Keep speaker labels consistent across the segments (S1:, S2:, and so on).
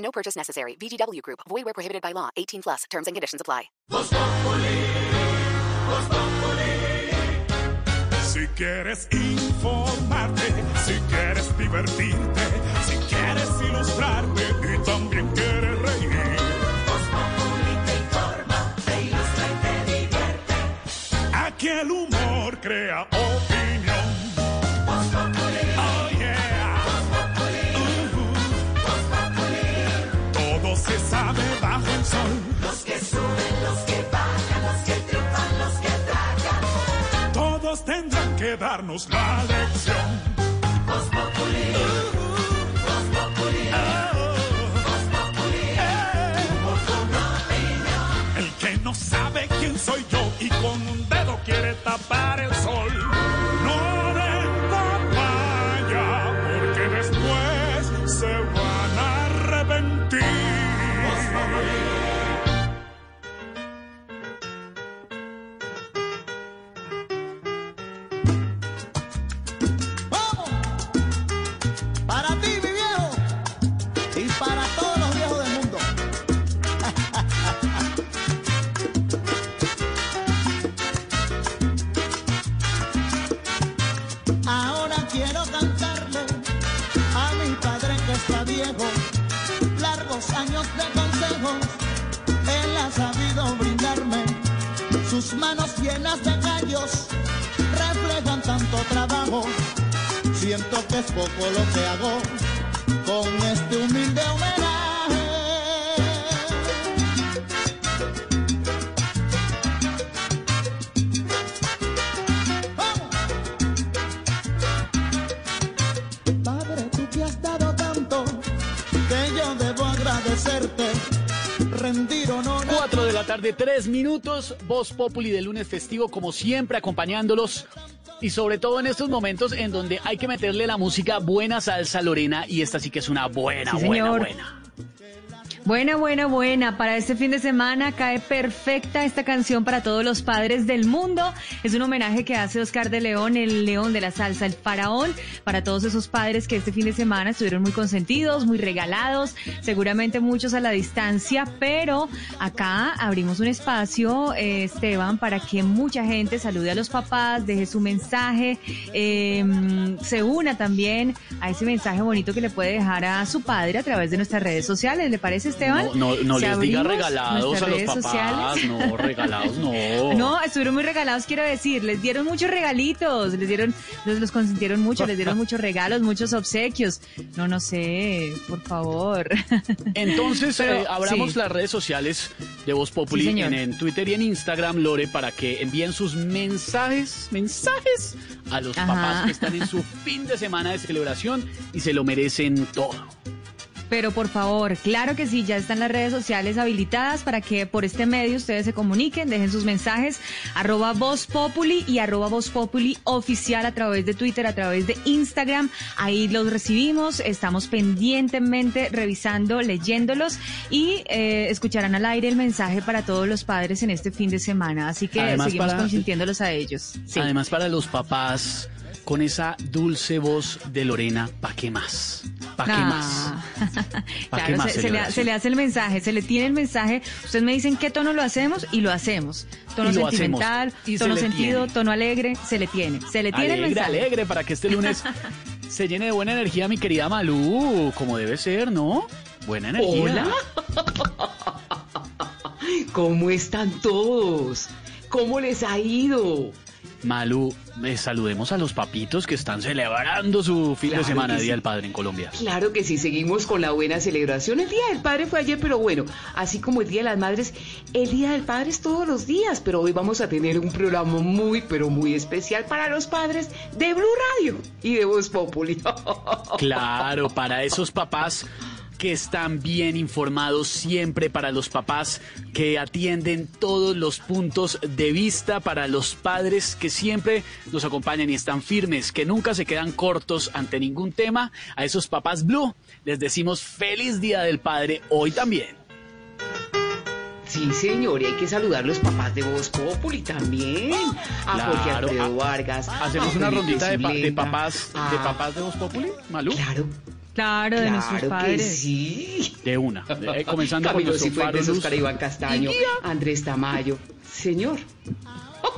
S1: No purchase necessary. VGW Group. Void where prohibited by law. 18 plus. Terms and conditions apply.
S2: Si quieres informarte, si quieres divertirte, si quieres ilustrarte y también quieres reír. te informa, te ilustra y te divierte. Aquí el humor crea darnos la lección. El que no sabe quién soy yo y con un dedo quiere tapar el sol.
S3: Manos llenas de callos reflejan tanto trabajo. Siento que es poco lo que hago con este humilde homenaje. ¡Vamos! Padre, tú que has dado tanto que yo debo agradecerte, rendir
S4: tarde, 3 minutos. Voz Populi de lunes festivo, como siempre, acompañándolos. Y sobre todo en estos momentos en donde hay que meterle la música buena salsa Lorena. Y esta sí que es una buena,
S5: Sí,
S4: buena,
S5: señor.
S4: buena.
S5: Buena, buena, buena. Para este fin de semana cae perfecta esta canción para todos los padres del mundo. Es un homenaje que hace Oscar de León, el león de la salsa, el faraón, para todos esos padres que este fin de semana estuvieron muy consentidos, muy regalados, seguramente muchos a la distancia, pero acá abrimos un espacio, eh, Esteban, para que mucha gente salude a los papás, deje su mensaje, eh, se una también a ese mensaje bonito que le puede dejar a su padre a través de nuestras redes sociales. ¿Le parece, Esteban?
S4: No, no, no
S5: Si
S4: les diga regalados a los papás.
S5: sociales.
S4: No, regalados no.
S5: No, estuvieron muy regalados, quiero decir, les dieron muchos regalitos, les dieron, los, los consintieron mucho, les dieron muchos regalos, muchos obsequios. No, no sé, por favor.
S4: Entonces,
S5: Pero,
S4: eh, abramos
S5: sí.
S4: las redes sociales de Voz Populi
S5: Sí,
S4: en, en Twitter y en Instagram, Lore, para que envíen sus mensajes, mensajes a los
S5: Ajá.
S4: papás que están en su fin de semana de celebración y se lo merecen todo.
S5: Pero por favor, claro que sí, ya están las redes sociales habilitadas para que por este medio ustedes se comuniquen, dejen sus mensajes, arroba Voz Populi y arroba Voz Populi oficial a través de Twitter, a través de Instagram. Ahí los recibimos, estamos pendientemente revisando, leyéndolos y eh, escucharán al aire el mensaje para todos los padres en este fin de semana. Así que
S4: Además,
S5: seguimos
S4: para-
S5: consintiéndolos a ellos. Sí.
S4: Además, para los papás, con esa dulce voz de Lorena, ¿pa' qué más? ¿Pa' qué más?
S5: Ah.
S4: ¿Pa' qué
S5: claro,
S4: más
S5: se, se le,
S4: celebración?
S5: se le hace el mensaje, se le tiene el mensaje. Ustedes me dicen qué tono lo hacemos y lo hacemos. Tono
S4: Y lo
S5: sentimental,
S4: hacemos. Y se
S5: tono sentido,
S4: tiene.
S5: tono alegre, se le tiene. Se le tiene el mensaje.
S4: alegre, para que este lunes se llene de buena energía, mi querida Malú, como debe ser, ¿no? Buena energía.
S6: Hola. ¿Cómo están todos? ¿Cómo les ha ido?
S4: Malu, eh, saludemos a los papitos que están celebrando su fin
S6: Claro
S4: de semana, Día
S6: sí.
S4: del Padre en Colombia.
S6: Claro que sí, seguimos con la buena celebración. El Día del Padre fue ayer, pero bueno, así como el Día de las Madres, el Día del Padre es todos los días, pero hoy vamos a tener un programa muy, pero muy especial para los padres de Blue Radio y de Voz Populi.
S4: Claro, para esos papás que están bien informados siempre para los papás, que atienden todos los puntos de vista para los padres que siempre nos acompañan y están firmes, que nunca se quedan cortos ante ningún tema. A esos papás Blue les decimos feliz Día del Padre hoy también.
S6: Sí, señor, y hay que saludar a los papás de Voz Populi también. A Jorge
S4: Claro,
S6: Alfredo Vargas.
S4: Hacemos
S6: a
S4: una rondita de, pa- de
S6: Zuleta,
S4: papás de papás de Voz Populi, Malú.
S6: Claro,
S5: Claro, de nuestros
S6: claro que
S5: padres.
S6: sí.
S4: De una. Eh, comenzando por
S6: Camilo
S4: nuestro
S6: Cifuentes. Oscar Iván Castaño, Andrés Tamayo. Señor.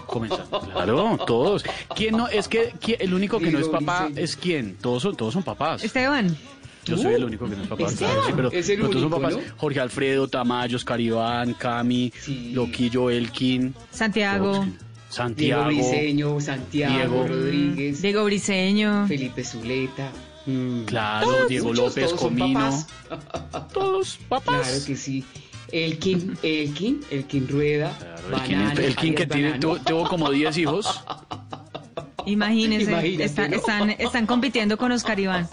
S4: Comenzando. Claro, todos. ¿Quién no? Es que ¿quién- el único que no es
S6: Diego
S4: papá es quién. Todos son, todos son papás.
S5: Esteban.
S4: Yo soy el único que no es papá.
S6: Esteban,
S4: claro, sí, pero,
S6: es el
S4: pero todos son
S6: único,
S4: papás.
S6: ¿no?
S4: Jorge Alfredo, Tamayo, Oscar Iván, Cami,
S6: Sí.
S4: Loquillo, Elkin,
S5: Santiago.
S6: Diego
S4: Santiago.
S6: Briseño, Santiago
S4: Diego.
S6: Rodríguez,
S5: Diego Briseño.
S6: Felipe Zuleta. Mm.
S4: Claro,
S6: Todos,
S4: Diego
S6: muchos,
S4: López,
S6: todos
S4: Comino.
S6: papás.
S4: Todos papás.
S6: Claro que sí. Elkin, Elkin, Elkin Rueda.
S4: Claro, Elkin,
S6: Banano,
S4: Elkin que tiene, tuvo, tuvo como 10 hijos.
S5: Imagínense, está-
S6: ¿no?
S5: están, están compitiendo con Oscar Iván.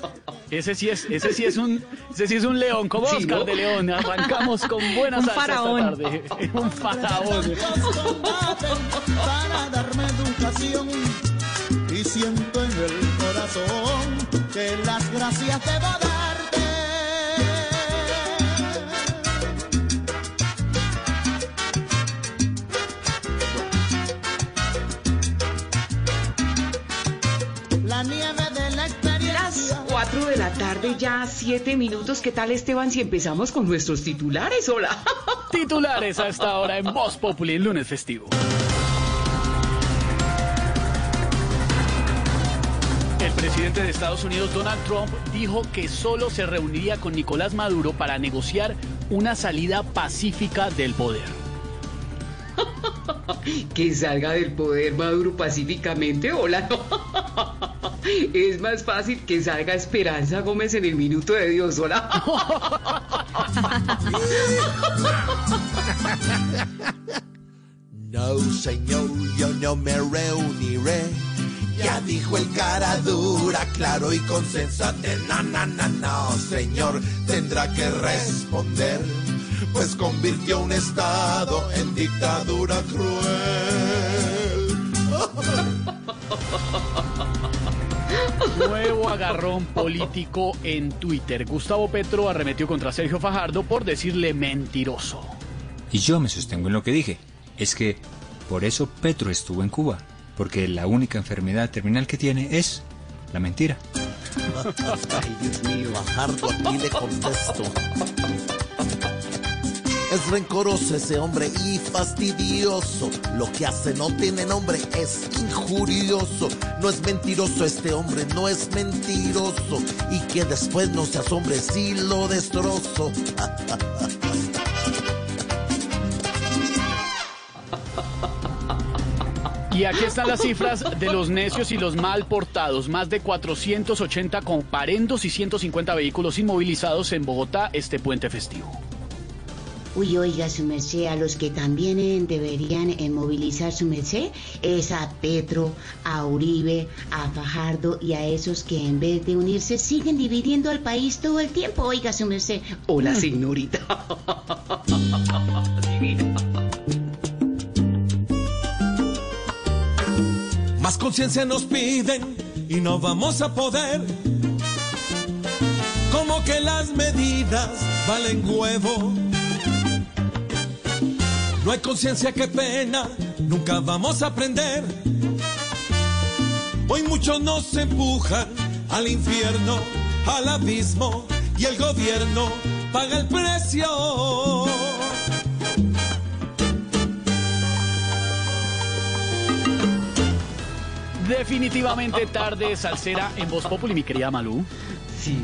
S4: Ese sí es, ese sí es un, ese sí es un león, como
S6: Sí,
S4: Oscar
S6: ¿no?
S4: de León. Arrancamos con buenas
S5: Un
S4: salsa esta
S5: faraón.
S4: tarde. Un faraón.
S3: Para darme educación y siento en el corazón que las gracias debo darte. La nieve de la
S6: Las
S3: experiencia.
S6: 4 de la tarde, ya 7 minutos. ¿Qué tal, Esteban, si empezamos con nuestros titulares? Hola.
S4: Titulares a esta hora en Voz Populi, el lunes festivo. Presidente de Estados Unidos, Donald Trump, dijo que solo se reuniría con Nicolás Maduro para negociar una salida pacífica del poder.
S6: Que salga del poder Maduro pacíficamente. Hola, no. Es más fácil que salga Esperanza Gómez en el minuto de Dios. Hola.
S7: No, señor, yo no me reuniré. Ya dijo el cara dura, claro y consensate. No, no, no, no, señor, tendrá que responder. Pues convirtió un estado en dictadura cruel.
S4: Nuevo agarrón político en Twitter. Gustavo Petro arremetió contra Sergio Fajardo por decirle mentiroso.
S8: Y yo me sostengo en lo que dije. Es que por eso Petro estuvo en Cuba. Porque la única enfermedad terminal que tiene es la mentira.
S6: Ay, Dios mío.
S7: Fajardo aquí le contesto. Es rencoroso ese hombre y fastidioso. Lo que hace no tiene nombre, es injurioso. No es mentiroso este hombre, no es mentiroso. Y que después no se asombre si lo destrozo.
S4: Y aquí están las cifras de los necios y los mal portados. Más de 480 comparendos y 150 vehículos inmovilizados en Bogotá este puente festivo.
S9: Uy, oiga, su merced, a los que también eh, deberían eh, movilizar su merced es a Petro, a Uribe, a Fajardo y a esos que en vez de unirse siguen dividiendo al país todo el tiempo, oiga, su merced.
S6: Hola, señorita.
S7: Más conciencia nos piden y no vamos a poder. Como que las medidas valen huevo. No hay conciencia, qué pena, nunca vamos a aprender. Hoy muchos nos empujan al infierno, al abismo, y el gobierno paga el precio.
S4: Definitivamente tarde salsera en Voz Populi, mi querida Malú.
S6: Sí.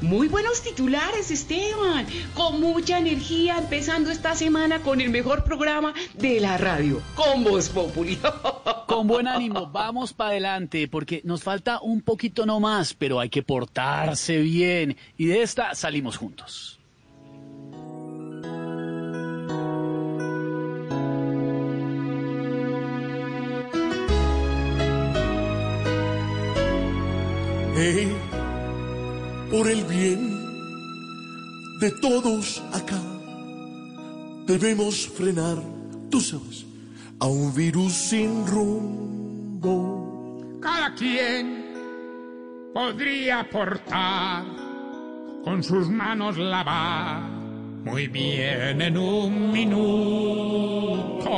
S6: Muy buenos titulares, Esteban. Con mucha energía, empezando esta semana con el mejor programa de la radio, con Voz Populi.
S4: Con buen ánimo, vamos para adelante, porque nos falta un poquito no más, pero hay que portarse bien. Y de esta salimos juntos.
S7: Por el bien
S10: de todos acá. Debemos frenar, tú sabes, a un virus sin rumbo.
S11: Cada quien podría aportar con sus manos lavar muy bien en un minuto.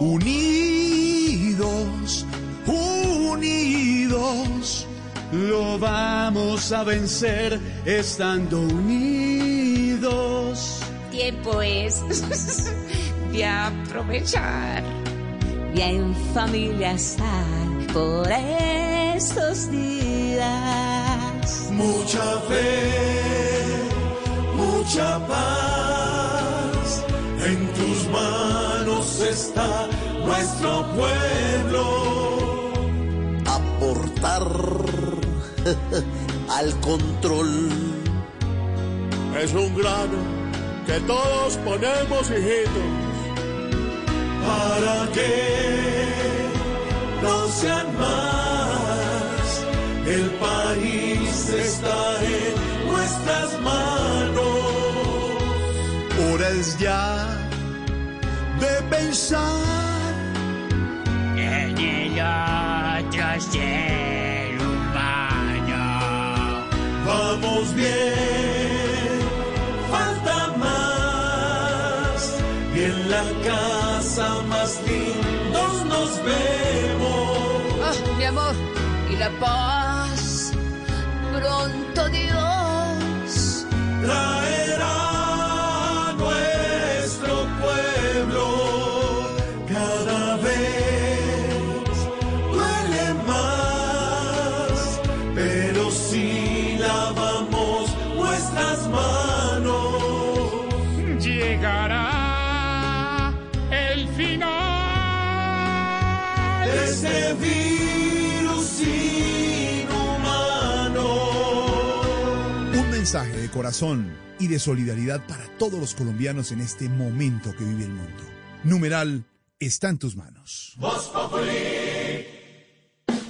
S12: Unidos, lo vamos a vencer estando unidos.
S13: Tiempo es de aprovechar, de en familia estar por estos días.
S10: Mucha fe, mucha paz, en tus manos está nuestro pueblo.
S7: Aportar al control.
S10: Es un grano que todos ponemos, hijitos, para que no sean más. El país está en nuestras manos.
S12: Hora es ya de pensar
S10: y
S14: corazón y de solidaridad para todos los colombianos en este momento que vive el mundo. Numeral está en tus manos.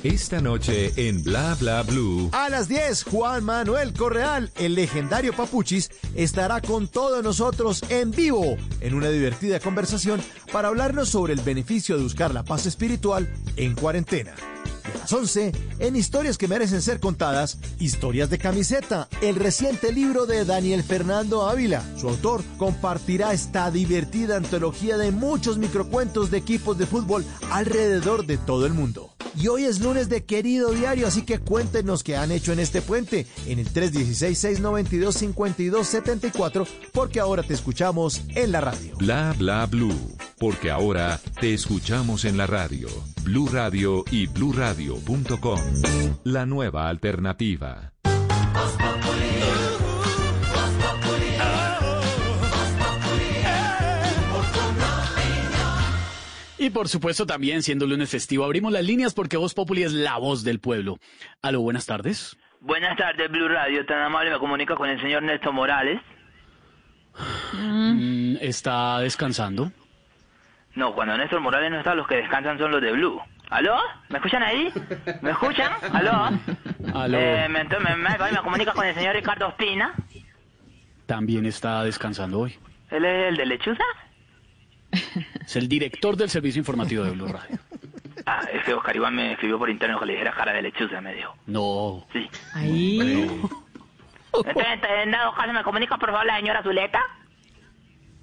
S15: Esta noche en Bla Bla Blue.
S16: A las 10, Juan Manuel Correal, el legendario Papuchis, estará con todos nosotros en vivo en una divertida conversación para hablarnos sobre el beneficio de buscar la paz espiritual en cuarentena. A las 11, en Historias que merecen ser contadas, Historias de camiseta, el reciente libro de Daniel Fernando Ávila. Su autor compartirá esta divertida antología de muchos microcuentos de equipos de fútbol alrededor de todo el mundo. Y hoy es lunes de querido diario, así que cuéntenos qué han hecho en este puente en el 316-692-5274, porque ahora te escuchamos en la radio.
S15: Bla Bla Blue. Porque ahora te escuchamos en la radio. Blue Radio y bluradio.com. La nueva alternativa.
S4: Y por supuesto también, siendo lunes festivo, abrimos las líneas porque Voz Populi es la voz del pueblo. Aló, buenas tardes.
S17: Buenas tardes, Blue Radio. Tan amable, me comunica con el señor Néstor Morales.
S4: Mm, ¿Está descansando?
S17: No, cuando Néstor Morales no está, los que descansan son los de Blue. ¿Aló? ¿Me escuchan ahí? ¿Me escuchan? ¿Aló?
S4: Aló.
S17: Eh, me, me, me- me comunica con el señor Ricardo Ospina.
S4: También está descansando hoy.
S17: ¿Él es el de Lechuza?
S4: Es el director del servicio informativo de Blue Radio.
S17: Ah, es que Oscar Iván me escribió por interno que le dijera cara de Lechuza, me dijo.
S4: No.
S17: Sí.
S5: Ahí.
S17: Entonces, en dado caso, ¿me comunica por favor la señora Zuleta?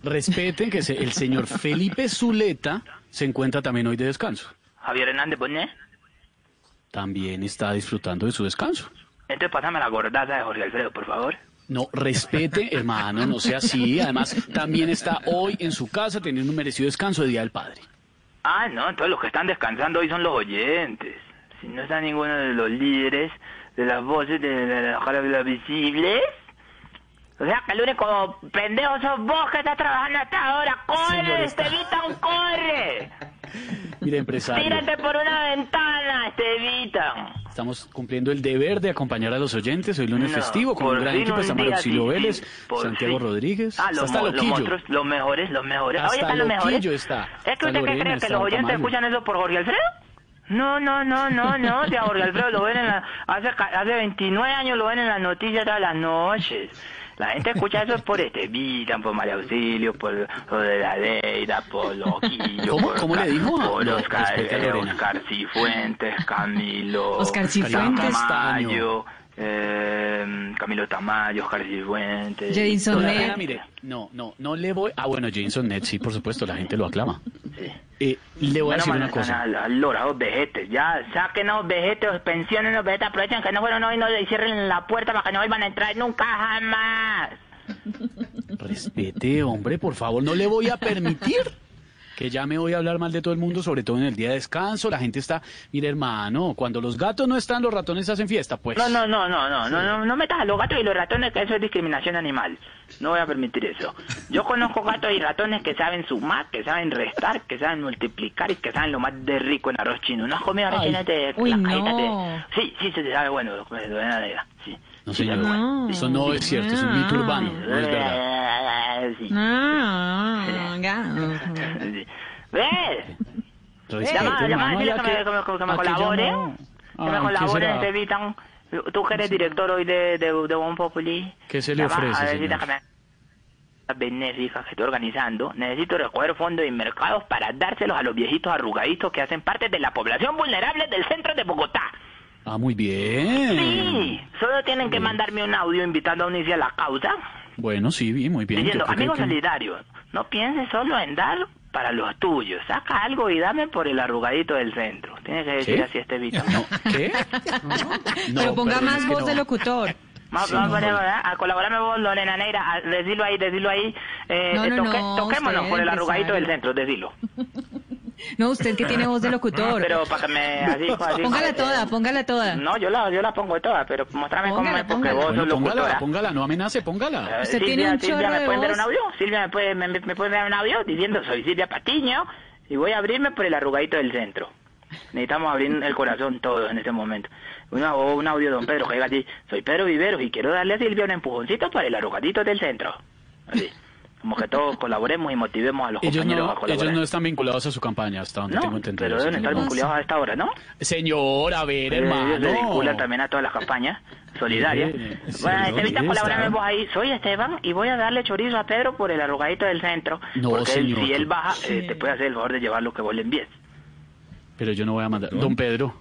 S4: Respeten que se- el señor Felipe Zuleta se encuentra también hoy de descanso.
S17: Javier Hernández Bonet.
S4: También está disfrutando de su descanso.
S17: Entonces, pásame la gordaza de Jorge Alfredo, por favor.
S4: No, respete, hermano, no sea así. Además, también está hoy en su casa teniendo un merecido descanso de Día del Padre.
S17: Ah, no, entonces los que están descansando hoy son los oyentes. Si no está ninguno de los líderes, de las voces, de, las visibles. O sea, que el único pendejo sos vos que estás trabajando hasta ahora. ¡Corre,
S4: está-
S17: Estevitan, corre!
S4: Mire, empresario,
S17: ¡Tírate por una ventana, Estevitan!
S4: estamos cumpliendo el deber de acompañar a los oyentes hoy lunes
S17: No,
S4: festivo con un gran equipo. Estamos
S17: día
S4: Auxilio Vélez, Santiago
S17: fin.
S4: Rodríguez.
S17: Ah,
S4: está
S17: los,
S4: hasta
S17: mo- los,
S4: Loquillo.
S17: monstruos, los mejores, los mejores.
S4: Hasta
S17: están los mejores.
S4: Loquillo está.
S17: ¿Es
S4: Está
S17: que usted cree que
S4: está
S17: los oyentes escuchan eso por Jorge Alfredo? No, no, no, no, no, a Jorge Alfredo lo ven en la, hace, hace 29 años lo ven en las noticias todas las noches. La gente escucha eso por este Vitan, por María Auxilio, por lo de la Leida, por Loquillo,
S4: ¿Cómo?
S17: por,
S4: ¿Cómo le dijo?
S17: por
S4: No,
S17: Oscar, eh. Oscar Cifuentes, Camilo
S5: Oscar Cifuentes.
S17: Tamayo, eh, Camilo Tamayo, Oscar Cifuentes.
S5: Jason Ned.
S17: gente.
S4: Mire, no, no, no le voy... Ah, bueno, Jason Ned, sí, por supuesto, la gente lo aclama. Eh, le voy a decir una cosa.
S17: Al, al lora, los vejetes. Ya, saquen los vejetes, pensionen los vejetes, aprovechen que no fueron hoy no, y cierren la puerta para que no vuelvan a entrar nunca jamás.
S4: Respete, hombre, por favor, no le voy a permitir que ya me voy a hablar mal de todo el mundo, sobre todo en el día de descanso. La gente está, mire, hermano, cuando los gatos no están, los ratones hacen fiesta, pues.
S17: No, no, no, no, no, no, no, no metas a los gatos y los ratones, que eso es discriminación animal. No voy a permitir eso. Yo conozco gatos y ratones que saben sumar, que saben restar, que saben multiplicar y que saben lo más de rico en arroz chino. ¿No has comido arroz chino
S5: Uy.
S17: Sí, sí, se te sabe bueno, comes de sí.
S4: No, señor,
S17: bueno.
S4: eso no es cierto, es un mito urbano, no es verdad.
S5: Ah.
S17: Sí. ¿Ves?
S4: Respete,
S17: Llama, llama que,
S4: que-
S17: me, que me- que me
S4: ¿a qué
S17: colabore. Que me
S4: Ay, ¿qué
S17: colabore,
S4: será?
S17: te evitan. Tú que eres director hoy de, de, de Bon Populi.
S4: ¿Qué se le ofrece, señor?
S17: que me benéfica que estoy organizando, necesito recoger fondos y mercados para dárselos a los viejitos arrugaditos que hacen parte de la población vulnerable del centro de Bogotá.
S4: Ah, muy bien.
S17: Sí, solo tienen que mandarme un audio invitando a unirse a la causa,
S4: Bueno, sí, bien, muy bien.
S17: diciendo,
S4: creo que-
S17: amigos solidarios, no pienses solo en dar para los tuyos, saca algo y dame por el arrugadito del centro. Tiene que decir
S4: ¿Qué?
S17: así este Vito.
S4: ¿Qué?
S5: Pero ponga más voz
S4: no.
S5: de locutor.
S17: Más,
S4: Sí,
S17: más,
S4: no, no.
S17: A colaborarme vos, Lorena Neira, a decirlo ahí, decirlo ahí. Eh,
S5: No, no,
S17: toque-
S5: no,
S17: toquémonos
S5: usted,
S17: por el arrugadito del centro, decirlo.
S5: No, usted que tiene voz de locutor.
S17: Pero para que me... Así, así,
S5: Póngala toda, póngala toda.
S17: No, yo la, yo la pongo toda, pero mostrame cómo es, porque
S5: póngala.
S17: vos
S4: Bueno,
S17: sos
S4: póngala,
S17: locutora.
S4: póngala, no amenace, póngala.
S17: Eh,
S5: Usted
S17: Silvia,
S5: tiene un
S17: Silvia,
S5: chorro
S17: ¿me
S5: de
S17: puede dar un audio? Silvia, ¿me puede, me, me puede dar un audio diciendo soy Silvia Patiño y voy a abrirme por el arrugadito del centro? Necesitamos abrir el corazón todos en este momento. Una, o un audio de don Pedro que diga así, soy Pedro Viveros y quiero darle a Silvia un empujoncito para el arrugadito del centro. Así. Como que todos colaboremos y motivemos a los
S4: Ellos
S17: compañeros
S4: no,
S17: a colaborar.
S4: ellos no están vinculados a su campaña, hasta donde
S17: No,
S4: tengo entendido.
S17: pero deben
S4: señor.
S17: estar vinculados a esta hora, ¿no?
S4: Señor, a ver,
S17: Eh,
S4: hermano.
S17: Ellos se vinculan también a todas las campañas solidarias.
S4: Eh, sí,
S17: bueno,
S4: sí,
S17: Estevita,
S4: sí,
S17: colaborame vos ahí. Soy Esteban y voy a darle chorizo a Pedro por el arrugadito del centro.
S4: No,
S17: porque él-
S4: señor.
S17: si él baja, eh, te puede hacer el favor de llevar lo que vos le envíes.
S4: Pero yo no voy a mandar. Don Pedro,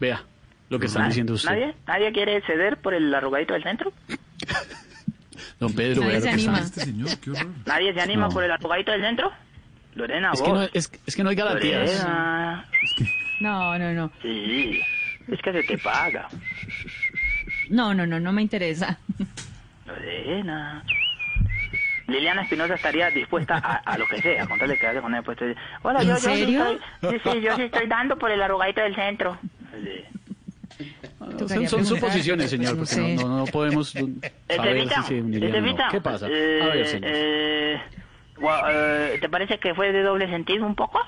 S4: vea lo que están diciendo usted.
S17: ¿Nadie? ¿Nadie quiere ceder por el arrugadito del centro?
S4: Don Pedro,
S5: Nadie se
S4: que
S5: anima.
S8: Este señor, qué.
S17: ¿Nadie se anima
S4: No.
S17: por el arrugadito del centro? Lorena,
S4: Es
S17: vos.
S4: que, no, es, es que no hay garantías.
S17: Lorena.
S5: No, no, no.
S17: Sí, es que se te paga.
S5: No, no, no, no me interesa.
S17: Lorena. Liliana Espinosa estaría dispuesta a, a lo que sea, con tal de quedarse con él. Pues, Hola,
S5: ¿En
S17: yo, yo sí
S5: serio?
S17: estoy, sí, sí, yo sí estoy dando por el arrugadito del centro. Sí.
S4: Son, son suposiciones, señor,
S5: No
S4: porque no, no, no podemos mm, saber
S17: Estevita,
S4: si se unirían o no.
S17: Estevita,
S4: ¿Qué pasa?
S17: eh,
S4: A ver, señor.
S17: eh, eh, ¿Te parece que fue de doble sentido un poco?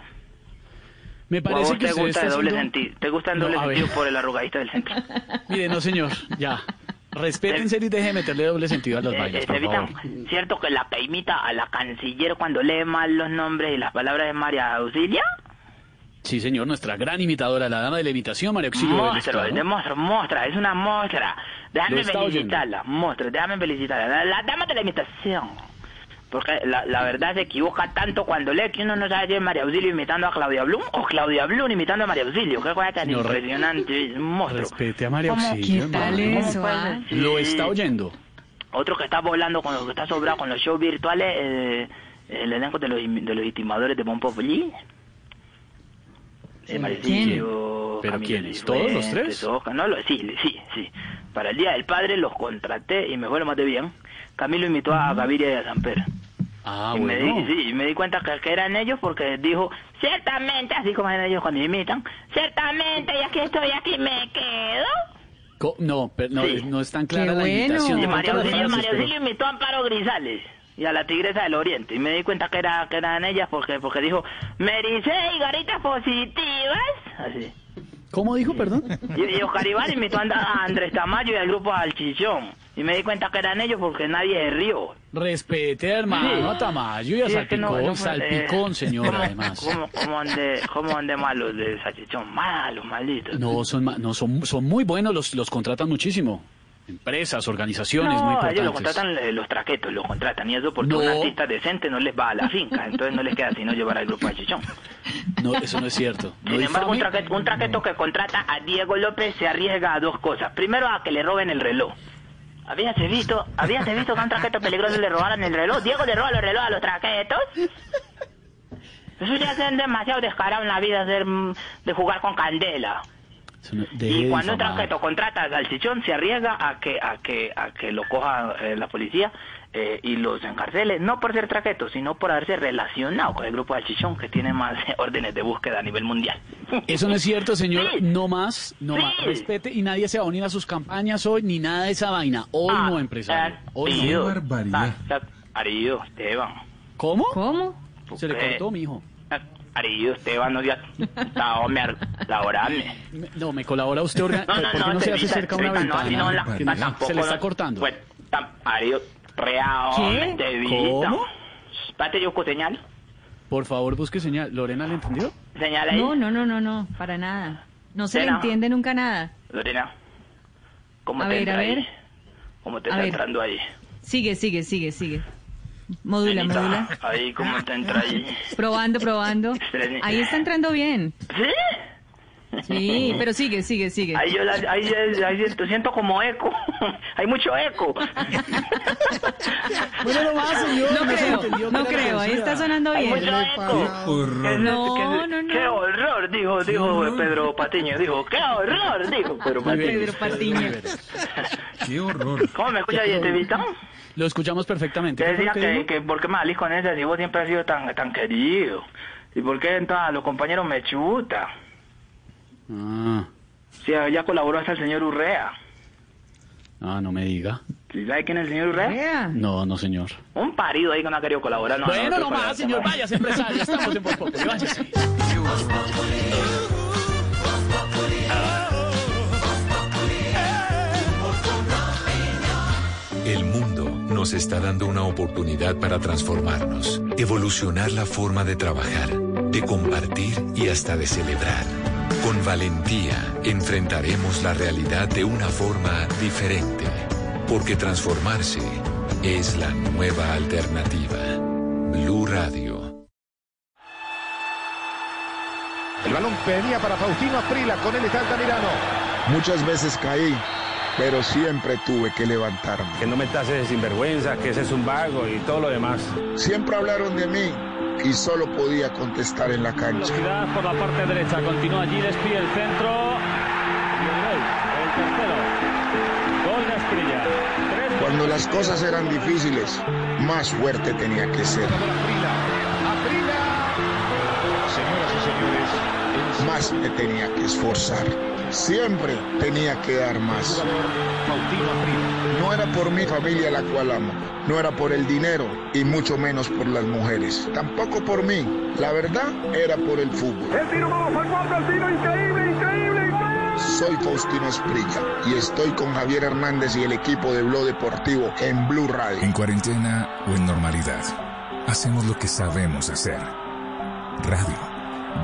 S4: Me
S17: ¿O a
S4: parece que
S17: te
S4: usted
S17: gusta
S4: está
S17: de doble
S4: haciendo-
S17: sentido? ¿Te gusta en
S4: No,
S17: doble sentido por el arrugadito del centro?
S4: Mire, no, señor, ya. Respétense y deje de meterle doble sentido a las
S17: Eh,
S4: vainas, por
S17: Estevita,
S4: favor.
S17: ¿cierto que la que imita a la canciller cuando lee mal los nombres y las palabras de María Auxilia?
S4: Sí, señor, nuestra gran imitadora, la dama de la imitación, María Auxilio
S17: Monstruo, de monstruo, es una mostra. Déjame felicitarla, monstruo, déjame felicitarla. La, la dama de la imitación. Porque la, la verdad se equivoca tanto cuando lee que uno no sabe si es María Auxilio imitando a Claudia Blum o Claudia Blum imitando a María Auxilio. Qué cosa tan
S4: Señor, re-
S17: impresionante, es un monstruo.
S4: Respete a María. Auxilio,
S5: ¿Qué tal eso, ah?
S4: Lo está oyendo.
S17: Otro que está volando con lo que está sobrado con los shows virtuales, eh, el elenco de los, de los estimadores de Bon Populi. Eh, Maricillo,
S4: ¿Pero
S17: Camilo
S4: quiénes? ¿Todos los tres?
S17: Oscar, no, lo- sí, sí, sí. Para el Día del Padre los contraté y me fue lo más de bien. Camilo invitó a Gaviria y a Samper.
S4: Ah,
S17: y me
S4: bueno.
S17: di, sí, y me di cuenta que, que eran ellos porque dijo, ciertamente, así como eran ellos cuando imitan, ciertamente, ya que estoy aquí me quedo.
S4: Co- No, pero no,
S17: Sí.
S4: no es tan
S5: Qué
S4: clara la
S5: bueno.
S4: imitación.
S17: Y
S4: las
S17: Auxilio,
S4: pero-
S17: Auxilio imitó a Amparo Grisales y a la Tigresa del Oriente. Y me di cuenta que, era, que eran ellas porque, porque dijo, mericé y garitas positivas. Así.
S4: ¿Cómo dijo, perdón?
S17: Y, y Oscar Iván imitó a And- a Andrés Tamayo y al grupo Alchichón. Y me di cuenta que eran ellos porque nadie se rió.
S4: Respete, hermano,
S17: Sí.
S4: a Tamayo y a
S17: Sí, es que no-
S4: Salpicón,
S17: no
S4: Salpicón,
S17: eh,
S4: señor,
S17: ¿cómo-
S4: además.
S17: ¿Cómo, cómo, ande, cómo ande malos de Salchichón? Malos, malditos.
S4: No, son, ma- no son, son muy buenos, los, los contratan muchísimo. Empresas, organizaciones muy
S17: No,
S4: importantes.
S17: ellos lo contratan eh, los traquetos, lo contratan y eso porque
S4: No.
S17: un artista decente no les va a la finca, entonces no les queda sino llevar al grupo de Chichón.
S4: No, eso no es cierto. No
S17: Sin embargo, un traqueto, un traqueto que contrata a Diego López se arriesga a dos cosas. Primero, a que le roben el reloj. ¿Habías visto, habías visto que a un traqueto peligroso le robaran el reloj? Diego le roba los relojes a los traquetos. Eso ya es demasiado descarado en la vida mm, de jugar con candela. Y cuando
S4: difamar.
S17: traqueto contrata al chichón, se arriesga a que, a que, a que lo coja eh, la policía eh, y los encarcele, no por ser traqueto, sino por haberse relacionado con el grupo del chichón, que tiene más eh, órdenes de búsqueda a nivel mundial.
S4: Eso no es cierto, señor. No más, no
S17: Sí.
S4: más. Respete y nadie se va a unir a sus campañas hoy, ni nada de esa vaina. Hoy
S17: Ah,
S4: no, empresario. Hoy
S17: Arido,
S4: no.
S17: ah, ah, Arido, Esteban.
S4: ¿Cómo?
S5: ¿Cómo?
S4: Se le
S17: Eh,
S4: cortó, mijo.
S17: ah, Arido, Esteban, no laborarme.
S4: Me- No, me colabora usted. orga-
S17: No, no,
S4: ¿Por qué
S17: no,
S4: no se hace cerca una
S17: no,
S4: ventana?
S17: no, la- tampoco
S4: se le está
S17: no-
S4: cortando.
S17: Bueno, tam- Arido, rea,
S4: ¿Qué? ¿Cómo?
S17: Espérate, yo señal.
S4: Por favor, busque señal. ¿Lorena le entendió?
S17: Señala ahí.
S5: No, no, no, no, no, para nada. No se le entiende nunca nada.
S17: Lorena, ¿cómo
S5: A
S17: te
S5: ver,
S17: entra
S5: a ver.
S17: ahí? ¿Cómo te
S5: A
S17: está
S5: ver.
S17: entrando ahí?
S5: Sigue, sigue, sigue, sigue. Modula,
S17: Nenita,
S5: modula.
S17: Ahí, ¿cómo te entra ahí?
S5: Probando, probando. Ahí está entrando bien.
S17: ¿Sí?
S5: Sí, pero sigue, sigue, sigue.
S17: Ahí yo la, ahí, ahí, ahí siento, siento como eco. Hay mucho eco.
S4: Bueno, no más, señor.
S5: No
S4: se
S5: creo, no creo, ahí está sonando
S17: Hay
S5: bien.
S17: mucho eco.
S5: No, no, no.
S17: Qué horror, dijo, dijo Pedro Patiño. Dijo, qué horror, dijo Pedro. Patiño.
S5: Pedro Patiño.
S8: Qué horror.
S17: ¿Cómo me escucha bien, Estevita?
S4: Lo escuchamos perfectamente.
S17: Te
S4: ¿Qué fue
S17: decía
S4: que
S17: que, por qué me salís con esa si vos siempre has sido tan, tan querido. ¿Y por qué entonces a los compañeros me chuta?
S4: Ah,
S17: Si ya colaboró hasta el señor Urrea.
S4: ah, no me diga.
S17: ¿Sí ¿Sabe quién es el señor Urrea?
S4: No, no, señor.
S17: Un parido ahí que no ha querido colaborar. No,
S4: bueno, no
S17: para-
S4: más, señor. Váyase, empresario. Estamos en Voz Populi. Váyase.
S18: El mundo nos está dando una oportunidad para transformarnos, evolucionar la forma de trabajar, de compartir y hasta de celebrar. Con valentía enfrentaremos la realidad de una forma diferente, porque transformarse es la nueva alternativa. Blue Radio.
S19: El balón venía para Faustino Aprila, con él está Altamirano.
S20: Muchas veces caí, pero siempre tuve que levantarme.
S21: Que no me tases de sinvergüenza, que ese es un vago y todo lo demás.
S20: Siempre hablaron de mí y solo podía contestar en la cancha.
S22: Velocidad por la parte derecha, continúa allí, despide el centro. Y el gol, el tercero. Gol de Asprilla. Tres
S20: Cuando las cosas eran difíciles, más fuerte tenía que ser.
S19: Señoras y señores,
S20: Más me tenía que esforzar. Siempre tenía que dar más. No era por mi familia la cual amo, no era por el dinero y mucho menos por las mujeres. Tampoco por mí. La verdad era por el fútbol.
S19: El tiro, vamos al cuarto, el tiro, increíble, increíble, increíble.
S20: Soy Faustino Esprilla y estoy con Javier Hernández y el equipo de Blog Deportivo en Blue Radio.
S23: En cuarentena o en normalidad, hacemos lo que sabemos hacer. Radio.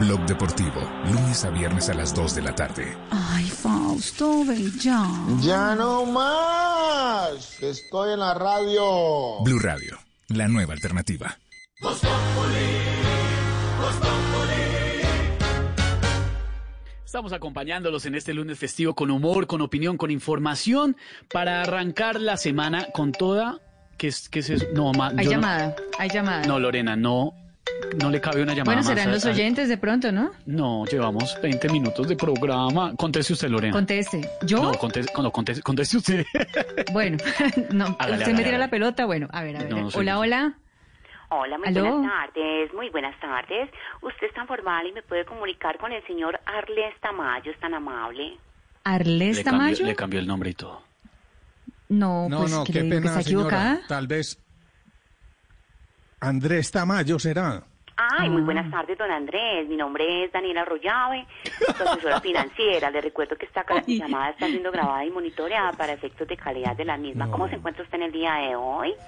S23: Blog Deportivo, lunes a viernes a las 2 de la tarde.
S24: Ay, Fausto, ven ya.
S20: Ya no más. Estoy en la radio.
S23: Blue Radio, la nueva alternativa.
S4: Estamos acompañándolos en este lunes festivo con humor, con opinión, con información para arrancar la semana con toda. ¿Qué es, qué es eso? No, ma-
S5: Hay
S4: no-
S5: llamada, hay llamada.
S4: No, Lorena, no, no le cabe una llamada
S5: bueno, serán los
S4: a-
S5: oyentes de pronto, ¿no?
S4: No, llevamos 20 minutos de programa. Conteste usted, Lorena.
S5: Conteste. ¿Yo?
S4: No, conteste, no, conteste, conteste usted.
S5: Bueno, no,
S4: Hágale,
S5: usted
S4: hágale,
S5: me tira
S4: hágale.
S5: la pelota. Bueno, a ver, a ver.
S4: No, no soy
S5: hola,
S4: yo.
S5: hola.
S25: Hola, muy
S5: ¿Aló?
S25: buenas tardes, muy buenas tardes. Usted es tan formal y me puede comunicar con el señor Arles Tamayo, es tan amable.
S5: ¿Arles Tamayo?
S4: le cambió el nombre y todo.
S5: No,
S26: No,
S5: pues
S26: no,
S5: que
S26: qué
S5: le digo que
S26: pena,
S5: está
S26: señora.
S5: equivocada.
S26: Tal vez Andrés Tamayo será.
S25: Ay,
S5: Ah.
S25: muy buenas tardes, don Andrés. Mi nombre es Daniela Arroyave, su asesora financiera. Le recuerdo que esta llamada está siendo grabada y monitoreada para efectos de calidad de la misma. ¿Cómo se encuentra usted en el día de hoy?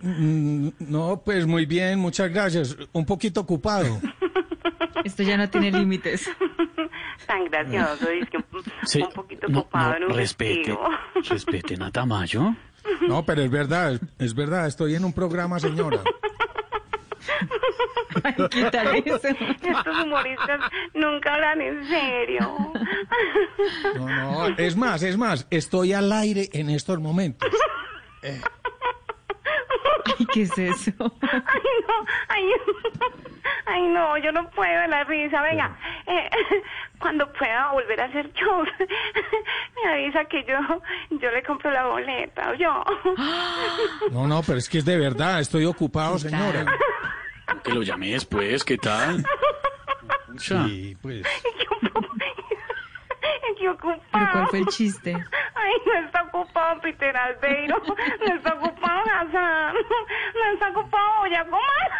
S26: No, pues muy bien, muchas gracias. Un poquito ocupado.
S5: Esto ya no tiene límites.
S25: Tan gracioso, es que
S4: Sí,
S25: un poquito
S4: no,
S25: ocupado
S4: no,
S25: en un
S4: respete, respeten a Tamayo.
S19: No, pero es verdad, es, verdad, estoy en un programa, señora.
S5: Quítale eso.
S25: Estos humoristas nunca hablan en serio.
S19: No, no, es más, es más, estoy al aire en estos momentos.
S5: Ay, ¿qué es eso?
S25: Ay, no, ay, ay, no, yo no puedo la risa. Venga, eh, cuando pueda volver a hacer shows, me avisa que yo, yo le compro la boleta, o yo.
S19: No, no, pero es que es de verdad, estoy ocupado, señora.
S4: Que lo llame después, ¿qué tal?
S19: Sí, pues.
S25: Qué ocupado.
S5: ¿Pero cuál fue el chiste?
S25: Ay, no está ocupado Peter Albeiro, no está ocupado Hassan, no está ocupado Oyacomar.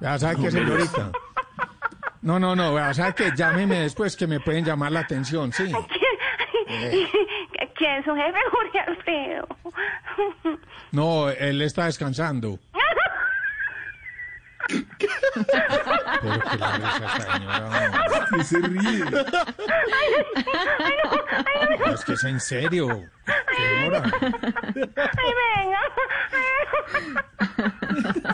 S19: Ya sabe que, señorita. No, no, no, ya sabe que llámeme después que me pueden llamar la atención, sí. Eh.
S25: ¿Quién? Su jefe Jorge Alfredo.
S19: No, él está descansando. Pero que la risa, señora.
S27: Que se ríe.
S19: No, es que es en serio. Señora.
S25: Ay, venga.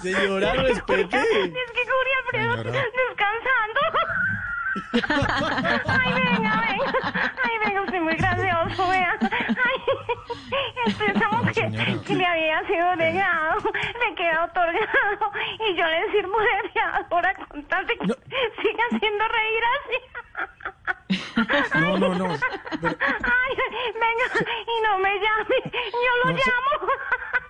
S4: Señora, respete.
S25: Es que Alfredo
S19: Señora.
S25: descansando. Ay, venga, venga. Ay, venga, usted muy gracioso, vea. Ay, este, esa mujer
S19: señora.
S25: que le había sido negado, le queda otorgado. Y yo le sirvo de fiadora con tal de que siga haciendo reír así.
S19: No, no, no. Pero-
S25: Ay, venga, y no me llame. Yo lo
S19: No, se-
S25: llamo.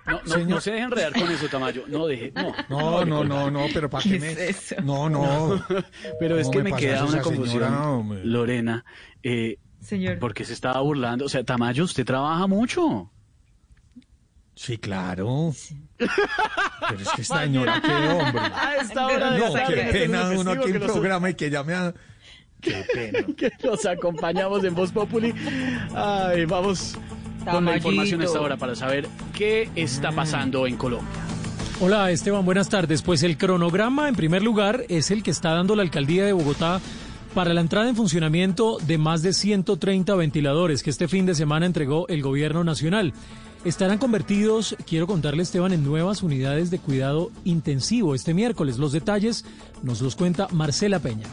S4: No, no, no se deje enredar con eso, Tamayo. No deje, no.
S19: No, no, no, no, pero ¿para qué
S5: ¿Qué
S19: me...?
S5: es eso?
S19: No, no.
S4: Pero es
S19: ¿Cómo
S4: que
S19: me
S4: queda una confusión,
S19: señora?
S4: Lorena. Eh,
S5: Señor.
S4: porque se estaba burlando. O sea, Tamayo, usted trabaja mucho.
S19: Sí, claro. Pero es que esta señora, qué hombre.
S4: A esta hora de
S19: No, qué pena uno aquí
S4: que
S19: en
S4: nos-
S19: programa y que llame a... Qué pena.
S4: que los acompañamos en Voz Populi. Ay, vamos con la información a esta hora para saber qué está pasando en Colombia.
S28: Hola Esteban, buenas tardes. Pues el cronograma en primer lugar es el que está dando la alcaldía de Bogotá para la entrada en funcionamiento de más de 130 ventiladores que este fin de semana entregó el gobierno nacional. Estarán convertidos, quiero contarle Esteban, en nuevas unidades de cuidado intensivo este miércoles. Los detalles nos los cuenta Marcela Peña.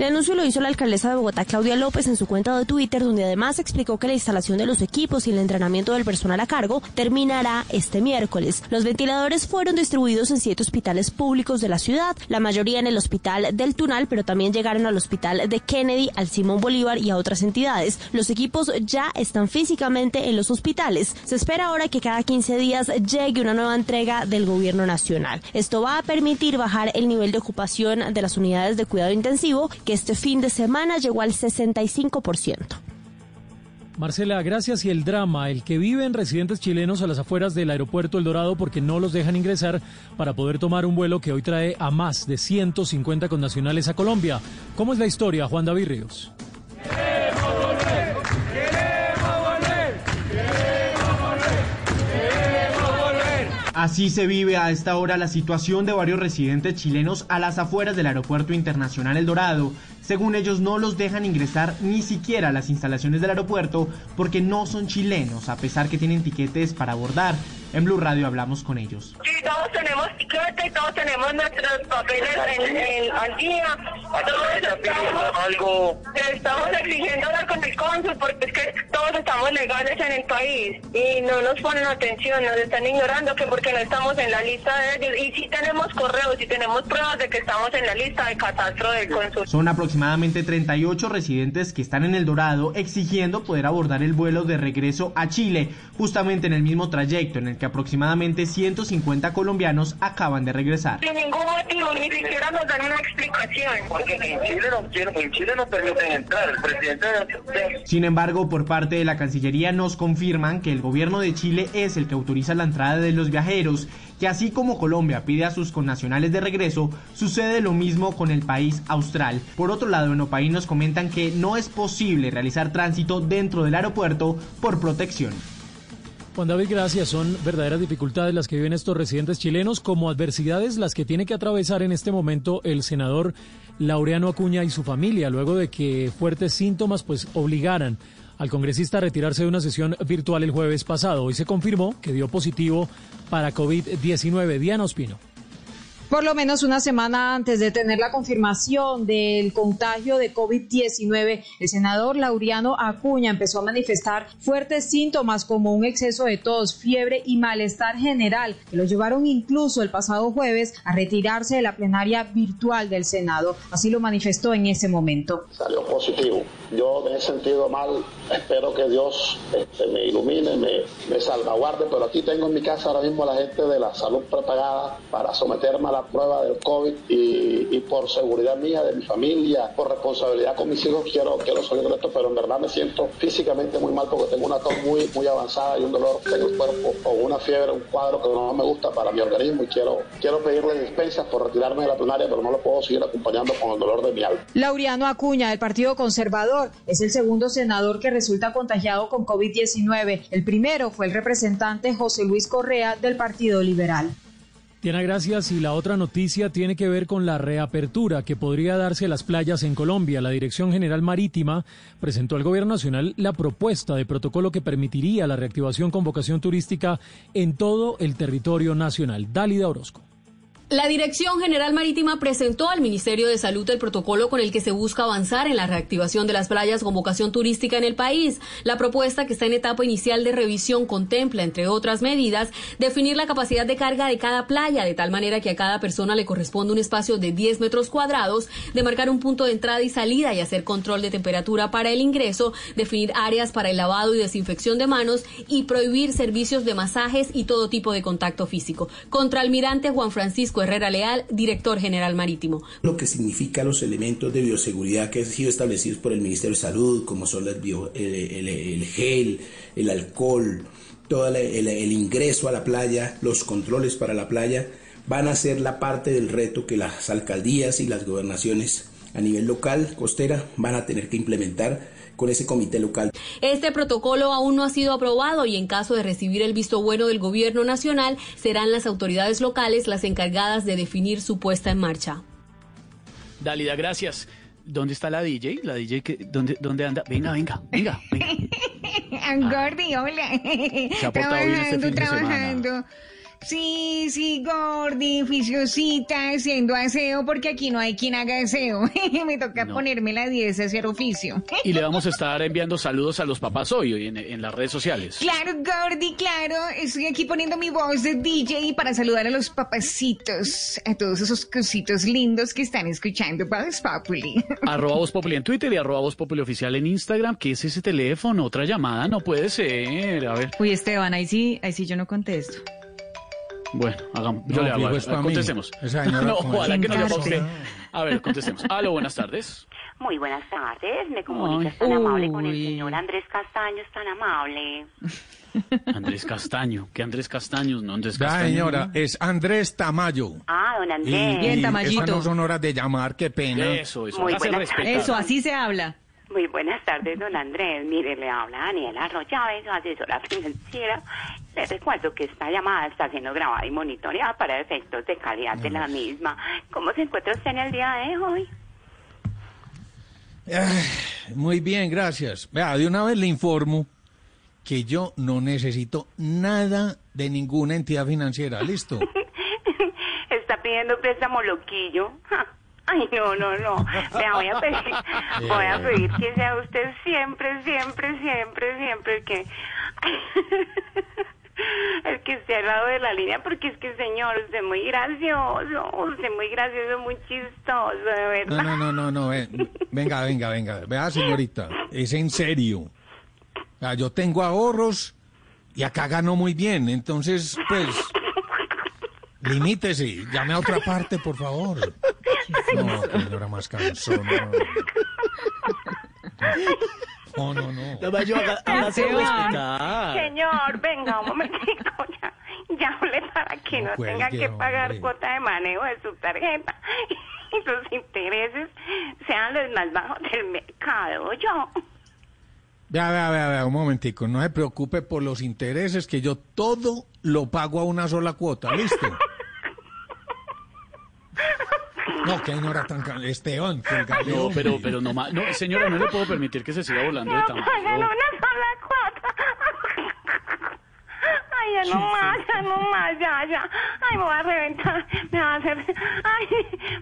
S29: El anuncio lo hizo la alcaldesa de Bogotá, Claudia López, en su cuenta de Twitter, donde además explicó que la instalación de los equipos y el entrenamiento del personal a cargo terminará este miércoles. Los ventiladores fueron distribuidos en siete hospitales públicos de la ciudad, la mayoría en el hospital del Tunal, pero también llegaron al hospital de Kennedy, al Simón Bolívar y a otras entidades. Los equipos ya están físicamente en los hospitales. Se espera ahora que cada 15 días llegue una nueva entrega del gobierno nacional. Esto va a permitir bajar el nivel de ocupación de las unidades de cuidado intensivo, este fin de semana llegó al 65%.
S28: Marcela, gracias. Y el drama, el que viven residentes chilenos a las afueras del aeropuerto El Dorado porque no los dejan ingresar para poder tomar un vuelo que hoy trae a más de 150 connacionales a Colombia. ¿Cómo es la historia, Juan David Ríos?
S3: Así se vive a esta hora la situación de varios residentes chilenos a las afueras del Aeropuerto Internacional El Dorado. Según ellos no los dejan ingresar ni siquiera a las instalaciones del aeropuerto porque no son chilenos, a pesar que tienen tiquetes para abordar. En Blue Radio hablamos con ellos.
S30: Sí, todos tenemos tiquete, todos tenemos nuestros papeles en, en- al día. Todos estamos,
S31: algo
S30: estamos exigiendo hablar con el cónsul porque es que todos estamos legales en el país y no nos ponen atención, nos están ignorando que porque no estamos en la lista de ellos. Y sí tenemos correos y tenemos pruebas de que estamos en la lista de catastro del cónsul.
S3: Son aproximadamente 38 residentes que están en El Dorado exigiendo poder abordar el vuelo de regreso a Chile, justamente en el mismo trayecto en el que aproximadamente 150 colombianos acaban de regresar.
S30: Sin ningún motivo, ni siquiera nos dan una explicación.
S31: porque en Chile no quieren, en Chile no permiten entrar. El presidente de-
S3: Sin embargo, por parte de la Cancillería nos confirman que el gobierno de Chile es el que autoriza la entrada de los viajeros, que así como Colombia pide a sus connacionales de regreso, sucede lo mismo con el país austral. Por otro lado, en Opaí nos comentan que no es posible realizar tránsito dentro del aeropuerto por protección.
S28: Juan David, gracias. Son verdaderas dificultades las que viven estos residentes chilenos, como adversidades las que tiene que atravesar en este momento el senador Laureano Acuña y su familia, luego de que fuertes síntomas pues obligaran al congresista a retirarse de una sesión virtual el jueves pasado. Hoy se confirmó que dio positivo para COVID-19. Diana Ospino.
S32: Por lo menos una semana antes de tener la confirmación del contagio de COVID-19, el senador Lauriano Acuña empezó a manifestar fuertes síntomas como un exceso de tos, fiebre y malestar general, que lo llevaron incluso el pasado jueves a retirarse de la plenaria virtual del Senado. Así lo manifestó en ese momento.
S33: Salió positivo. Yo me he sentido mal. Espero que Dios este, me ilumine, me, me salvaguarde, pero aquí tengo en mi casa ahora mismo a la gente de la salud prepagada para someterme a la prueba del COVID y, por seguridad mía, de mi familia, por responsabilidad con mis hijos, quiero, quiero salir de esto, pero en verdad me siento físicamente muy mal porque tengo una tos muy, muy avanzada y un dolor en el cuerpo o una fiebre, un cuadro que no me gusta para mi organismo y quiero, quiero pedirle dispensas por retirarme de la plenaria, pero no lo puedo seguir acompañando con el dolor de mi alma.
S32: Lauriano Acuña, del Partido Conservador, es el segundo senador que resulta contagiado con COVID-19. El primero fue el representante José Luis Correa del Partido Liberal.
S28: Diana, gracias. Y la otra noticia tiene que ver con la reapertura que podría darse a las playas en Colombia. La Dirección General Marítima presentó al Gobierno Nacional la propuesta de protocolo que permitiría la reactivación con vocación turística en todo el territorio nacional. Dálida Orozco.
S34: La Dirección General Marítima presentó al Ministerio de Salud el protocolo con el que se busca avanzar en la reactivación de las playas con vocación turística en el país. La propuesta, que está en etapa inicial de revisión, contempla, entre otras medidas, definir la capacidad de carga de cada playa, de tal manera que a cada persona le corresponde un espacio de 10 metros cuadrados, de marcar un punto de entrada y salida y hacer control de temperatura para el ingreso, definir áreas para el lavado y desinfección de manos y prohibir servicios de masajes y todo tipo de contacto físico. Contraalmirante Juan Francisco Herrera Leal, director general marítimo.
S35: Lo que significa los elementos de bioseguridad que han sido establecidos por el Ministerio de Salud, como son el, gel, el alcohol, todo el, ingreso a la playa, los controles para la playa, van a ser la parte del reto que las alcaldías y las gobernaciones a nivel local, costera, van a tener que implementar con ese comité local.
S34: Este protocolo aún no ha sido aprobado y en caso de recibir el visto bueno del gobierno nacional, serán las autoridades locales las encargadas de definir su puesta en marcha.
S4: Dalida, gracias. ¿Dónde está la DJ? La DJ que, ¿dónde, ¿dónde anda? Venga, venga, venga, venga.
S36: Gordi, hola.
S4: Se ha portado bien este fin de semana.
S36: Sí, sí, Gordi, oficiosita, haciendo aseo, porque aquí no hay quien haga aseo. Me toca
S4: No.
S36: ponerme la 10 a hacer oficio.
S4: Y le vamos a estar enviando saludos a los papás hoy, hoy en, en las redes sociales.
S36: Claro, Gordi, claro. Estoy aquí poniendo mi voz de DJ para saludar a los papacitos, a todos esos cositos lindos que están escuchando Voz Populi.
S4: Arroba Voz Populi en Twitter y arroba Voz Populi Oficial en Instagram. ¿Qué es ese teléfono? Otra llamada, no puede ser. A ver,
S5: Uy, Esteban, ahí sí, ahí sí yo no contesto.
S4: Bueno, hagamos. Yo
S19: No,
S4: le hago. a
S19: mí.
S4: contestemos. No, ojalá que no le a usted. A ver, contestemos. Aló, buenas tardes.
S25: Muy buenas tardes, me
S4: Ay.
S25: comunicas tan amable con el señor Andrés Castaño, es tan amable.
S4: Andrés Castaño. ¿Qué Andrés Castaño? No, Andrés Castaño.
S19: señora, es Andrés Tamayo.
S25: Ah, don
S19: Y,
S25: Andrés.
S19: y esas no son horas de llamar, qué pena.
S4: Eso, eso.
S25: Muy.
S5: Eso, así se habla.
S25: Muy buenas tardes, don Andrés. Mire, le habla Daniela Arroyave, su asesora financiera. Le recuerdo que esta llamada está siendo grabada y monitoreada para efectos de calidad de la misma. ¿Cómo se encuentra usted en el día de hoy?
S19: Ay, muy bien, gracias. Vea, de una vez le informo que yo no necesito nada de ninguna entidad financiera, ¿listo?
S25: Está pidiendo préstamo loquillo. Ja. Ay, no, no, no. Le voy a pedir, voy a pedir que sea usted siempre, siempre, siempre, siempre el que... El que esté al lado de la línea, porque es que, señor, usted es muy gracioso, usted es muy gracioso, muy chistoso, de verdad.
S19: No, no, no, no, no. ven- Venga, venga, venga. Vea, señorita, es en serio. Yo tengo ahorros y acá gano muy bien. Entonces, pues, limítese. Llame a otra parte, por favor. No, señora más cansona. No, no, no.
S4: No, vaya, haga- hágase
S25: Esteban.
S4: respetar.
S25: Señor, venga un momentico, ya, ya hablé para que no,
S19: No
S25: tenga que pagar
S19: hombre.
S25: cuota de manejo de su tarjeta y los intereses sean los más bajos del mercado, yo.
S19: Vea, vea, vea, vea, un momentico. No se preocupe por los intereses, que yo todo lo pago a una sola cuota. ¿Listo? No, que no era tan... ca- Esteban, que el.
S4: No, pero, pero no más. No, señora, no le puedo permitir que se siga volando de
S25: No
S4: tamaño.
S25: pagan una sola cuota. Ay, ya no más, ya no más, ya, ya. Ay, me voy a reventar. Me va a hacer. Ay,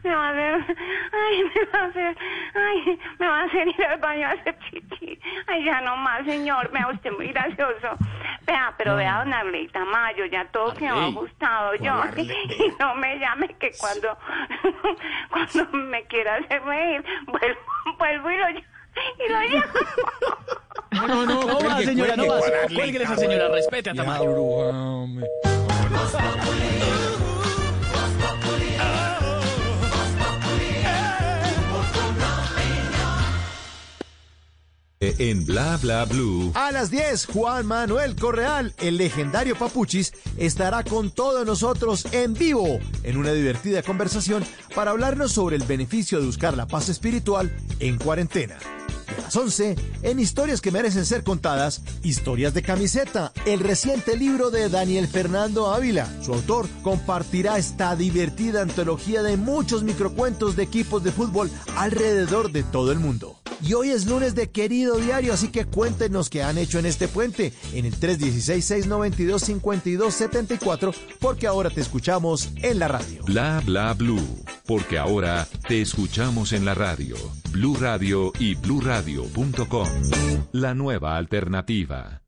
S25: me va a hacer. Ay, me va a hacer. Ay, me va a hacer ir al baño a hacer chichi. Ay, ya no más, señor. Vea usted muy gracioso. Vea, pero vea, don Arley Tamayo, ya todo quedó
S37: Arley.
S25: ajustado. Yo,
S37: Hola, Arley.
S25: y no me llame que cuando, cuando me quiera hacer reír, vuelvo, vuelvo y lo llamo. Y lo llamo.
S19: No, no, no,
S4: No va,
S19: cuelgue,
S4: señora, no
S19: cuelgue.
S4: va. Cuélguele a esa señora, respete a
S19: Ya,
S38: En Bla Bla Blue.
S16: A las 10, Juan Manuel Correal, el legendario Papuchis, estará con todos nosotros en vivo en una divertida conversación para hablarnos sobre el beneficio de buscar la paz espiritual en cuarentena. Y a las 11, en Historias que merecen ser contadas, Historias de camiseta, el reciente libro de Daniel Fernando Ávila. Su autor compartirá esta divertida antología de muchos microcuentos de equipos de fútbol alrededor de todo el mundo. Y hoy es lunes de querido diario, así que cuéntenos qué han hecho en este puente en el 316-692-5274, porque ahora te escuchamos en la radio.
S38: Bla Bla Blue. Porque ahora te escuchamos en la radio. Blue Radio y bluradio.com. La nueva alternativa.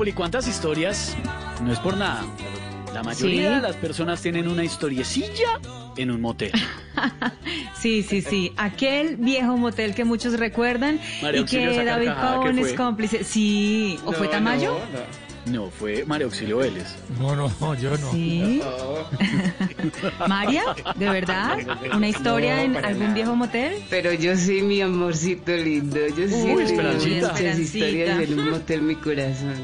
S4: Populi. ¿Cuántas historias? No es por nada. La mayoría
S5: Sí.
S4: de las personas tienen una historiecilla en un motel.
S5: Sí, sí, sí. Aquel viejo motel que muchos recuerdan
S4: María
S5: y
S4: Auxilio,
S5: que David Pavón es cómplice. Sí. ¿O fue Tamayo?
S4: No, fue María Auxilio Vélez.
S39: No, no, yo no.
S5: Sí. María, ¿de verdad? ¿Una historia en algún viejo motel?
S6: Pero yo sí, mi amorcito lindo. Yo sí
S4: Uy, Esperancita.
S6: muchas
S4: Esperancita.
S6: historias en un motel, mi corazón.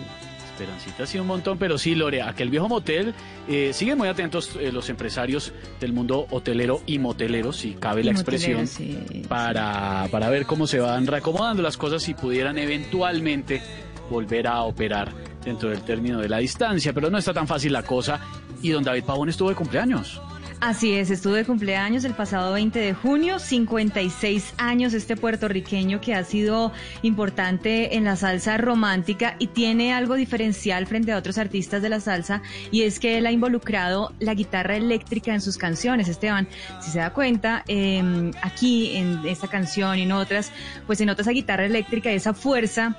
S4: Esperancita sí un montón, pero sí, Lore, aquel viejo motel, eh, siguen muy atentos eh, los empresarios del mundo hotelero y motelero, si cabe la expresión,
S5: sí,
S4: para, para ver cómo se van reacomodando las cosas y pudieran eventualmente volver a operar dentro del término de la distancia, pero no está tan fácil la cosa. Y don David Pavón estuvo de cumpleaños.
S5: Así es, estuvo de cumpleaños el pasado 20 de junio, 56 años este puertorriqueño que ha sido importante en la salsa romántica y tiene algo diferencial frente a otros artistas de la salsa y es que él ha involucrado la guitarra eléctrica en sus canciones. Esteban, si se da cuenta, eh, aquí en esta canción y en otras, pues se nota esa guitarra eléctrica esa fuerza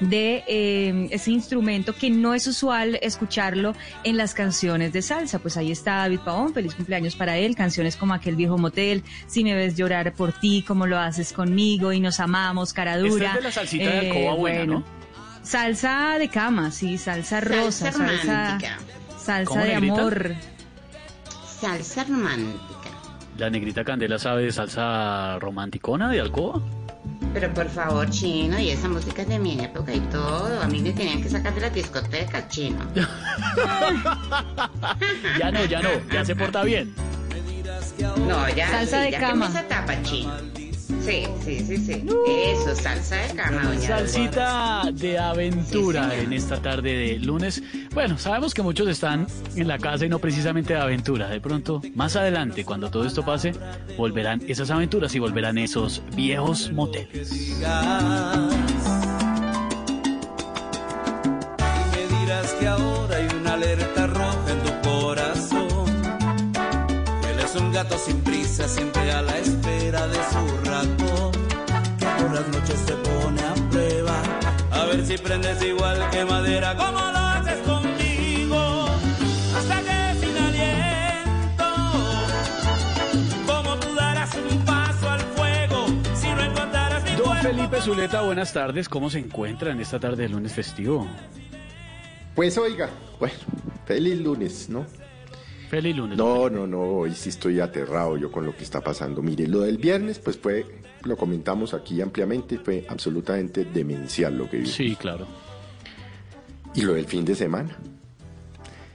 S5: de eh, ese instrumento que no es usual escucharlo en las canciones de salsa. Pues ahí está David Pavón, feliz cumpleaños para él, canciones como aquel viejo motel, si me ves llorar por ti, como lo haces conmigo y nos amamos, cara dura.
S4: es de la salsita de alcoba buena, ¿no?
S5: Salsa de cama, sí, salsa rosa,
S6: Salsa
S5: salsa,
S6: romántica.
S5: salsa
S4: ¿Cómo,
S5: de
S4: negrita?
S5: amor.
S40: salsa romántica.
S4: ¿La negrita Candela sabe de salsa romanticona de alcoba?
S40: Pero por favor, chino, y esa música es de mi época y todo. A mí me tenían que sacar de la discoteca, chino.
S4: Ya no, ya no, ya se porta bien.
S40: No, ya.
S5: Salsa
S40: sí,
S5: de
S40: ya
S5: cama.
S40: Que me tapa, chino. Sí, sí, sí, sí. Eso, salsa de cama, doña
S4: Salsita de aventura en esta tarde de lunes. Bueno, sabemos que muchos están en la casa y no precisamente de aventura. De pronto, más adelante, cuando todo esto pase, volverán esas aventuras y volverán esos viejos moteles.
S41: Me dirás que ahora hay una alerta un gato sin prisa, siempre a la espera de su ratón. Que por las noches se pone a prueba. A ver si prendes igual que madera, como lo haces conmigo. Hasta que sin aliento, como tú darás un paso al fuego. Si no encontraras mi
S4: Don
S41: cuerpo.
S4: Felipe Zuleta, buenas tardes. ¿Cómo se encuentra en esta tarde de lunes festivo?
S42: Pues oiga, bueno, feliz lunes, ¿no?
S4: Feliz lunes.
S42: No, no, no, hoy sí estoy aterrado yo con lo que está pasando. Mire, lo del viernes, pues fue, lo comentamos aquí ampliamente, fue absolutamente demencial lo que vimos.
S4: Sí, claro.
S42: Y lo del fin de semana.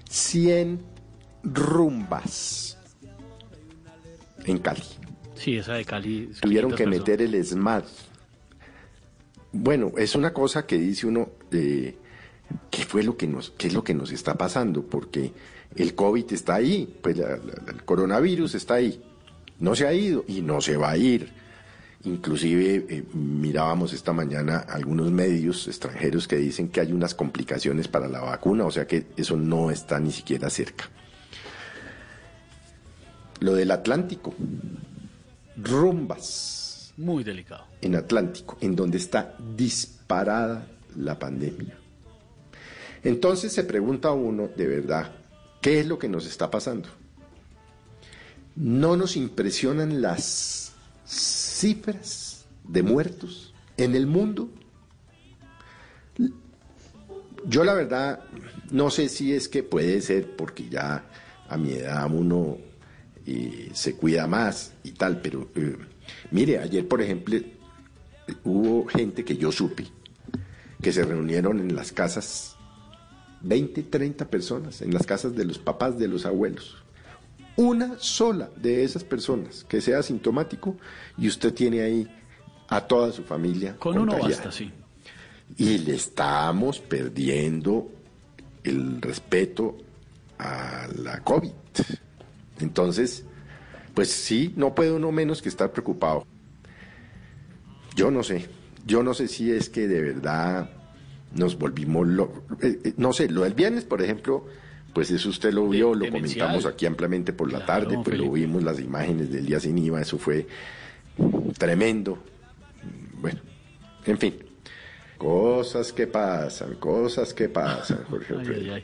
S42: 100 rumbas en Cali.
S4: Sí, esa de Cali.
S42: Tuvieron que
S4: 500
S42: meter el SMAT. Bueno, es una cosa que dice uno, eh, ¿qué fue lo que nos, qué es lo que nos está pasando? Porque el COVID está ahí, pues la- la- el coronavirus está ahí, no se ha ido y no se va a ir. Inclusive eh, mirábamos esta mañana algunos medios extranjeros que dicen que hay unas complicaciones para la vacuna, o sea que eso no está ni siquiera cerca. Lo del Atlántico, rumbas
S4: Muy delicado.
S42: en Atlántico, en donde está disparada la pandemia. Entonces se pregunta uno, de verdad, ¿qué es lo que nos está pasando? ¿No nos impresionan las cifras de muertos en el mundo? Yo la verdad no sé si es que puede ser porque ya a mi edad uno eh, se cuida más y tal, pero eh, mire, ayer por ejemplo hubo gente que yo supe que se reunieron en las casas, 20, 30 personas, en las casas de los papás, de los abuelos. Una sola de esas personas que sea asintomático y usted tiene ahí a toda su familia.
S4: Con uno basta, sí.
S42: Y le estamos perdiendo el respeto a la COVID. Entonces, pues sí, no puede uno menos que estar preocupado. Yo no sé, yo no sé si es que de verdad nos volvimos, lo- eh, eh, no sé, lo del viernes, por ejemplo, pues eso usted lo vio, lo
S4: demencial.
S42: comentamos aquí ampliamente por la
S4: Claro,
S42: tarde, pues lo vimos las imágenes del día sin IVA, eso fue tremendo. Bueno, en fin, cosas que pasan, cosas que pasan, Jorge.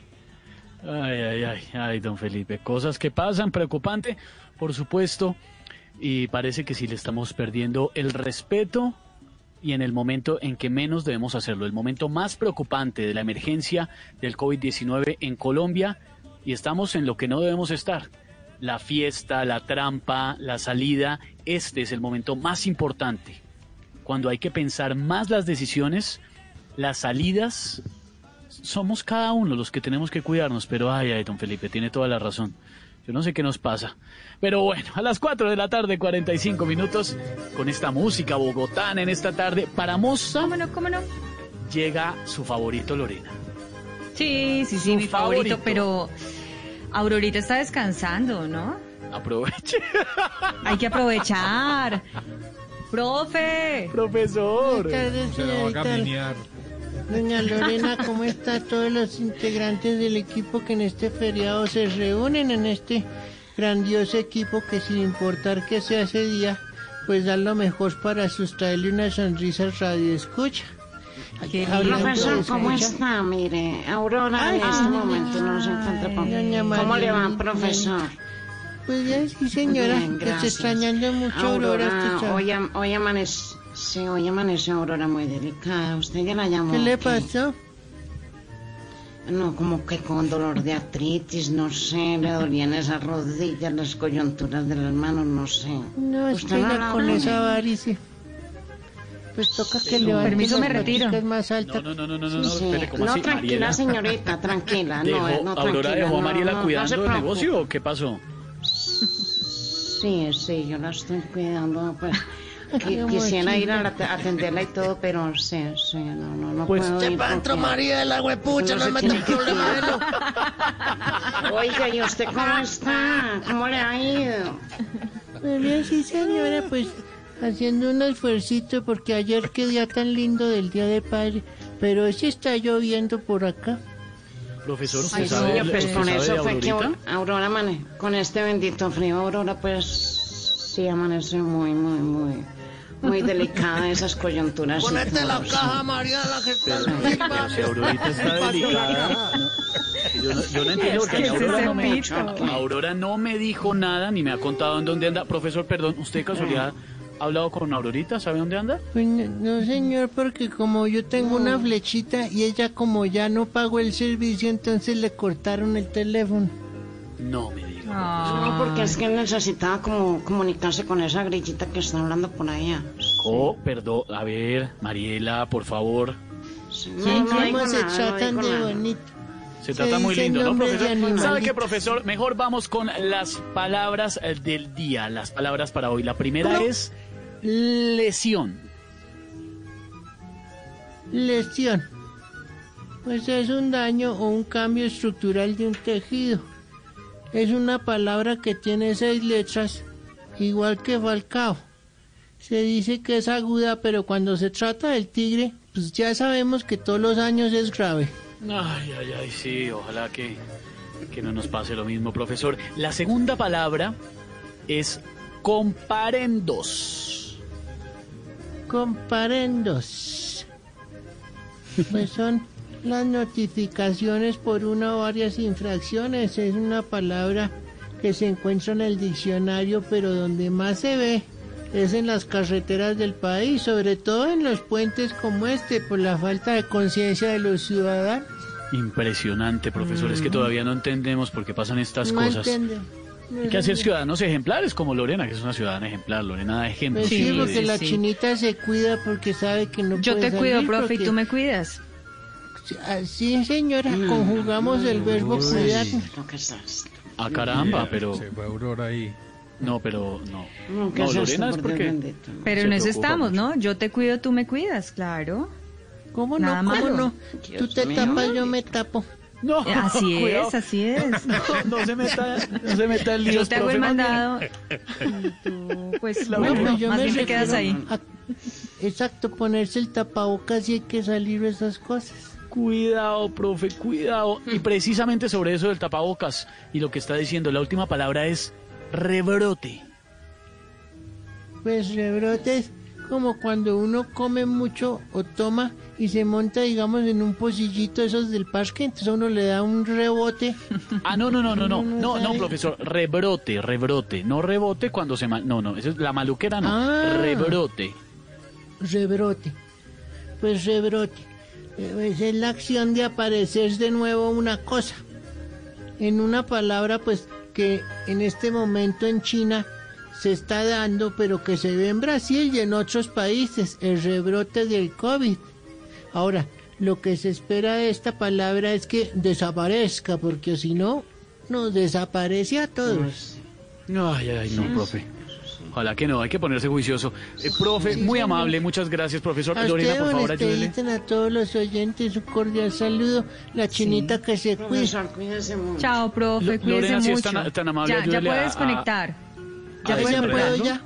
S4: Ay, ay, ay, ay, don Felipe. Cosas que pasan, preocupante, por supuesto. Y parece que sí le estamos perdiendo el respeto y en el momento en que menos debemos hacerlo, el momento más preocupante de la emergencia del COVID-19 en Colombia y estamos en lo que no debemos estar. La fiesta, la trampa, la salida, este es el momento más importante. Cuando hay que pensar más las decisiones, las salidas somos cada uno los que tenemos que cuidarnos, pero ay, ay, don Felipe, tiene toda la razón. Yo no sé qué nos pasa. Pero bueno, a las 4 de la tarde, 45 minutos, con esta música bogotana en esta tarde, para Moza
S5: ¿Cómo no, cómo no?
S4: llega su favorito Lorena.
S5: Sí, sí, sí, mi favorito,
S4: favorito.
S5: pero Aurorita está descansando, ¿no?
S4: Aproveche.
S5: Hay que aprovechar. Profe.
S4: Profesor.
S43: Tardes,
S19: Se la va a caminear.
S43: Doña Lorena, ¿cómo está todos los integrantes del equipo que en este feriado se reúnen en este grandioso equipo que sin importar que sea ese día, pues dan lo mejor para sustraerle una sonrisa al radio escucha?
S40: Profesor, ¿cómo está? Mire, Aurora
S43: Ay,
S40: en este
S43: ah,
S40: momento no se encuentra con... ¿Cómo le va, profesor?
S43: Pues ya sí, señora,
S40: Bien,
S43: pues
S40: gracias.
S43: extrañando mucho Aurora.
S40: Aurora, hoy, am- hoy amanece... Sí, hoy amaneció Aurora muy delicada. Usted ya la llamó.
S43: ¿Qué le
S40: ¿qué? No, como que con dolor de artritis, no sé, le dolían esas rodillas, las coyunturas de las manos, no sé.
S43: No, es
S40: ¿Usted
S43: que
S40: no
S43: con esa
S40: él?
S43: varice. Pues toca que
S40: Sí,
S43: levante
S40: permiso, me retiro.
S43: más altas.
S4: No, no, no, no, no, no,
S40: Sí,
S4: espere, ¿cómo
S40: no,
S4: así?
S40: tranquila,
S4: Mariela?
S40: señorita, tranquila.
S4: ¿Dejó,
S40: no, eh, no,
S4: ¿Aurora
S40: tranquila,
S4: dejó a
S40: no,
S4: Mariela
S40: no, no
S4: cuidando el negocio o qué pasó?
S40: Sí, sí, yo la estoy cuidando, pues.
S43: Qué
S40: quisiera ir a, atenderla y todo, pero sí, sí, no, no, no
S4: Pues-
S40: puedo
S43: Se
S40: ir
S43: pa' dentro,
S40: porque-
S43: María de la huepucha,
S40: no
S43: no
S40: se
S43: me meta problema.
S40: Oiga, ¿y usted cómo está? ¿Cómo le ha ido?
S43: Pues bien, sí, señora, pues haciendo un esfuercito porque ayer qué día tan lindo del Día de Padre, pero sí está lloviendo por acá.
S4: Profesor, ¿usted
S40: Ay,
S4: sabe,
S40: niño, pues con eso fue que? Aurora, mane, con este bendito frío, Aurora, pues sí amanece muy, muy, muy, muy delicada esas coyunturas. y
S43: Ponete la caja, María, la que está
S4: si Aurorita está delicada. no, yo, no, yo no entiendo porque
S40: ¿Qué
S4: a
S40: es
S4: mí Aurora no, me? Aurora no me dijo nada ni me ha contado en dónde anda. Profesor, perdón, ¿usted de casualidad ha hablado con Aurorita? ¿Sabe dónde anda?
S43: Pues no, no, señor, porque como yo tengo una flechita y ella como ya no pagó el servicio, entonces le cortaron el teléfono.
S4: No me.
S40: No, porque es que necesitaba como comunicarse con esa grillita que está hablando por allá.
S4: Oh, perdón. A ver, Mariela, por favor.
S40: No,
S43: Sí,
S40: no
S43: cómo
S40: digo
S43: se
S40: nada, no
S43: tratan
S40: digo
S43: de
S40: nada.
S43: bonito.
S4: Se
S43: Se
S4: trata muy lindo, ¿no, profesor? ¿Sabe qué, profesor? Mejor vamos con las palabras eh, del día, las palabras para hoy. La primera es lesión.
S43: Lesión. Pues es un daño o un cambio estructural de un tejido. Es una palabra que tiene seis letras, igual que Falcao. Se dice que es aguda, pero cuando se trata del tigre, pues ya sabemos que todos los años es grave.
S4: Ay, ay, ay, sí, ojalá que, que no nos pase lo mismo, profesor. La segunda palabra es comparendos.
S43: Comparendos. Pues son las notificaciones por una o varias infracciones. Es una palabra que se encuentra en el diccionario, pero donde más se ve es en las carreteras del país, sobre todo en los puentes como este, por la falta de conciencia de los ciudadanos.
S4: Impresionante, profesor. Es que todavía no entendemos por qué pasan estas
S43: No
S4: cosas.
S43: entiende.
S4: Hay que hacer ciudadanos ejemplares como Lorena, que es una ciudadana ejemplar. Lorena da ejemplo.
S43: Pues sí, porque la chinita se cuida porque sabe que no
S5: Yo
S43: puede
S5: te cuido, profe, y tú me cuidas.
S43: Ah, Sí, señora, conjugamos el verbo cuidar.
S4: Ah, caramba, pero...
S19: Se fue Aurora ahí.
S4: No, pero no.
S40: No, ¿qué
S4: No, Lorena es porque...
S5: Pero en eso estamos,
S4: mucho.
S5: ¿no? Yo te cuido, tú me cuidas, claro.
S43: ¿Cómo
S5: Nada
S43: no? ¿Cómo
S5: malo.
S43: no? Tú te
S5: mío.
S43: tapas, yo me tapo.
S4: No,
S5: Así es, así es.
S4: No, no se meta, no se meta en líos,
S5: Yo te hago el mandado. y tú, pues,
S4: La
S5: bueno,
S4: verdad.
S5: más bien te quedas ahí.
S43: a- exacto, ponerse el tapabocas y hay que salir de esas cosas.
S4: Cuidado, profe, cuidado. Y precisamente sobre eso del tapabocas y lo que está diciendo, la última palabra es rebrote.
S43: Pues rebrotes como cuando uno come mucho o toma y se monta, digamos, en un pocillito esos del parque, entonces a uno le da un rebote.
S4: Ah, no, no, no, no, no, no, no, profesor, rebrote, rebrote, no rebote cuando se... ma- No, no, esa es la maluquera, no,
S43: Ah.
S4: rebrote.
S43: Rebrote. Pues rebrote. Pues es la acción de aparecer de nuevo una cosa. En una palabra, pues, que en este momento en China se está dando, pero que se ve en Brasil y en otros países, el rebrote del COVID. Ahora, lo que se espera de esta palabra es que desaparezca, porque si no, nos desaparece a todos.
S4: Ay, ay, no, profe. Ojalá que no, hay que ponerse juicioso. Eh, profe, muy amable, muchas gracias, profesor.
S43: A
S4: Lorena,
S43: usted,
S4: por favor, ayúdele.
S43: A todos los oyentes, un cordial saludo. La chinita que se cuida.
S40: Profesor, cuídese mucho.
S5: Chao, profe, cuídese
S4: Lorena, si es
S5: mucho.
S4: tan- tan amable,
S5: ya, ya
S4: ayúdele a-
S5: puedes
S4: a-
S5: conectar.
S4: Ya
S43: Ya,
S4: puede
S43: puedo
S4: ¿no?
S43: ya.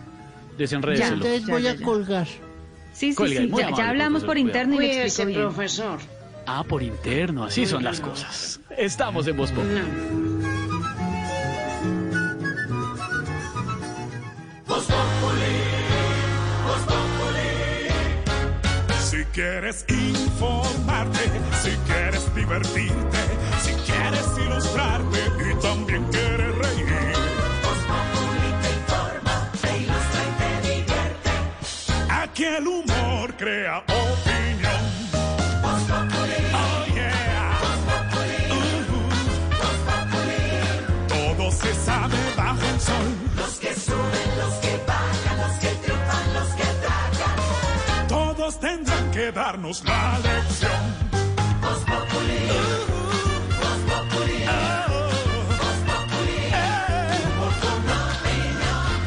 S4: Desenrédeselo.
S43: Entonces
S5: Ya,
S43: voy
S5: ya,
S43: a
S5: ya.
S43: colgar.
S5: Sí, sí,
S4: Cuelga,
S5: sí, ya,
S4: amable,
S5: ya hablamos
S4: profesor,
S5: por interno y le explico bien.
S40: profesor.
S4: Ah, por interno, así son las cosas. Estamos en Voz Populi.
S44: Si quieres informarte, si quieres divertirte, si quieres ilustrarte y también quieres reír. Voz Populi te informa, te ilustra y te divierte. Aquí el humor crea opinión. Darnos la lección.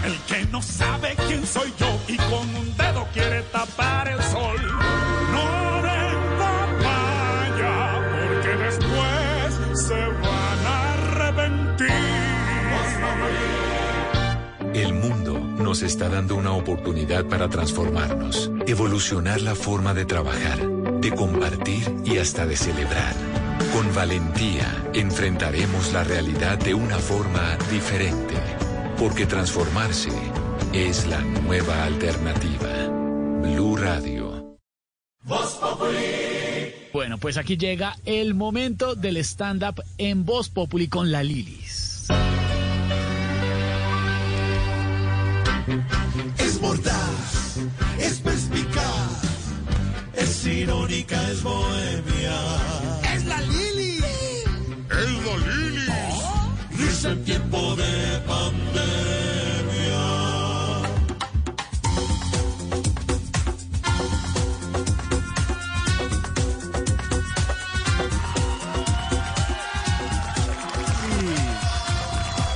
S44: El que no sabe quién soy yo y con un dedo quiere tapar el sol.
S15: Nos está dando una oportunidad para transformarnos, evolucionar la forma de trabajar, de compartir y hasta de celebrar. Con valentía enfrentaremos la realidad de una forma diferente, porque transformarse es la nueva alternativa. Blue Radio.
S45: Voz Populi.
S4: Bueno, pues aquí llega el momento del stand-up en Voz Populi con la Lilis.
S10: Es mordaz, es perspicaz, es irónica, es bohemia. Es la Lili. Es la Lili. Risa en tiempo de pandemia.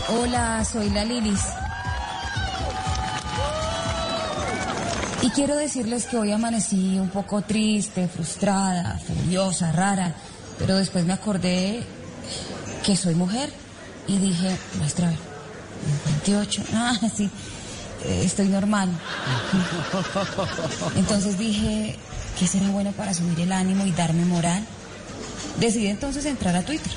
S46: Hola, soy la Lilis. Quiero decirles que hoy amanecí un poco triste, frustrada, furiosa, rara, pero después me acordé que soy mujer y dije, muestra, a ver, 28, ah, sí, estoy normal. Entonces dije, ¿qué será bueno para subir el ánimo y darme moral? Decidí entonces entrar a Twitter,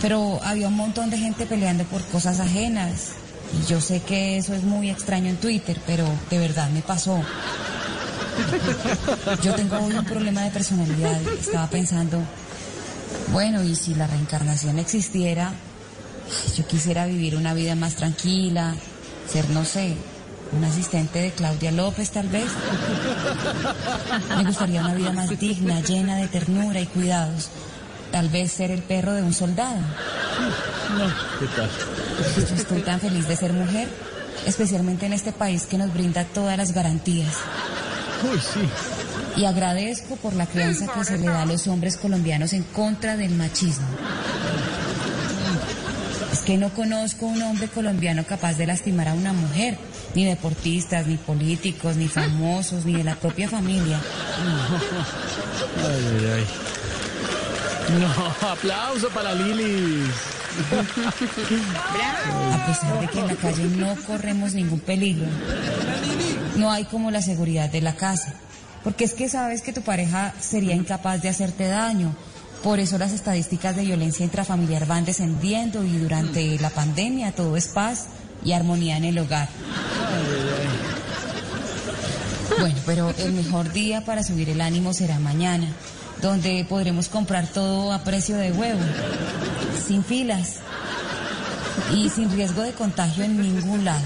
S46: pero había un montón de gente peleando por cosas ajenas. Y yo sé que eso es muy extraño en Twitter, pero de verdad me pasó. Yo tengo un problema de personalidad. Estaba pensando, bueno, y si la reencarnación existiera, yo quisiera vivir una vida más tranquila, ser, no sé, un asistente de Claudia López tal vez. Me gustaría una vida más digna, llena de ternura y cuidados. Tal vez ser el perro de un soldado.
S4: ¿Qué tal?
S46: Yo estoy tan feliz de ser mujer, especialmente en este país que nos brinda todas las garantías.
S4: Uy, sí.
S46: Y agradezco por la crianza que se le da a los hombres colombianos en contra del machismo. Es que no conozco un hombre colombiano capaz de lastimar a una mujer, ni deportistas, ni políticos, ni famosos, ni de la propia familia.
S4: Ay, ay, ay. No, aplauso para Lilis.
S46: A pesar de que en la calle no corremos ningún peligro, no hay como la seguridad de la casa. Porque es que sabes que tu pareja sería incapaz de hacerte daño. Por eso las estadísticas de violencia intrafamiliar van descendiendo y durante la pandemia todo es paz y armonía en el hogar. Bueno, pero el mejor día para subir el ánimo será mañana, donde podremos comprar todo a precio de huevo, sin filas y sin riesgo de contagio en ningún lado.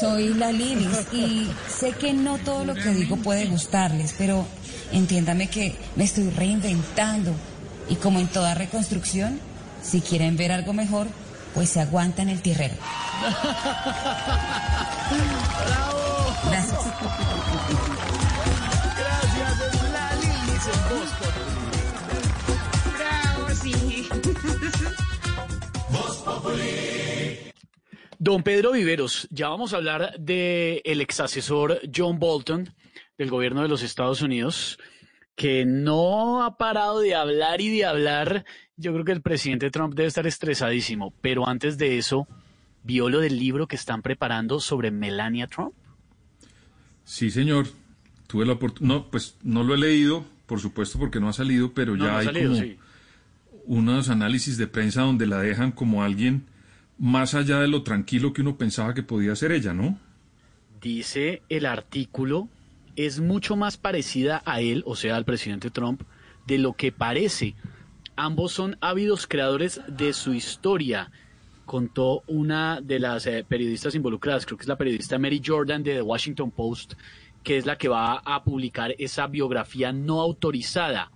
S46: Soy la Lilis y sé que no todo lo que digo puede gustarles, pero entiéndame que me estoy reinventando y como en toda reconstrucción, si quieren ver algo mejor, pues se aguantan el tierrero. Gracias.
S4: Gracias, es en.
S6: Bravo, sí.
S4: Don Pedro Viveros, ya vamos a hablar del el ex asesor John Bolton del gobierno de los Estados Unidos, que no ha parado de hablar y de hablar. Yo creo que el presidente Trump debe estar estresadísimo, pero antes de eso, ¿vio lo del libro que están preparando sobre Melania Trump?
S26: Sí, señor. Tuve la oportunidad. No, pues no lo he leído, por supuesto, porque no ha salido, pero
S4: No,
S26: ya
S4: no
S26: hay
S4: salido,
S26: como
S4: sí.
S26: unos análisis de prensa donde la dejan como alguien más allá de lo tranquilo que uno pensaba que podía ser ella, ¿no?
S4: Dice el artículo, es mucho más parecida a él, o sea, al presidente Trump, de lo que parece. Ambos son ávidos creadores de su historia, contó una de las eh, periodistas involucradas, creo que es la periodista Mary Jordan de The Washington Post, que es la que va a publicar esa biografía no autorizada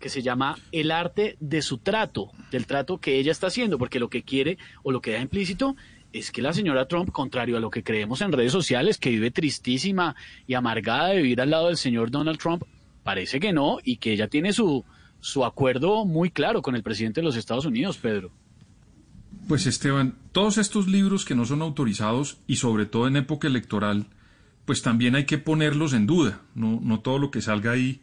S4: que se llama El arte de su trato, del trato que ella está haciendo, porque lo que quiere o lo que da implícito es que la señora Trump, contrario a lo que creemos en redes sociales, que vive tristísima y amargada de vivir al lado del señor Donald Trump, parece que no y que ella tiene su, su acuerdo muy claro con el presidente de los Estados Unidos, Pedro.
S26: Pues Esteban, todos estos libros que no son autorizados y sobre todo en época electoral, pues también hay que ponerlos en duda. No, no todo lo que salga ahí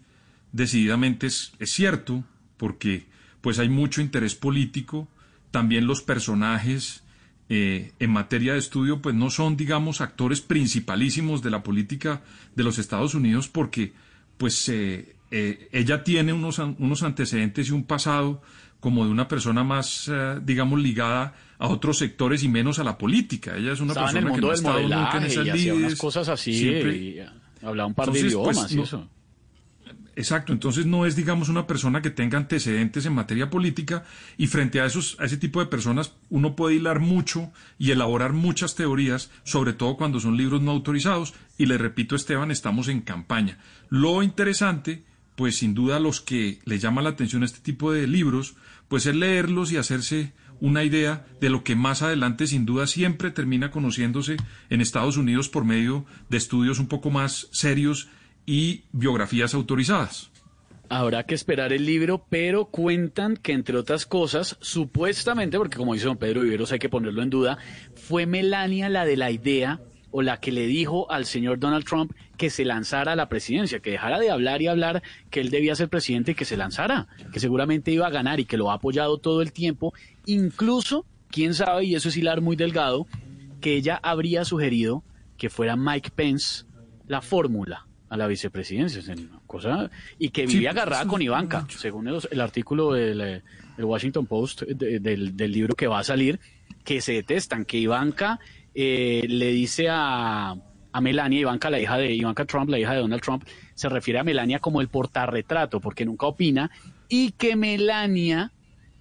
S26: decididamente es, cierto, porque pues hay mucho interés político, también los personajes eh, en materia de estudio pues no son digamos actores principalísimos de la política de los Estados Unidos porque pues eh, eh, ella tiene unos, unos antecedentes y un pasado como de una persona más, eh, digamos, ligada a otros sectores y menos a la política. Ella es una
S4: Estaba en el
S26: persona que
S4: mundo
S26: no ha
S4: del
S26: estado nunca en esas
S4: y hacía unas
S26: lides,
S4: cosas así
S26: siempre-
S4: y hablaba un par de
S26: pues,
S4: idiomas y
S26: no-
S4: eso.
S26: Exacto, entonces no es, digamos, una persona que tenga antecedentes en materia política y frente a esos, a ese tipo de personas uno puede hilar mucho y elaborar muchas teorías, sobre todo cuando son libros no autorizados. Y le repito, Esteban, estamos en campaña. Lo interesante, pues sin duda los que le llama la atención este tipo de libros, pues es leerlos y hacerse una idea de lo que más adelante sin duda siempre termina conociéndose en Estados Unidos por medio de estudios un poco más serios y biografías autorizadas.
S4: Habrá que esperar el libro, pero cuentan que, entre otras cosas, supuestamente, porque como dice don Pedro Viveros, hay que ponerlo en duda, fue Melania la de la idea o la que le dijo al señor Donald Trump que se lanzara a la presidencia, que dejara de hablar y hablar que él debía ser presidente y que se lanzara, que seguramente iba a ganar y que lo ha apoyado todo el tiempo, incluso, quién sabe, y eso es hilar muy delgado, que ella habría sugerido que fuera Mike Pence la fórmula a la vicepresidencia, cosa, y que vivía
S26: pues,
S4: agarrada con Ivanka, según el, el artículo del, eh, del Washington Post, de- del, del libro que va a salir, que se detestan, que Ivanka eh, le dice a, a Melania, Ivanka, la hija de Ivanka Trump, la hija de Donald Trump, se refiere a Melania como el portarretrato, porque nunca opina, y que Melania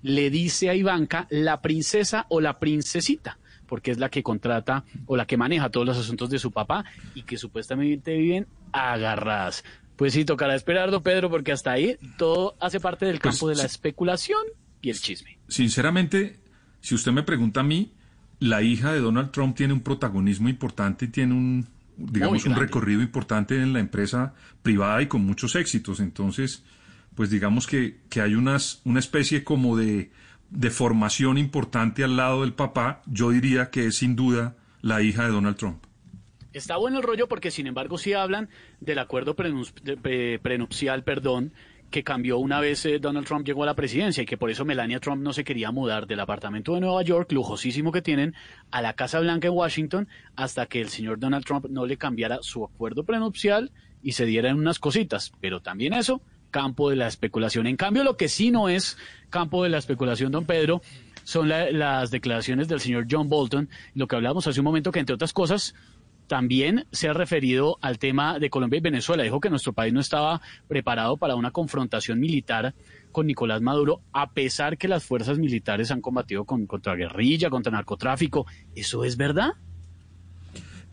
S4: le dice a Ivanka la princesa o la princesita, porque es la que contrata o la que maneja todos los asuntos de su papá y que supuestamente viven agarradas. Pues sí, tocará esperar, don Pedro, porque hasta ahí todo hace parte del
S26: Pues
S4: campo de la especulación y el chisme.
S26: Sinceramente, si usted me pregunta a mí, la hija de Donald Trump tiene un protagonismo importante y tiene un, digamos, un recorrido importante en la empresa privada y con muchos éxitos. Entonces, pues digamos que, que hay unas, una especie como de, de formación importante al lado del papá. Yo diría que es sin duda la hija de Donald Trump.
S4: Está bueno el rollo porque, sin embargo, sí hablan del acuerdo de- prenupcial, perdón, que cambió una vez eh, Donald Trump llegó a la presidencia y que por eso Melania Trump no se quería mudar del apartamento de Nueva York, lujosísimo que tienen, a la Casa Blanca en Washington, hasta que el señor Donald Trump no le cambiara su acuerdo prenupcial y se dieran unas cositas. Pero también eso, campo de la especulación. En cambio, lo que sí no es campo de la especulación, don Pedro, son la- las declaraciones del señor John Bolton, lo que hablábamos hace un momento, que entre otras cosas también se ha referido al tema de Colombia y Venezuela. Dijo que nuestro país no estaba preparado para una confrontación militar con Nicolás Maduro, a pesar que las fuerzas militares han combatido con, contra guerrilla, contra narcotráfico. ¿Eso es verdad?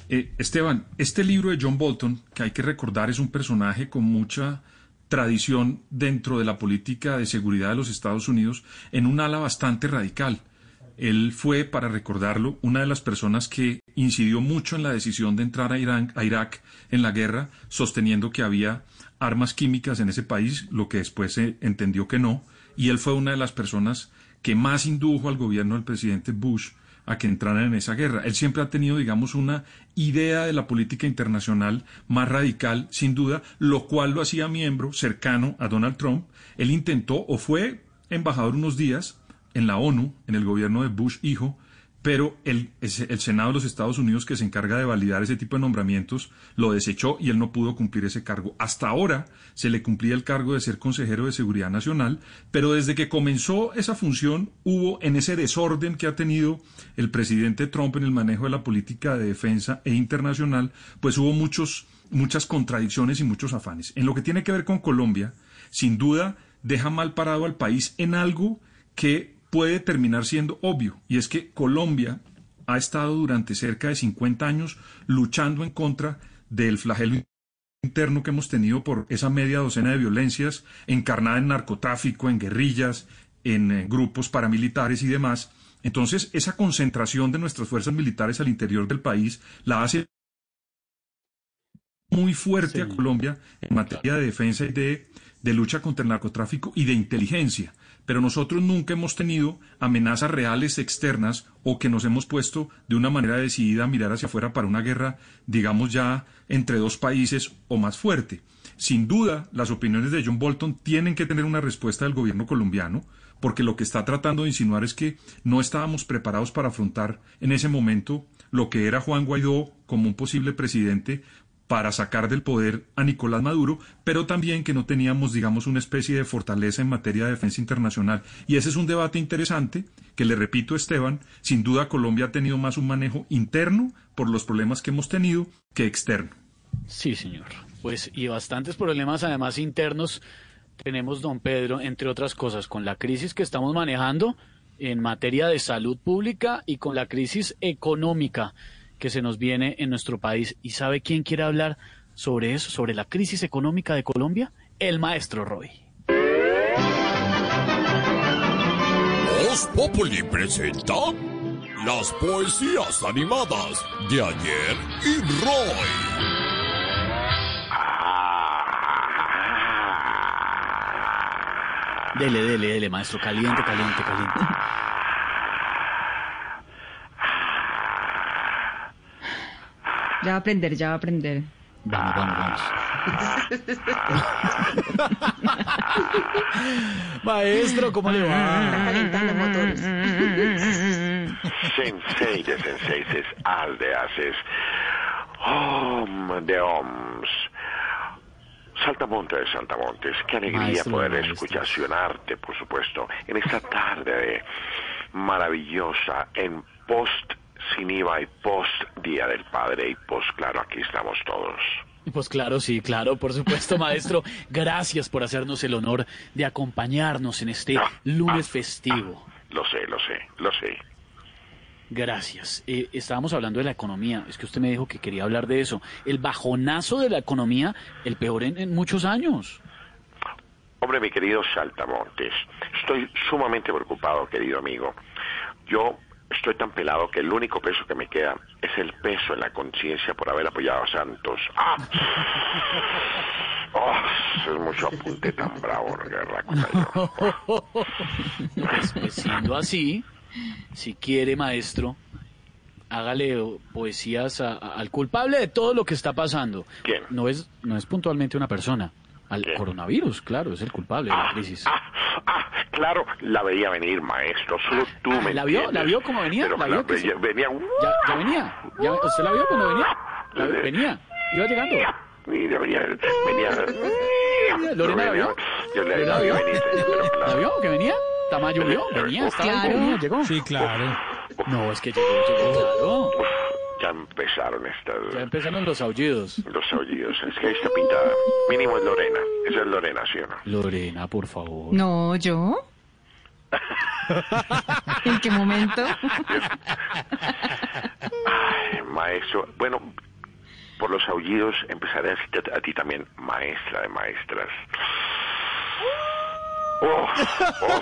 S26: Eh, Esteban, este libro de John Bolton, que hay que recordar es un personaje con mucha tradición dentro de la política de seguridad de los Estados Unidos, en un ala bastante radical. Él fue, para recordarlo, una de las personas que incidió mucho en la decisión de entrar a, Irak en la guerra, sosteniendo que había armas químicas en ese país, lo que después se entendió que no, y él fue una de las personas que más indujo al gobierno del presidente Bush a que entraran en esa guerra. Él siempre ha tenido, digamos, una idea de la política internacional más radical, sin duda, lo cual lo hacía miembro cercano a Donald Trump. Él intentó o fue embajador unos días en la ONU, en el gobierno de Bush hijo, pero el, Senado de los Estados Unidos, que se encarga de validar ese tipo de nombramientos, lo desechó y él no pudo cumplir ese cargo. Hasta ahora se le cumplía el cargo de ser consejero de Seguridad Nacional, pero desde que comenzó esa función hubo en ese desorden que ha tenido el presidente Trump en el manejo de la política de defensa e internacional, pues hubo muchos, muchas contradicciones y muchos afanes. En lo que tiene que ver con Colombia, sin duda deja mal parado al país en algo que puede terminar siendo obvio, y es que Colombia ha estado durante cerca de 50 años luchando en contra del flagelo interno que hemos tenido por esa media docena de violencias encarnada en narcotráfico, en guerrillas, en eh, grupos paramilitares y demás. Entonces, esa concentración de nuestras fuerzas militares al interior del país la hace muy fuerte a Colombia en materia de defensa y de, de lucha contra el narcotráfico y de inteligencia. Pero nosotros nunca hemos tenido amenazas reales externas o que nos hemos puesto de una manera decidida a mirar hacia afuera para una guerra, digamos ya, entre dos países o más fuerte. Sin duda, las opiniones de John Bolton tienen que tener una respuesta del gobierno colombiano, porque lo que está tratando de insinuar es que no estábamos preparados para afrontar en ese momento lo que era Juan Guaidó como un posible presidente para sacar del poder a Nicolás Maduro, pero también que no teníamos, digamos, una especie de fortaleza en materia de defensa internacional. Y ese es un debate interesante que, le repito, Esteban, sin duda Colombia ha tenido más un manejo interno por los problemas que hemos tenido que externo.
S4: Sí, señor. Pues y bastantes problemas además internos tenemos, don Pedro, entre otras cosas, con la crisis que estamos manejando en materia de salud pública y con la crisis económica que se nos viene en nuestro país. ¿Y sabe quién quiere hablar sobre eso, sobre la crisis económica de Colombia? El maestro Roy.
S47: Voz Populi presenta las poesías animadas de ayer y Roy.
S4: Dele, dele, dele, maestro. Caliente, caliente, caliente.
S5: Ya va a aprender, ya va a aprender.
S4: Vamos, vamos, vamos. Maestro, ¿cómo le va?
S5: Está calentando motores.
S48: Sensei de senseises, aldeaces, om de oms. Saltamontes de Saltamontes, qué alegría
S4: Maestro,
S48: poder
S4: maestro.
S48: escuchacionarte, por supuesto, en esta tarde maravillosa, en post sin IVA y post Día del Padre y post, claro, aquí estamos todos.
S4: Pues claro, sí, claro, por supuesto, maestro. Gracias por hacernos el honor de acompañarnos en este lunes festivo.
S48: Lo sé, lo sé, lo sé.
S4: Gracias. Eh, estábamos hablando de la economía. Es que usted me dijo que quería hablar de eso. El bajonazo de la economía, el peor en, en muchos años.
S48: Hombre, mi querido Saltamontes, estoy sumamente preocupado, querido amigo. Yo estoy tan pelado que el único peso que me queda es el peso en la conciencia por haber apoyado a Santos. ¡Ah! Oh, es mucho apunte tan bravo, ¿no? guerra yo.
S4: Pues, pues, siendo así, si quiere, maestro, hágale poesías a- a- al culpable de todo lo que está pasando.
S48: ¿Quién?
S4: No es, no es puntualmente una persona. Al coronavirus, claro, es el culpable de la crisis.
S48: Ah, claro, la veía venir, maestro. Solo tú me
S4: ¿La vio? ¿La vio cómo venía?
S48: Pero
S4: ¿La vio que
S48: veía,
S4: sí?
S48: venía...
S4: ¿Ya, ya venía? ¿Ya, ¿Usted la vio cuando venía? La- venía. Iba llegando.
S48: Mira, venía, venía.
S4: ¿Lorena la vio?
S48: Yo le
S4: ¿Lorena la vio? ¿La vio que venía? ¿Tamayo vio? Venía, estaba
S48: Claro.
S4: venía, llegó.
S28: Sí, claro.
S4: No, es que llegó, llegó, claro.
S48: Ya empezaron estas...
S4: Ya empezaron los aullidos.
S48: Los aullidos. Es que ahí está pintada. Mínimo es Lorena. Esa es Lorena, ¿sí o no?
S4: Lorena, por favor.
S5: No, ¿yo? ¿En qué momento?
S48: Ay, maestro. Bueno, por los aullidos empezaré a decirte a ti también maestra de maestras. Oh, oh.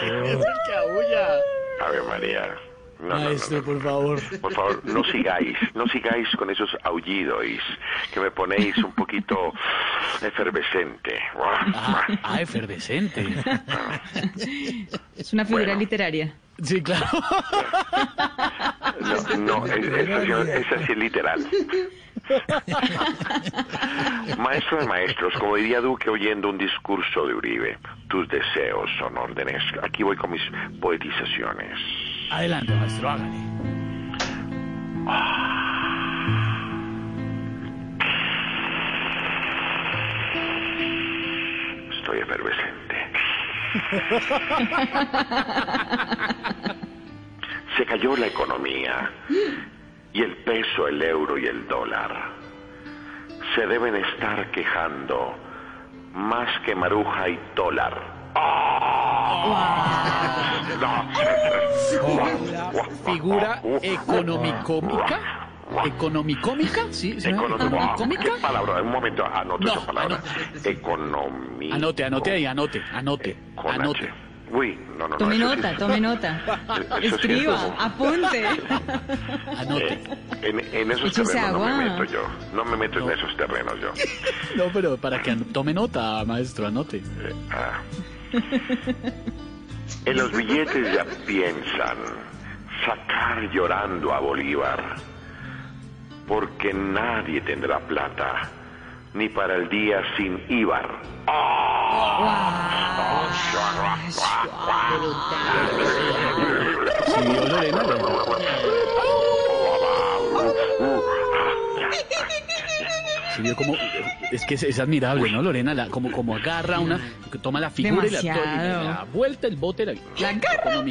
S4: que aúlla.
S48: Ave María. No, no, no,
S4: Maestro,
S48: no.
S4: por favor.
S48: Por favor, no sigáis, no sigáis con esos aullidos que me ponéis un poquito efervescente.
S4: Ah, ah, efervescente.
S5: Es una figura
S48: Bueno.
S5: literaria.
S4: Sí, claro.
S48: No, no, es- sí es literal. Maestro de maestros, como diría Duque oyendo un discurso de Uribe, tus deseos son órdenes. Aquí voy con mis poetizaciones.
S4: Adelante, maestro, hágale.
S48: Estoy efervescente. Se cayó la economía y el peso, el euro y el dólar. Se deben estar quejando más que Maruja y Dólar.
S4: Figura económica ¿Economicómica? Sí, ¿es una
S48: Economi- wow,
S4: economicómica?
S48: ¿Qué palabra? Un momento, anote
S4: No,
S48: esa palabra. Economía.
S4: Anote, anote ahí, anote, anote,
S48: Con
S4: anote.
S48: H. Uy, no, no, no.
S5: Tome
S48: sí
S5: nota,
S48: es-
S5: tome nota.
S48: eso sí es
S5: Escriba,
S48: como-
S5: apunte.
S48: Eh, en, en esos
S5: Échese
S48: terrenos no me
S5: agua.
S48: meto yo. No me meto en esos terrenos yo.
S4: No, pero para que tome nota, maestro, anote.
S48: Ah. En los billetes ya piensan sacar llorando a Bolívar, porque nadie tendrá plata, ni para el día sin Ibar.
S4: Sí, vio como, es que es, es admirable, ¿no, Lorena? La- como, como agarra una, toma la figura y la, y
S5: Demasiado.
S4: da vuelta el bote. La,
S5: La agarra.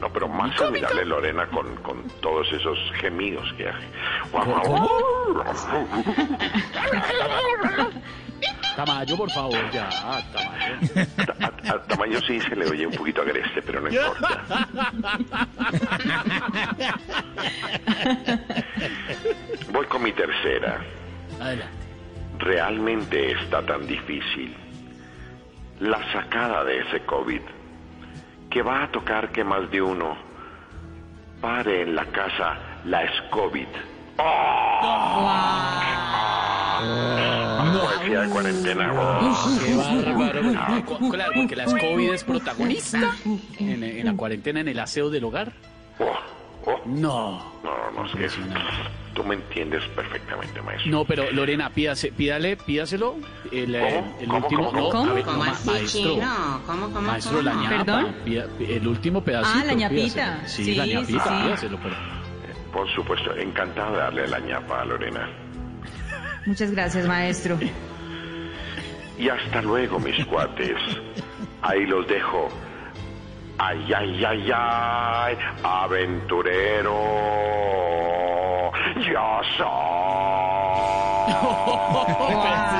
S48: No, pero más admirable Lorena con, con todos esos gemidos que hace.
S4: Tamayo, por favor, ya, Tamayo.
S48: A, a Tamayo sí se le oye un poquito agreste, pero no importa. Voy con mi tercera.
S4: Adelante.
S48: Realmente está tan difícil la sacada de ese COVID que va a tocar que más de uno pare en la casa la SCOVID. Poesía de cuarentena.
S4: Qué bárbaro. Claro, porque la COVID es protagonista en, en la cuarentena, en el aseo del hogar. No.
S48: No, no, es que tú me entiendes perfectamente, maestro.
S4: No, pero Lorena, pídase, pídale, pídaselo. El,
S48: ¿Cómo?
S4: el
S48: ¿Cómo,
S4: último.
S48: cómo,
S4: no,
S48: cómo?
S4: ver,
S40: ¿Cómo
S4: ma-
S40: así,
S4: maestro.
S40: chino? ¿Cómo, cómo,
S4: Maestro, la
S40: cómo?
S4: ñapa.
S5: ¿Perdón?
S4: pida- el último pedacito.
S5: Ah, la ñapita.
S4: pídaselo. Sí,
S5: Sí,
S4: la ñapita,
S5: sí.
S4: pídaselo, pero-
S48: Por supuesto, encantado de darle la ñapa a Lorena.
S5: Muchas gracias, maestro.
S48: Y hasta luego, mis cuates. Ahí los dejo. Ay, ay, ay, ay, aventurero. Ya
S4: Ese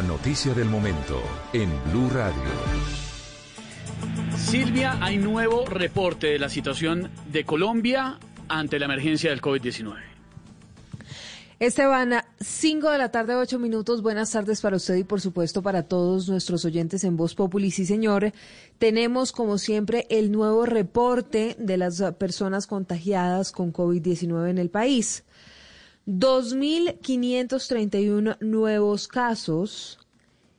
S15: La noticia del momento en Blue Radio.
S4: Silvia, hay nuevo reporte de la situación de Colombia ante la emergencia del COVID-19.
S49: Esteban, 5 de la tarde, 8 minutos. Buenas tardes para usted y por supuesto para todos nuestros oyentes en Voz Populi. Sí, señor, tenemos como siempre el nuevo reporte de las personas contagiadas con COVID-19 en el país. 2.531 nuevos casos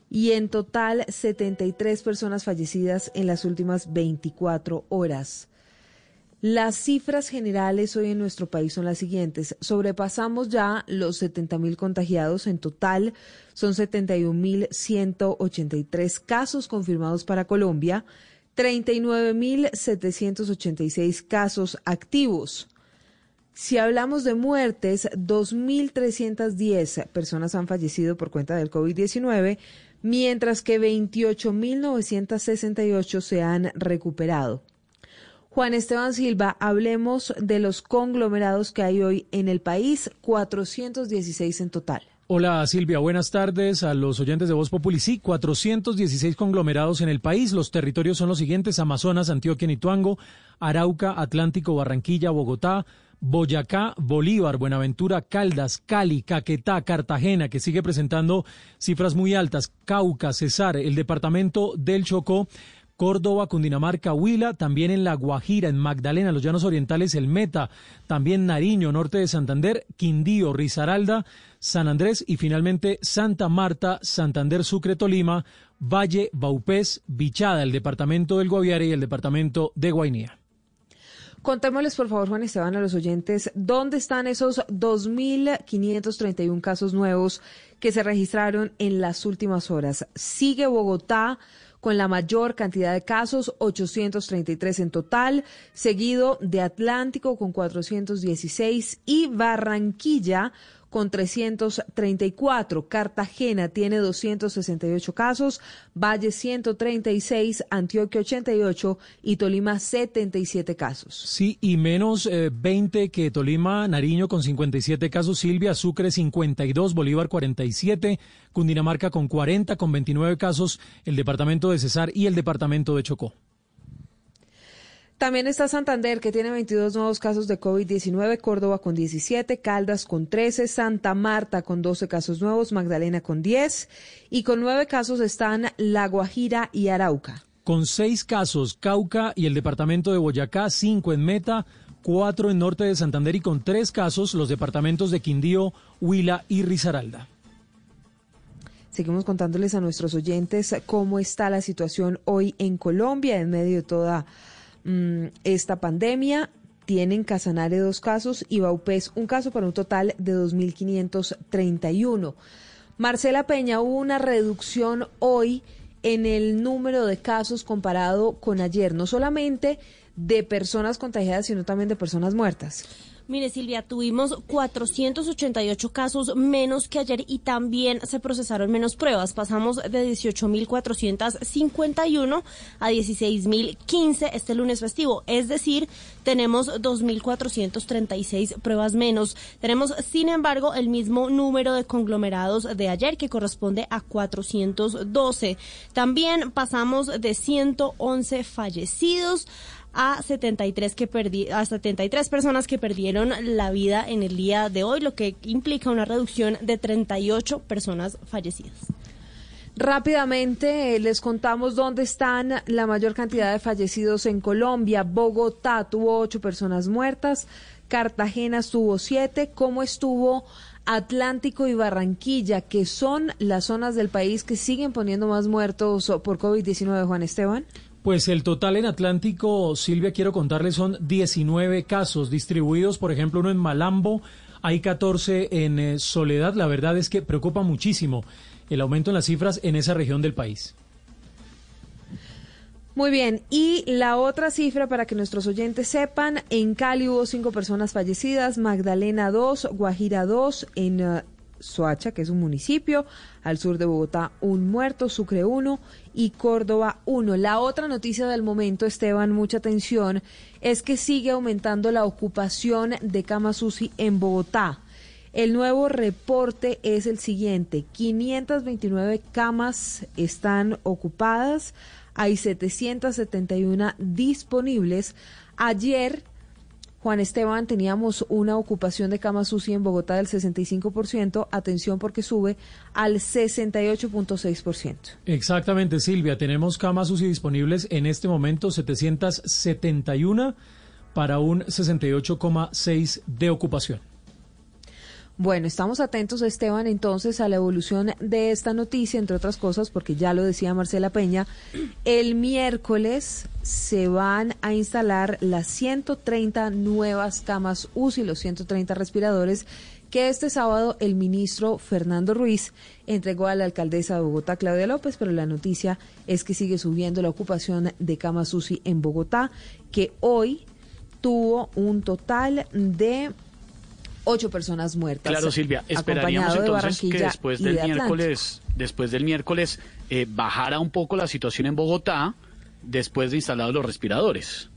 S49: y en total 73 personas fallecidas en las últimas 24 horas. Las cifras generales hoy en nuestro país son las siguientes. Sobrepasamos ya los 70.000 contagiados. En total son 71.183 casos confirmados para Colombia, 39.786 casos activos. Si hablamos de muertes, 2.310 personas han fallecido por cuenta del COVID-19, mientras que 28.968 se han recuperado. Juan Esteban Silva, hablemos de los conglomerados que hay hoy en el país, 416 en total.
S28: Hola Silvia, buenas tardes a los oyentes de Voz Populi. Sí, 416 conglomerados en el país. Los territorios son los siguientes: Amazonas, Antioquia, Nituango, Arauca, Atlántico, Barranquilla, Bogotá, Boyacá, Bolívar, Buenaventura, Caldas, Cali, Caquetá, Cartagena, que sigue presentando cifras muy altas, Cauca, Cesar, el departamento del Chocó. Córdoba, Cundinamarca, Huila, también en La Guajira, en Magdalena, los Llanos Orientales, el Meta, también Nariño, norte de Santander, Quindío, Risaralda, San Andrés y finalmente Santa Marta, Santander, Sucre, Tolima, Valle, Baupés, Bichada, el departamento del Guaviare y el departamento de Guainía.
S49: Contémosles, por favor, Juan Esteban, a los oyentes, ¿dónde están esos 2.531 casos nuevos que se registraron en las últimas horas? Sigue Bogotá con la mayor cantidad de casos, 833 en total, seguido de Atlántico con 416 y Barranquilla con 334. Cartagena tiene 268 casos, Valle 136, Antioquia 88 y Tolima 77 casos.
S28: Sí, y menos eh, 20 que Tolima, Nariño con 57 casos, Silvia, Sucre 52, Bolívar 47, Cundinamarca con 40, con 29 casos, el departamento de Cesar y el departamento de Chocó.
S49: También está Santander, que tiene 22 nuevos casos de COVID-19, Córdoba con 17, Caldas con 13, Santa Marta con 12 casos nuevos, Magdalena con 10 y con 9 casos están La Guajira y Arauca.
S28: Con seis casos, Cauca y el departamento de Boyacá, cinco en Meta, cuatro en norte de Santander y con tres casos los departamentos de Quindío, Huila y Risaralda.
S49: Seguimos contándoles a nuestros oyentes cómo está la situación hoy en Colombia en medio de toda esta pandemia. Tienen Casanare dos casos y Baupés un caso para un total de 2.531. Marcela Peña, hubo una reducción hoy en el número de casos comparado con ayer, no solamente de personas contagiadas, sino también de personas muertas.
S29: Mire, Silvia, tuvimos 488 casos menos que ayer y también se procesaron menos pruebas. Pasamos de 18.451 a 16.015 este lunes festivo. Es decir, tenemos 2.436 pruebas menos. Tenemos, sin embargo, el mismo número de conglomerados de ayer, que corresponde a 412. También pasamos de 111 fallecidos a 73 que perdi a 73 personas que perdieron la vida en el día de hoy, lo que implica una reducción de 38 personas fallecidas.
S49: Rápidamente eh, les contamos dónde están la mayor cantidad de fallecidos en Colombia. Bogotá tuvo ocho personas muertas, Cartagena tuvo siete, cómo estuvo Atlántico y Barranquilla, que son las zonas del país que siguen poniendo más muertos por COVID-19, Juan Esteban.
S28: Pues el total en Atlántico, Silvia, quiero contarles, son 19 casos distribuidos, por ejemplo, uno en Malambo, hay 14 en eh, Soledad. La verdad es que preocupa muchísimo el aumento en las cifras en esa región del país.
S49: Muy bien, y la otra cifra para que nuestros oyentes sepan, en Cali hubo cinco personas fallecidas, Magdalena dos, Guajira dos, en eh, Soacha, que es un municipio, al sur de Bogotá un muerto, Sucre uno y Córdoba uno. La otra noticia del momento, Esteban, mucha atención, es que sigue aumentando la ocupación de camas UCI en Bogotá. El nuevo reporte es el siguiente, 529 camas están ocupadas, hay 771 disponibles. Ayer Juan Esteban, teníamos una ocupación de camas UCI en Bogotá del 65%, atención porque sube al 68.6%.
S28: Exactamente, Silvia, tenemos camas UCI disponibles en este momento 771 para un 68,6 de ocupación.
S49: Bueno, estamos atentos, Esteban, entonces a la evolución de esta noticia, entre otras cosas, porque ya lo decía Marcela Peña, el miércoles se van a instalar las 130 nuevas camas UCI, los 130 respiradores que este sábado el ministro Fernando Ruiz entregó a la alcaldesa de Bogotá, Claudia López, pero la noticia es que sigue subiendo la ocupación de camas UCI en Bogotá, que hoy tuvo un total de ocho personas muertas.
S4: Claro, Silvia, esperaríamos
S49: de
S4: entonces que después del
S49: de
S4: miércoles, después del miércoles, eh, bajara un poco la situación en Bogotá después de instalados los respiradores.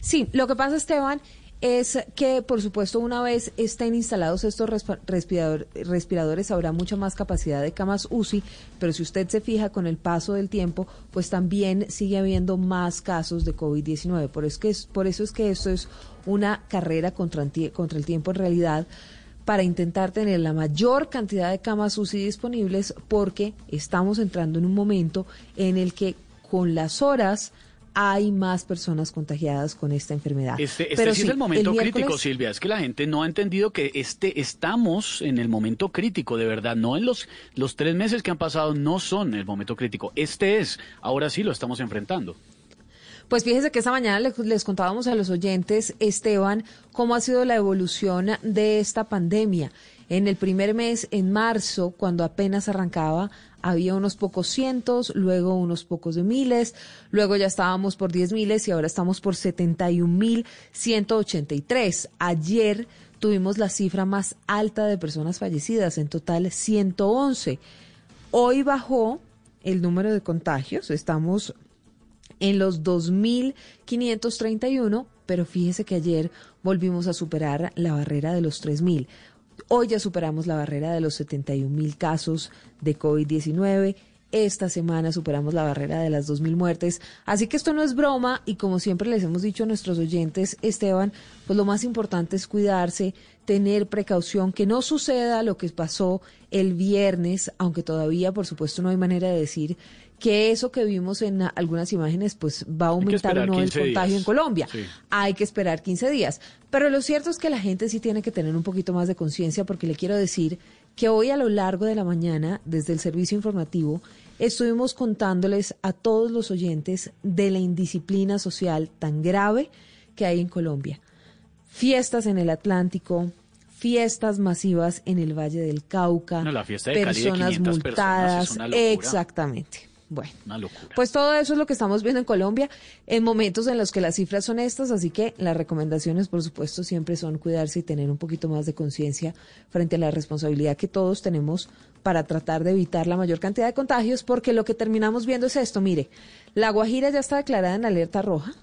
S49: Sí, lo que pasa, Esteban, es que, por supuesto, una vez estén instalados estos respirador- respiradores, habrá mucha más capacidad de camas UCI, pero si usted se fija con el paso del tiempo, pues también sigue habiendo más casos de COVID-19. Por, es que es- por eso es que esto es una carrera contra, contra el tiempo en realidad para intentar tener la mayor cantidad de camas UCI disponibles porque estamos entrando en un momento en el que con las horas hay más personas contagiadas con esta enfermedad.
S4: Este, este
S49: Pero
S4: sí, es el momento crítico, Silvia. Es que la gente no ha entendido que este estamos en el momento crítico, de verdad. No en los, los tres meses que han pasado, no son el momento crítico. Este es, ahora sí lo estamos enfrentando.
S49: Pues fíjese que esta mañana les, les contábamos a los oyentes, Esteban, cómo ha sido la evolución de esta pandemia. En el primer mes, en marzo, cuando apenas arrancaba, había unos pocos cientos, luego unos pocos de miles, luego ya estábamos por 10 miles y ahora estamos por 71 mil 183. Ayer tuvimos la cifra más alta de personas fallecidas, en total 111. Hoy bajó el número de contagios, estamos en los 2.531, pero fíjese que ayer volvimos a superar la barrera de los 3.000. Hoy ya superamos la barrera de los 71 mil casos de COVID-19. Esta semana superamos la barrera de las 2.000 muertes. Así que esto no es broma y como siempre les hemos dicho a nuestros oyentes, Esteban, pues lo más importante es cuidarse, tener precaución, que no suceda lo que pasó el viernes, aunque todavía, por supuesto, no hay manera de decir que eso que vimos en algunas imágenes pues va a aumentar o no el contagio
S4: días.
S49: en Colombia.
S4: Sí.
S49: Hay que esperar 15 días. Pero lo cierto es que la gente sí tiene que tener un poquito más de conciencia porque le quiero decir que hoy a lo largo de la mañana, desde el servicio informativo, estuvimos contándoles a todos los oyentes de la indisciplina social tan grave que hay en Colombia. Fiestas en el Atlántico, fiestas masivas en el Valle del Cauca,
S4: No, la fiesta de Cali de
S49: personas
S4: 500 personas
S49: multadas, exactamente. Bueno,
S4: Una locura.
S49: pues todo eso es lo que estamos viendo en Colombia en momentos en los que las cifras son estas, así que las recomendaciones, por supuesto, siempre son cuidarse y tener un poquito más de conciencia frente a la responsabilidad que todos tenemos para tratar de evitar la mayor cantidad de contagios, porque lo que terminamos viendo es esto, mire, La Guajira ya está declarada en alerta roja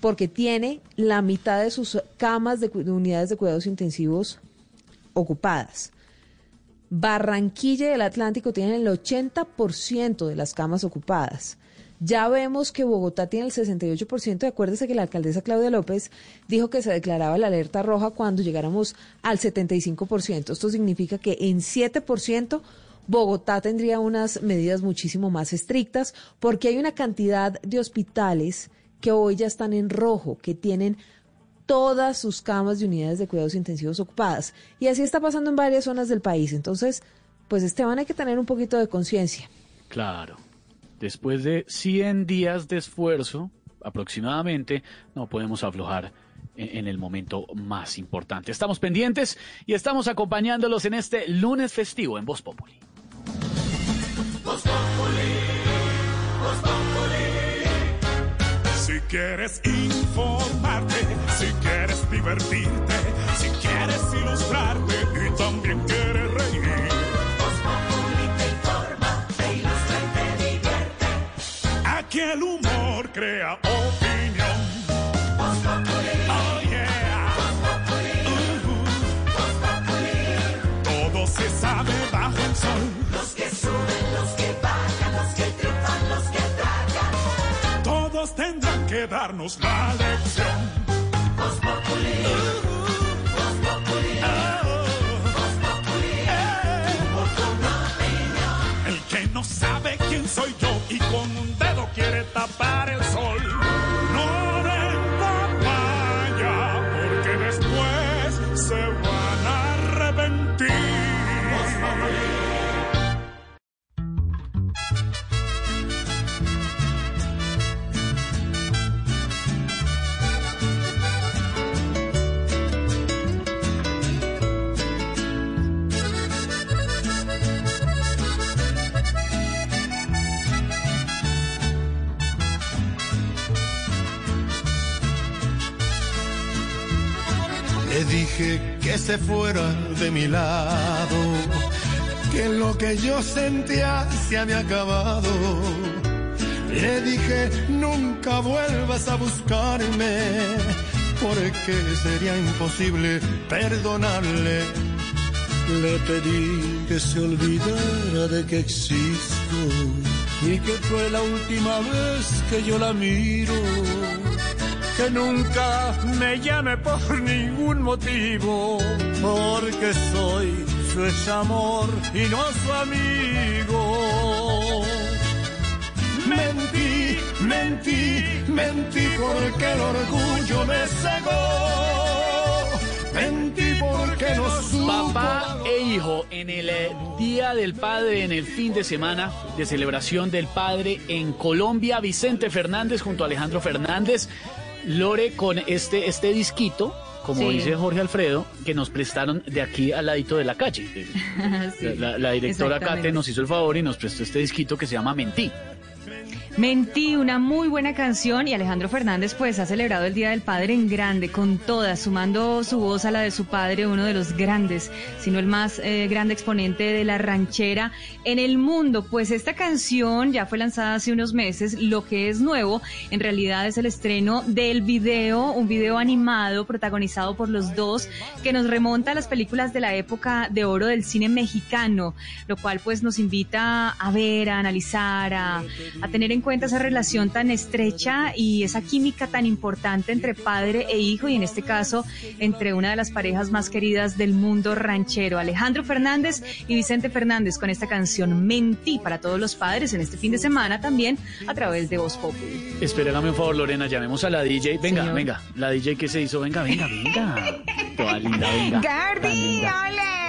S49: porque tiene la mitad de sus camas de unidades de cuidados intensivos ocupadas. Barranquilla y el Atlántico tienen el 80% de las camas ocupadas. Ya vemos que Bogotá tiene el 68%. y Acuérdese que la alcaldesa Claudia López dijo que se declaraba la alerta roja cuando llegáramos al 75%. Esto significa que en 7% Bogotá tendría unas medidas muchísimo más estrictas porque hay una cantidad de hospitales que hoy ya están en rojo, que tienen todas sus camas de unidades de cuidados intensivos ocupadas. Y así está pasando en varias zonas del país. Entonces, pues Esteban, hay que tener un poquito de conciencia.
S4: Claro. Después de 100 días de esfuerzo, aproximadamente, no podemos aflojar en, el momento más importante. Estamos pendientes y estamos acompañándolos en este lunes festivo en Voz Populi.
S44: Quieres informarte, si quieres divertirte, si quieres ilustrarte y también quieres reír.
S46: Voz te informa, te ilustra y te divierte.
S44: Aquí el humor crea opinión.
S46: Voz.
S44: Oh yeah.
S46: Voz Populi.
S44: Todo se sabe bajo el sol.
S46: Los que suben, los que bajan, los que triunfan, los que tragan.
S44: Todos tendrán que darnos la lección. El que no sabe quién soy yo y con un dedo quiere tapar el sol. No den papaya, porque después se van a arrepentir.
S10: Le dije que se fuera de mi lado, que lo que yo sentía se había acabado. Le dije, nunca vuelvas a buscarme, porque sería imposible perdonarle. Le pedí que se olvidara de que existo y que fue la última vez que yo la miro que nunca me llame por ningún motivo, porque soy su ex amor y no su amigo. Mentí, mentí, mentí porque el orgullo me cegó. Mentí porque no supo.
S4: Papá e hijo en el eh, Día del Padre, en el fin de semana de celebración del Padre en Colombia, Vicente Fernández junto a Alejandro Fernández, Lore con este, este disquito como
S5: Sí.
S4: dice Jorge Alfredo, que nos prestaron de aquí al ladito de la calle.
S5: Sí,
S4: La, la directora. Kate nos hizo el favor y nos prestó este disquito que se llama Mentí.
S5: Mentí, una muy buena canción y Alejandro Fernández pues ha celebrado el Día del Padre en grande, con todas, sumando su voz a la de su padre, uno de los grandes, sino el más eh, grande exponente de la ranchera en el mundo. Pues esta canción ya fue lanzada hace unos meses, lo que es nuevo en realidad es el estreno del video, un video animado protagonizado por los dos que nos remonta a las películas de la época de oro del cine mexicano, lo cual pues nos invita a ver, a analizar, a, a tener en cuenta esa relación tan estrecha y esa química tan importante entre padre e hijo y en este caso entre una de las parejas más queridas del mundo ranchero, Alejandro Fernández y Vicente Fernández con esta canción Mentí para todos los padres en este fin de semana también a través de Voz Populi.
S4: Espérame un favor, Lorena, llamemos a la DJ. Venga,
S5: Señor.
S4: venga, la DJ que se hizo, venga, venga, venga. Toda linda, venga.
S36: Gardi, hola.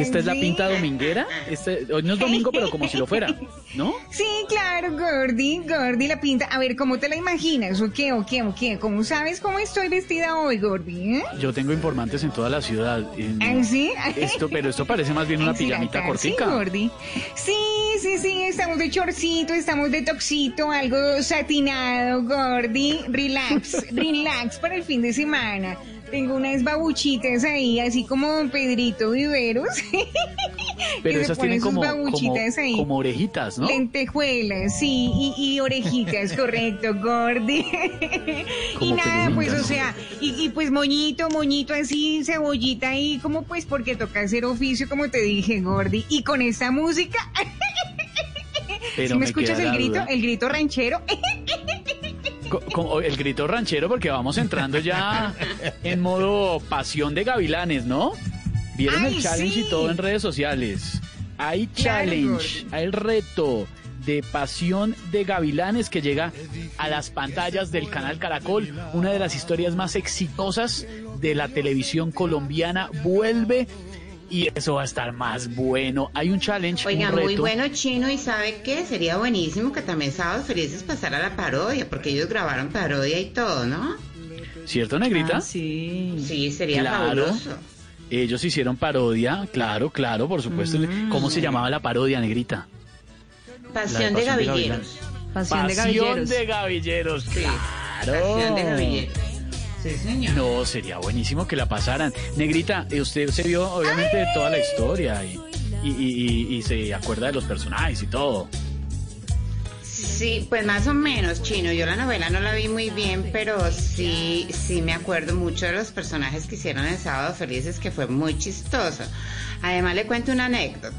S4: ¿Esta es la pinta dominguera? Este, hoy no es domingo, pero como si lo fuera, ¿no?
S36: Sí, claro, Gordy, Gordy, la pinta. A ver, ¿cómo te la imaginas? ¿O qué, o qué, o qué? ¿Cómo sabes cómo estoy vestida hoy, Gordy? eh?
S4: Yo tengo informantes en toda la ciudad.
S36: ¿Ah, sí?
S4: Esto, pero esto parece más bien una
S36: Ay, ¿será
S4: pijamita cortica.
S36: Sí, Gordy. Sí, sí, sí, estamos de chorcito, estamos de toxito, algo satinado, Gordy. Relax, relax para el fin de semana. Tengo unas babuchitas ahí, así como Pedrito Viveros.
S4: Pero esas tienen como, como,
S36: babuchitas ahí.
S4: como orejitas, ¿no?
S36: Lentejuelas, sí, y, y orejitas, correcto, Gordy. y nada, pues, o sea, y, y pues moñito, moñito así, cebollita ahí, como pues porque toca hacer oficio, como te dije, Gordy. Y con esta música, si me,
S4: me
S36: escuchas el grito,
S4: duda.
S36: el grito ranchero,
S4: Co- co- el grito ranchero porque vamos entrando ya en modo pasión de gavilanes, ¿no? Vieron
S36: Ay,
S4: el challenge
S36: sí.
S4: y todo en redes sociales. Hay challenge, hay el reto de pasión de gavilanes que llega a las pantallas del canal Caracol, una de las historias más exitosas de la televisión colombiana vuelve y eso va a estar más bueno. Hay un challenge,
S40: Oiga,
S4: un reto.
S40: muy bueno chino y sabe qué, sería buenísimo que también Sábados Felices pasara la parodia, porque ellos grabaron parodia y todo, ¿no?
S4: ¿Cierto, Negrita?
S5: Ah, sí.
S40: Sí, sería
S4: Claro.
S40: fabuloso.
S4: Ellos hicieron parodia, claro, claro, por supuesto.
S5: Mm.
S4: ¿Cómo se llamaba la parodia, Negrita?
S40: Pasión de
S4: Pasión de
S40: Gavilleros.
S5: Pasión de Gavilleros.
S4: de Gavilleros, claro.
S40: Pasión de Gavilleros. Sí, señor.
S4: No, sería buenísimo que la pasaran. Negrita, eh, usted se vio obviamente toda la historia y, y, y- y- y se acuerda de los personajes y todo.
S40: Sí, pues más o menos, chino. Yo la novela no la vi muy bien, pero sí, sí me acuerdo mucho de los personajes que hicieron en Sábado Felices, que fue muy chistoso. Además le cuento una anécdota.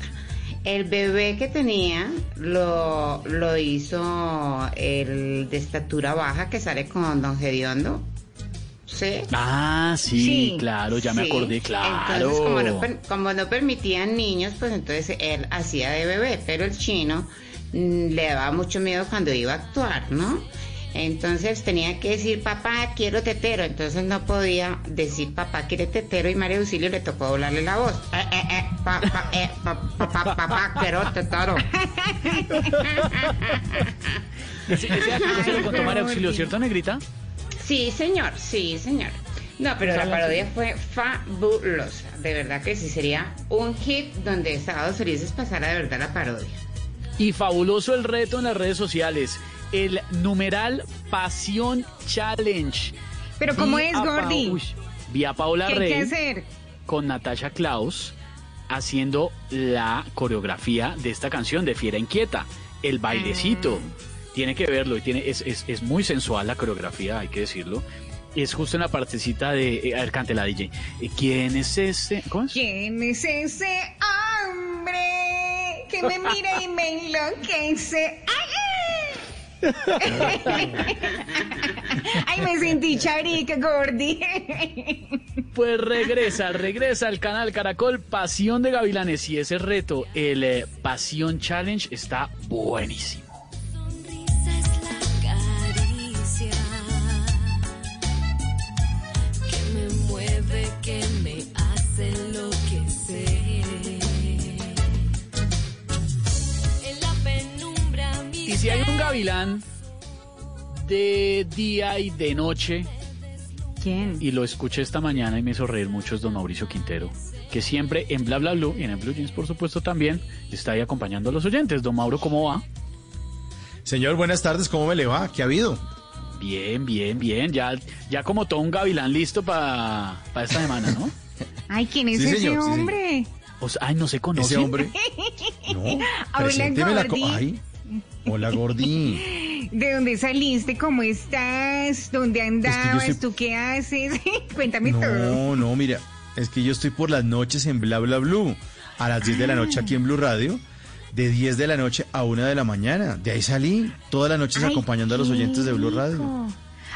S40: El bebé que tenía lo, lo hizo el de estatura baja que sale con Don Gediondo. Sí.
S4: Ah, sí,
S40: Sí,
S4: claro, ya me acordé, claro.
S40: Entonces, como no, per- como no permitían niños, pues entonces él hacía de bebé, pero el chino mm, le daba mucho miedo cuando iba a actuar, ¿no? Entonces tenía que decir, papá, quiero tetero. Entonces no podía decir, papá, quiere tetero. Y María Auxilio le tocó doblarle la voz. Eh, eh, eh, pa- pa- eh, pa- pa- pa- papá, quiero tetero.
S4: Ese, ese acto se lo contó María Auxilio, ¿cierto, Negrita?
S40: Sí, señor, sí, señor. No, pero la parodia fue fabulosa. De verdad que sí, sería un hit donde Sábados Felices pasara de verdad la parodia.
S4: Y fabuloso el reto en las redes sociales. El numeral Pasión Challenge.
S36: Pero ¿cómo
S4: Vi
S36: es, Gordy?
S4: Uy, Vi a Paola
S36: ¿Qué hay
S4: Rey
S36: que hacer?
S4: con Natasha Klaus haciendo la coreografía de esta canción de Fiera Inquieta. El bailecito.
S36: Ah.
S4: Tiene que verlo y tiene, es, es, es muy sensual la coreografía, hay que decirlo. Es justo en la partecita de... eh, a ver, cante la DJ. Eh, ¿Quién es ese? ¿Cómo es?
S36: ¿Quién es ese hombre que me mira y me enloquece? ¡Ay! Ay, me sentí charica, Gordy.
S4: Pues regresa, regresa al canal Caracol Pasión de Gavilanes y ese reto, el eh, Pasión Challenge, está buenísimo. Si hay un gavilán de día y de noche,
S5: ¿Quién?
S4: y lo escuché esta mañana y me hizo reír mucho es don Mauricio Quintero, que siempre en Bla Bla Blue y en el Blue Jeans, por supuesto, también está ahí acompañando a los oyentes. Don Mauro, ¿cómo va?
S16: Señor, buenas tardes, ¿cómo me le va? ¿Qué ha habido?
S4: Bien, bien, bien. Ya, ya como todo un gavilán listo para esta semana, ¿no?
S36: Ay, ¿quién es
S16: Sí,
S36: ese
S16: señor, sí,
S36: hombre?
S4: O sea, ay, no se conoce.
S16: Ese hombre. No,
S36: Hola,
S16: presénteme la. Ay, hola, Gordi.
S36: ¿De dónde saliste? ¿Cómo estás? ¿Dónde andabas?
S16: estoy-
S36: ¿Tú qué haces? Cuéntame todo.
S16: No, no, mira, es que yo estoy por las noches en Bla Bla Blue, a las 10 de la noche aquí en Blue Radio, de 10 de la noche a 1 de la mañana. De ahí salí, todas las noches acompañando a los oyentes de Blue Radio.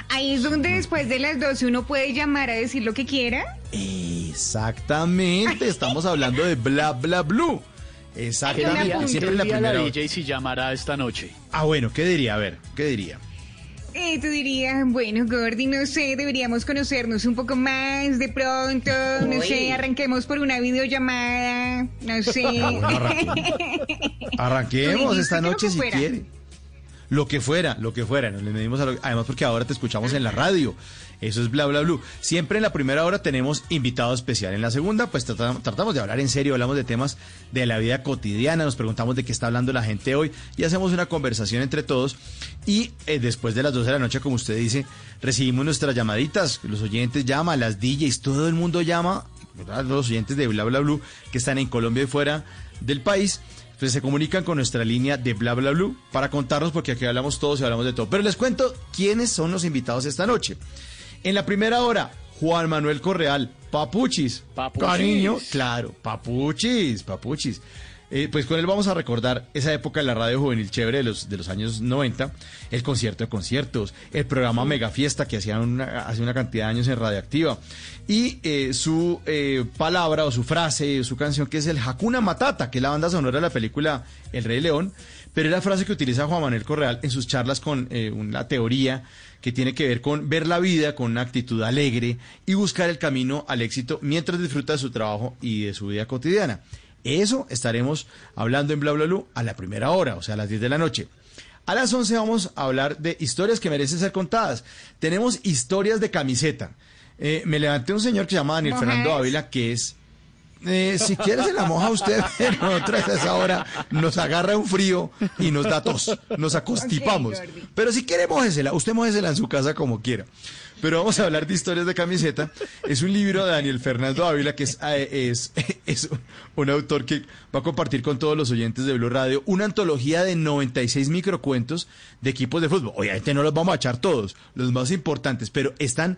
S36: Ahí es donde después de las 12 uno puede llamar a decir lo que quiera.
S16: Exactamente, estamos hablando de Bla Bla Blue.
S4: ¿Qué
S16: Exactamente,
S4: diría,
S16: siempre
S4: qué
S16: en la
S4: diría
S16: primera
S4: la. DJ si llamará esta noche?
S16: Ah, bueno, ¿qué diría? A ver, ¿qué diría?
S36: Eh, tú dirías, bueno, Gordy, no sé, deberíamos conocernos un poco más de pronto, no
S40: Uy.
S36: sé, arranquemos por una videollamada, no sé.
S16: Bueno, Arranquemos esta noche si
S36: fuera.
S16: quiere. Lo que fuera, lo que fuera. Nos le medimos a lo- además porque ahora te escuchamos en la radio. Eso es bla bla blue. Siempre en la primera hora tenemos invitado especial. En la segunda, pues trata- tratamos de hablar en serio, hablamos de temas de la vida cotidiana, nos preguntamos de qué está hablando la gente hoy y hacemos una conversación entre todos. Y eh, después de las 12 de la noche, como usted dice, recibimos nuestras llamaditas. Los oyentes llaman, las DJs, todo el mundo llama. ¿verdad? Los oyentes de bla bla blue que están en Colombia y fuera del país pues se comunican con nuestra línea de bla bla blue para contarnos porque aquí hablamos todos y hablamos de todo. Pero les cuento quiénes son los invitados esta noche. En la primera hora, Juan Manuel Correal, Papuchis.
S4: Papuchis.
S16: Cariño, claro, Papuchis, Papuchis. Eh, pues con él vamos a recordar esa época en la radio juvenil chévere de los, de los años 90, el concierto de conciertos, el programa Mega Fiesta que hacían una- hace una cantidad de años en Radioactiva, y eh, su eh, palabra o su frase, su canción que es el Hakuna Matata, que es la banda sonora de la película El Rey León, pero es la frase que utiliza Juan Manuel Correal en sus charlas con eh, una teoría que tiene que ver con ver la vida con una actitud alegre y buscar el camino al éxito mientras disfruta de su trabajo y de su vida cotidiana. Eso estaremos hablando en Bla Bla Blue a la primera hora, o sea, a las 10 de la noche. A las 11 vamos a hablar de historias que merecen ser contadas. Tenemos historias de camiseta. Eh, me levanté un señor que se llama Daniel. Fernando Ávila, que es... eh, si quiere se la moja usted, pero nosotros a esa hora nos agarra un frío y nos da tos, nos acostipamos. Pero si quiere mójesela, usted mójesela en su casa como quiera. Pero vamos a hablar de historias de camiseta. Es un libro de Daniel Fernando Ávila, que es, eh, es, es un autor que va a compartir con todos los oyentes de Blue Radio una antología de 96 microcuentos de equipos de fútbol. Obviamente no los vamos a echar todos, los más importantes, pero están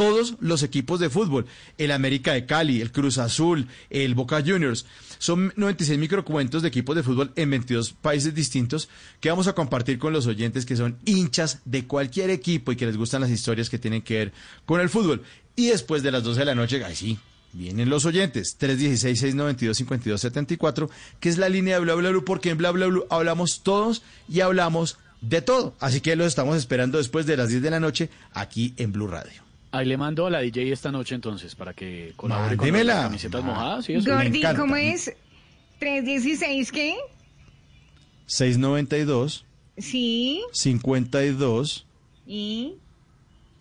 S16: todos los equipos de fútbol. El América de Cali, el Cruz Azul, el Boca Juniors. Son 96 microcuentos de equipos de fútbol en 22 países distintos que vamos a compartir con los oyentes que son hinchas de cualquier equipo y que les gustan las historias que tienen que ver con el fútbol. Y después de las 12 de la noche, ahí sí, vienen los oyentes. 316-692-5274, que es la línea de Bla Bla porque en Bla Bla hablamos todos y hablamos de todo. Así que los estamos esperando después de las 10 de la noche aquí en Blue Radio.
S4: Ahí le mando a la DJ esta noche entonces para que colabore con
S16: Mándemela.
S4: las camisetas mojadas. ¿sí? Eso.
S36: Gordy. ¿cómo es? ¿316 qué?
S16: 692
S36: Sí,
S16: 52
S36: y...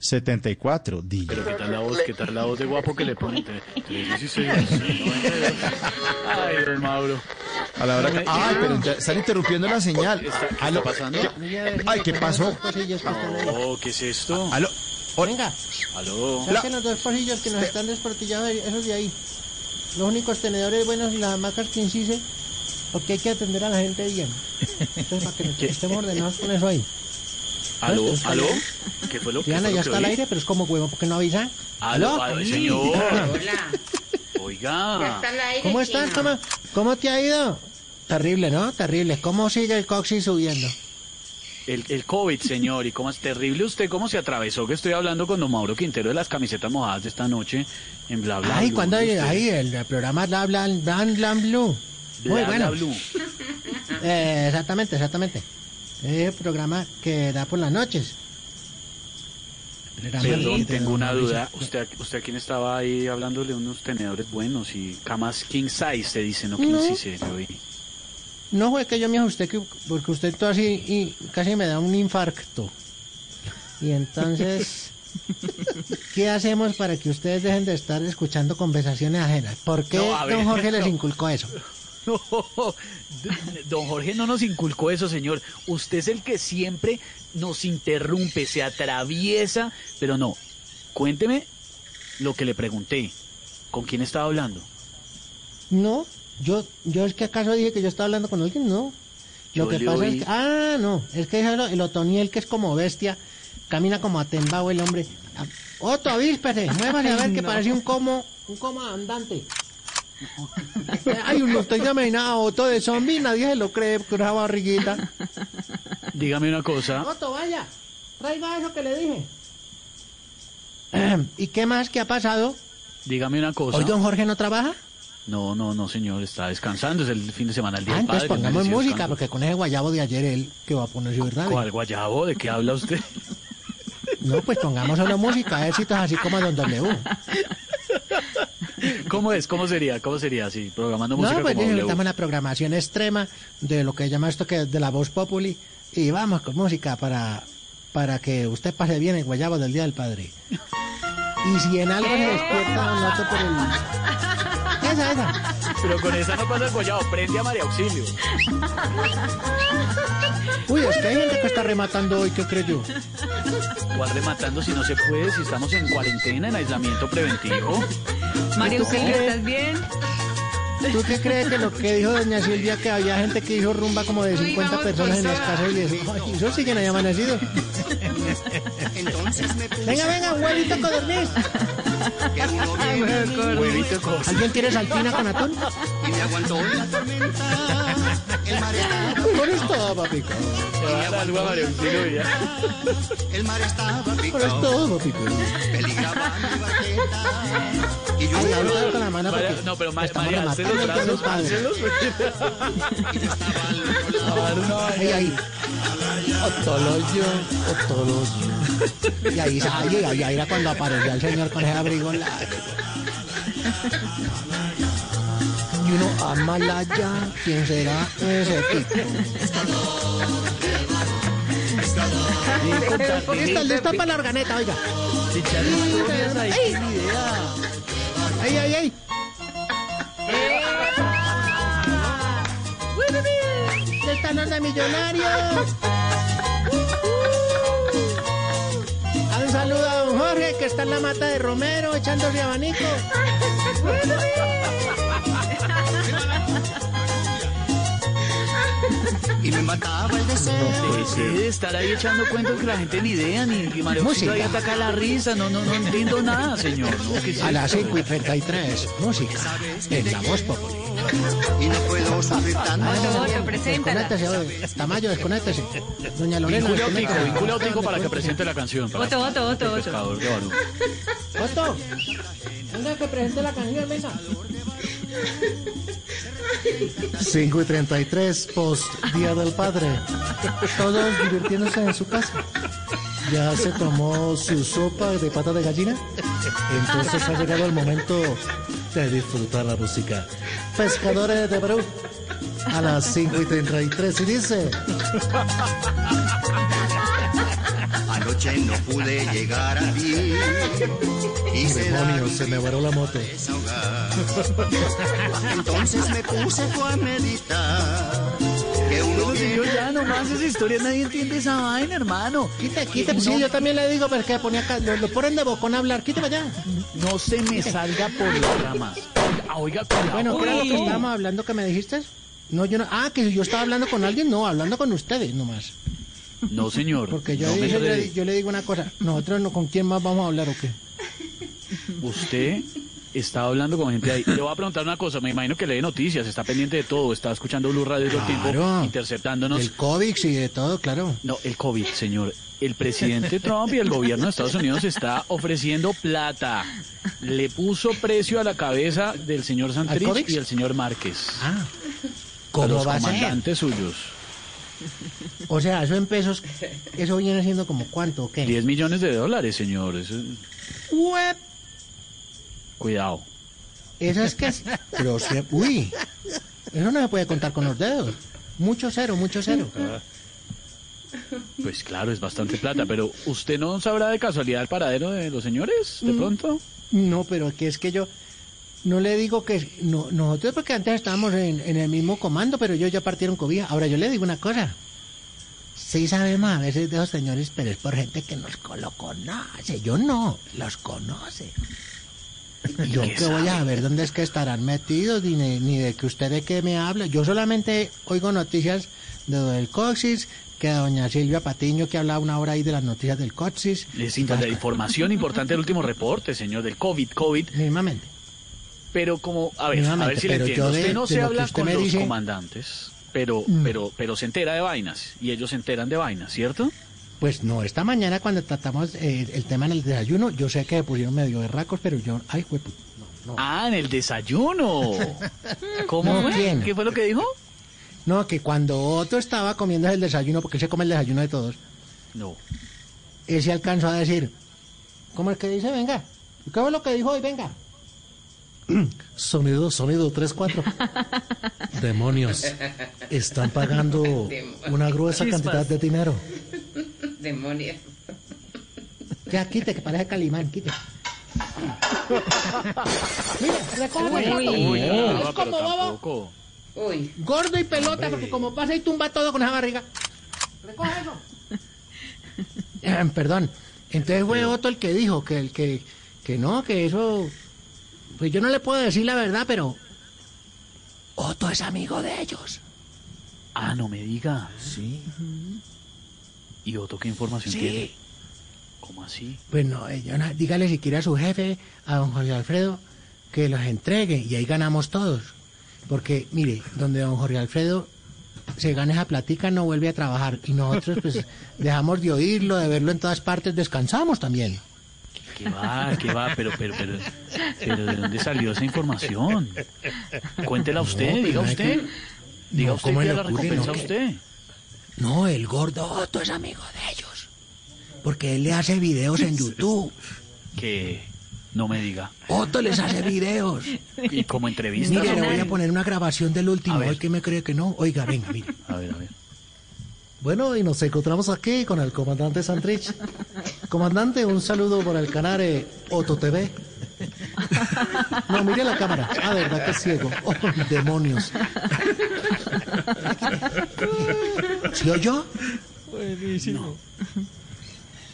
S16: 74 DJ.
S4: Pero qué tal la voz, qué tal la voz de guapo que le pone. Tre- 316, 92. Ay, don Mauro.
S16: A la hora que- Ay, pero ya están interrumpiendo la señal.
S4: ¿Está, qué
S16: Aló.
S4: está pasando?
S16: Ay, ¿qué pasó?
S4: Oh, ¿qué es esto?
S16: Aló.
S50: Venga,
S4: Aló.
S50: saquen los dos pocillos que nos están desportillados, esos de ahí. Los únicos tenedores buenos y las hamacas que incise, porque hay que atender a la gente bien. Entonces, para que nos- estemos ordenados con eso ahí.
S4: Aló, aló. ¿Qué fue lo que
S50: Diana, ya está al aire, pero es como huevo, porque no avisan?
S4: Aló, aló, señor.
S40: Hola.
S4: Oiga.
S40: Ya está al aire,
S50: ¿Cómo estás? ¿Cómo, ¿Cómo te ha ido? Terrible, ¿no? Terrible. ¿Cómo sigue el coxis subiendo?
S4: El, el COVID, señor, y cómo es terrible usted, cómo se atravesó que estoy hablando con don Mauro Quintero de las camisetas mojadas de esta noche en Bla Bla
S50: Ay,
S4: Blue,
S50: cuando
S4: ¿viste?
S50: ahí el, el programa Bla Bla Bla Bla Blue.
S4: Bla
S50: Muy
S4: Bla
S50: bueno.
S4: Blue.
S50: Eh, exactamente, exactamente. Es el programa que da por las noches.
S4: Perdón, tengo una duda. ¿Usted, usted a quién estaba ahí hablándole unos tenedores buenos y camas king size, se dice, no king size, yo oí.
S50: No fue que yo me ajusté, que, porque usted todo así y casi me da un infarto. Y entonces ¿Qué hacemos para que ustedes dejen de estar escuchando conversaciones ajenas? ¿Por qué
S4: No, a ver,
S50: don Jorge les
S4: no.
S50: inculcó eso?
S4: No, don Jorge no nos inculcó eso, señor. Usted es el que siempre nos interrumpe, se atraviesa, pero no. Cuénteme lo que le pregunté. ¿Con quién estaba hablando?
S50: No, yo, yo es que acaso dije que yo estaba hablando con alguien, no. Lo
S4: Yo
S50: que pasa
S4: oí.
S50: es que, ah, no, es que el, el Otoniel que es como bestia, camina como atembao el hombre. Otto, avíspese, muévase a ver que
S4: no.
S50: parece un como, un como andante. Ay, uno estoy nada Otto de zombie, nadie se lo cree con esa barriguita.
S4: Dígame una cosa.
S50: Otto, vaya, traiga eso que le dije. ¿Y qué más que ha pasado?
S4: Dígame una cosa.
S50: ¿Hoy don Jorge no trabaja?
S4: No, no, no, señor, está descansando. Es el fin de semana, el día
S50: Ah,
S4: del padre.
S50: pongamos
S4: merecido
S50: música, porque con ese guayabo de ayer él que va a ponerse verdad.
S4: ¿Cuál guayabo? ¿De qué habla usted?
S50: No, pues pongamos solo música, éxitos así como Don W.
S4: ¿Cómo es? ¿Cómo sería? ¿Cómo sería así? Programando música
S50: No, pues
S4: como
S50: necesitamos la programación extrema de lo que llama esto que de la voz populi y vamos con música para, para que usted pase bien el guayabo del Día del Padre. Y si en algo se despierta Otto por el... Esa, esa.
S4: Pero con esa no pasa el guayabo. Prende a María Auxilio.
S50: Uy, es que hay gente que está rematando hoy, ¿qué creyó?
S4: ¿Cuál rematando si no se puede? Si estamos en cuarentena, en aislamiento preventivo.
S5: María
S50: ¿Tú qué
S5: Auxilio? ¿estás bien?
S50: ¿Tú qué crees que lo que dijo doña Silvia, que había gente que hizo rumba como de 50 personas en las casas y eso, ay, eso siguen ahí amanecidos? Venga, venga, un huevito codorniz.
S4: Huevito con...
S50: ¿Alguien quiere saltina con atún?
S51: Y me aguantó la tormenta. El mar estaba
S50: Por
S4: ya.
S51: El mar estaba
S50: Por
S51: picado.
S50: esto, papi.
S51: Peligraba mi barqueta. Y yo
S50: con la mano
S4: no, pero Ma- los brazos,
S50: Ahí, ahí. Otoloyo, otoloyo. Y ahí, ahí, ahí, ahí era cuando aparecía el señor con ese abrigo largo. Y uno, Amalaya, ¿quién será ese tipo? Lista para la organeta, oiga.
S4: Ahí, idea.
S50: Ay, ay, ay. ¡Esta no es de millonarios! Ah, Un saludo a don Jorge, que está en la mata de Romero, echándose abanico.
S51: Y me mataba el deseo.
S4: Deje de estar ahí echando cuentos que la gente ni idea, ni que María Auxilio ahí
S50: Música.
S4: ataca la risa. No, no, no entiendo nada, señor. ¿no? ¿Qué es
S50: A las
S4: esto?
S50: 5 y 33, música en la voz popular.
S51: Y no puedo.
S5: Otto, Otto, preséntala.
S50: Desconéctese, oye. Tamayo, desconéctese. Doña Lorena, desconéctese.
S4: vincule a Otico para que presente la canción.
S5: Otto, Otto, Otto, Otto.
S4: de.
S50: Otto, venga que presente la canción, venga. 5 y 33, post Día del Padre. Todos divirtiéndose en su casa. ¿Ya se tomó su sopa de pata de gallina? Entonces ha llegado el momento de disfrutar la música. Pescadores de Perú. A las 5 y 33 y dice...
S51: Anoche no pude llegar a ti. Quise
S50: Demonio, se me varó la moto.
S51: Entonces me puse fue a meditar. Que uno
S4: Pero señor, ya nomás esa historia, nadie entiende esa vaina, hermano.
S50: Quita, quita, pues sí, yo también le digo, pero es que ponía acá, lo, lo ponen de bocón a hablar, quítame allá.
S4: No se me salga por las ramas. Oiga, Oiga.
S50: Bueno, ¿qué era lo que estábamos hablando que me dijiste? No, yo no, ah, que yo estaba hablando con alguien, no, hablando con ustedes nomás.
S4: No, señor.
S50: Porque yo,
S4: no me
S50: dije- yo,
S4: enrede.
S50: le, yo le digo una cosa, nosotros no, ¿con quién más vamos a hablar o qué?
S4: Usted estaba hablando con gente ahí. Le voy a preguntar una cosa. Me imagino que lee noticias, está pendiente de todo, está escuchando Blue Radio todo el tiempo, interceptándonos.
S50: El COVID y de todo, claro.
S4: No, el COVID, señor. El presidente Trump y el gobierno de Estados Unidos está ofreciendo plata. Le puso precio a la cabeza del señor Santrich y el señor Márquez.
S50: Ah,
S4: a
S50: ¿cómo
S4: los
S50: va a ser?
S4: comandantes suyos.
S50: O sea, eso en pesos, eso viene siendo como cuánto, ¿o qué?
S4: 10 millones de dólares, señor. Eso-
S50: Uep,
S4: Cuidado.
S50: Eso es que es, pero sí, uy, eso no se puede contar con los dedos. Mucho cero, mucho cero.
S4: Pues claro, es bastante plata, pero ¿usted no sabrá de casualidad el paradero de los señores, de
S50: Mm.
S4: pronto?
S50: No, pero que es que yo no le digo que no, nosotros porque antes estábamos en, en el mismo comando, pero ellos ya partieron cobija. Ahora yo le digo una cosa. Sí sabemos a veces de los señores, pero es por gente que nos lo conoce. Yo no, los conoce. Yo
S4: ¿Qué
S50: que voy a ver dónde es que estarán metidos, ni, de- ni de que usted de qué me habla. Yo solamente oigo noticias de del coxis, que doña Silvia Patiño que hablaba una hora ahí de las noticias del coxis.
S4: Es imp- la información importante del último reporte, señor, del COVID, COVID.
S50: Mismamente.
S4: Pero como, a ver, a ver si le entiendo.
S50: de-
S4: usted no se habla con los
S50: dice-
S4: comandantes, pero,
S50: Mm.
S4: pero, pero se entera de vainas y ellos se enteran de vainas, ¿cierto?
S50: Pues no, esta mañana cuando tratamos eh, el tema en el desayuno, yo sé que me pusieron medio berracos, pero yo, ay, fue
S4: Ah, en el desayuno. ¿Cómo
S50: No.
S4: ¿Qué fue lo que dijo?
S50: No, que cuando Otto estaba comiendo el desayuno, porque él se come el desayuno de todos,
S4: No.
S50: él se alcanzó a decir, ¿cómo es que dice? Venga, ¿qué fue lo que dijo hoy? Venga. Sonido, sonido, 3-4. Demonios, están pagando una gruesa
S40: Chispas.
S50: cantidad de dinero.
S40: Demonios.
S50: Ya, quite, que parece Calimán, quite. Mira, recoge
S40: Uy, uy,
S50: Es como bobo.
S40: Uy.
S50: Gordo y pelota, porque como pasa y tumba todo con esa barriga. Recoge eso. Eh, perdón. Entonces fue Otto el que dijo que el que, que no, que eso. Pues yo no le puedo decir la verdad, pero. Otto es amigo de ellos.
S4: Ah, no me diga.
S50: Sí.
S4: ¿Y Otto qué información
S50: Sí.
S4: tiene? ¿Cómo así?
S50: Pues no, eh, no- dígale si quiere a su jefe, a don Jorge Alfredo, que los entregue y ahí ganamos todos. Porque, mire, donde don Jorge Alfredo se gana esa platica no vuelve a trabajar y nosotros pues dejamos de oírlo, de verlo en todas partes, descansamos también.
S4: ¿Qué va? ¿Qué va? Pero, pero, pero, pero ¿de dónde salió esa información? Cuéntela usted,
S50: No,
S4: diga usted.
S50: que-
S4: Diga
S50: no,
S4: usted
S50: ¿cómo
S4: que
S50: le
S4: la
S50: ocurre?
S4: recompensa
S50: No, que-
S4: usted.
S50: No, el gordo Otto es amigo de ellos. Porque él le hace videos en YouTube.
S4: Que no me diga.
S50: Otto les hace videos.
S4: Y como entrevista.
S50: Mire, le voy a poner una grabación del último. Hoy que me cree que no. Oiga, venga, mire.
S4: A ver, a ver.
S50: Bueno, y nos encontramos aquí con el comandante Santrich. Comandante, un saludo por el canal eh, Otto TV. No, mire la cámara. Ah, verdad que es ciego. Oh, demonios. ¿Sí oyó?
S4: Buenísimo.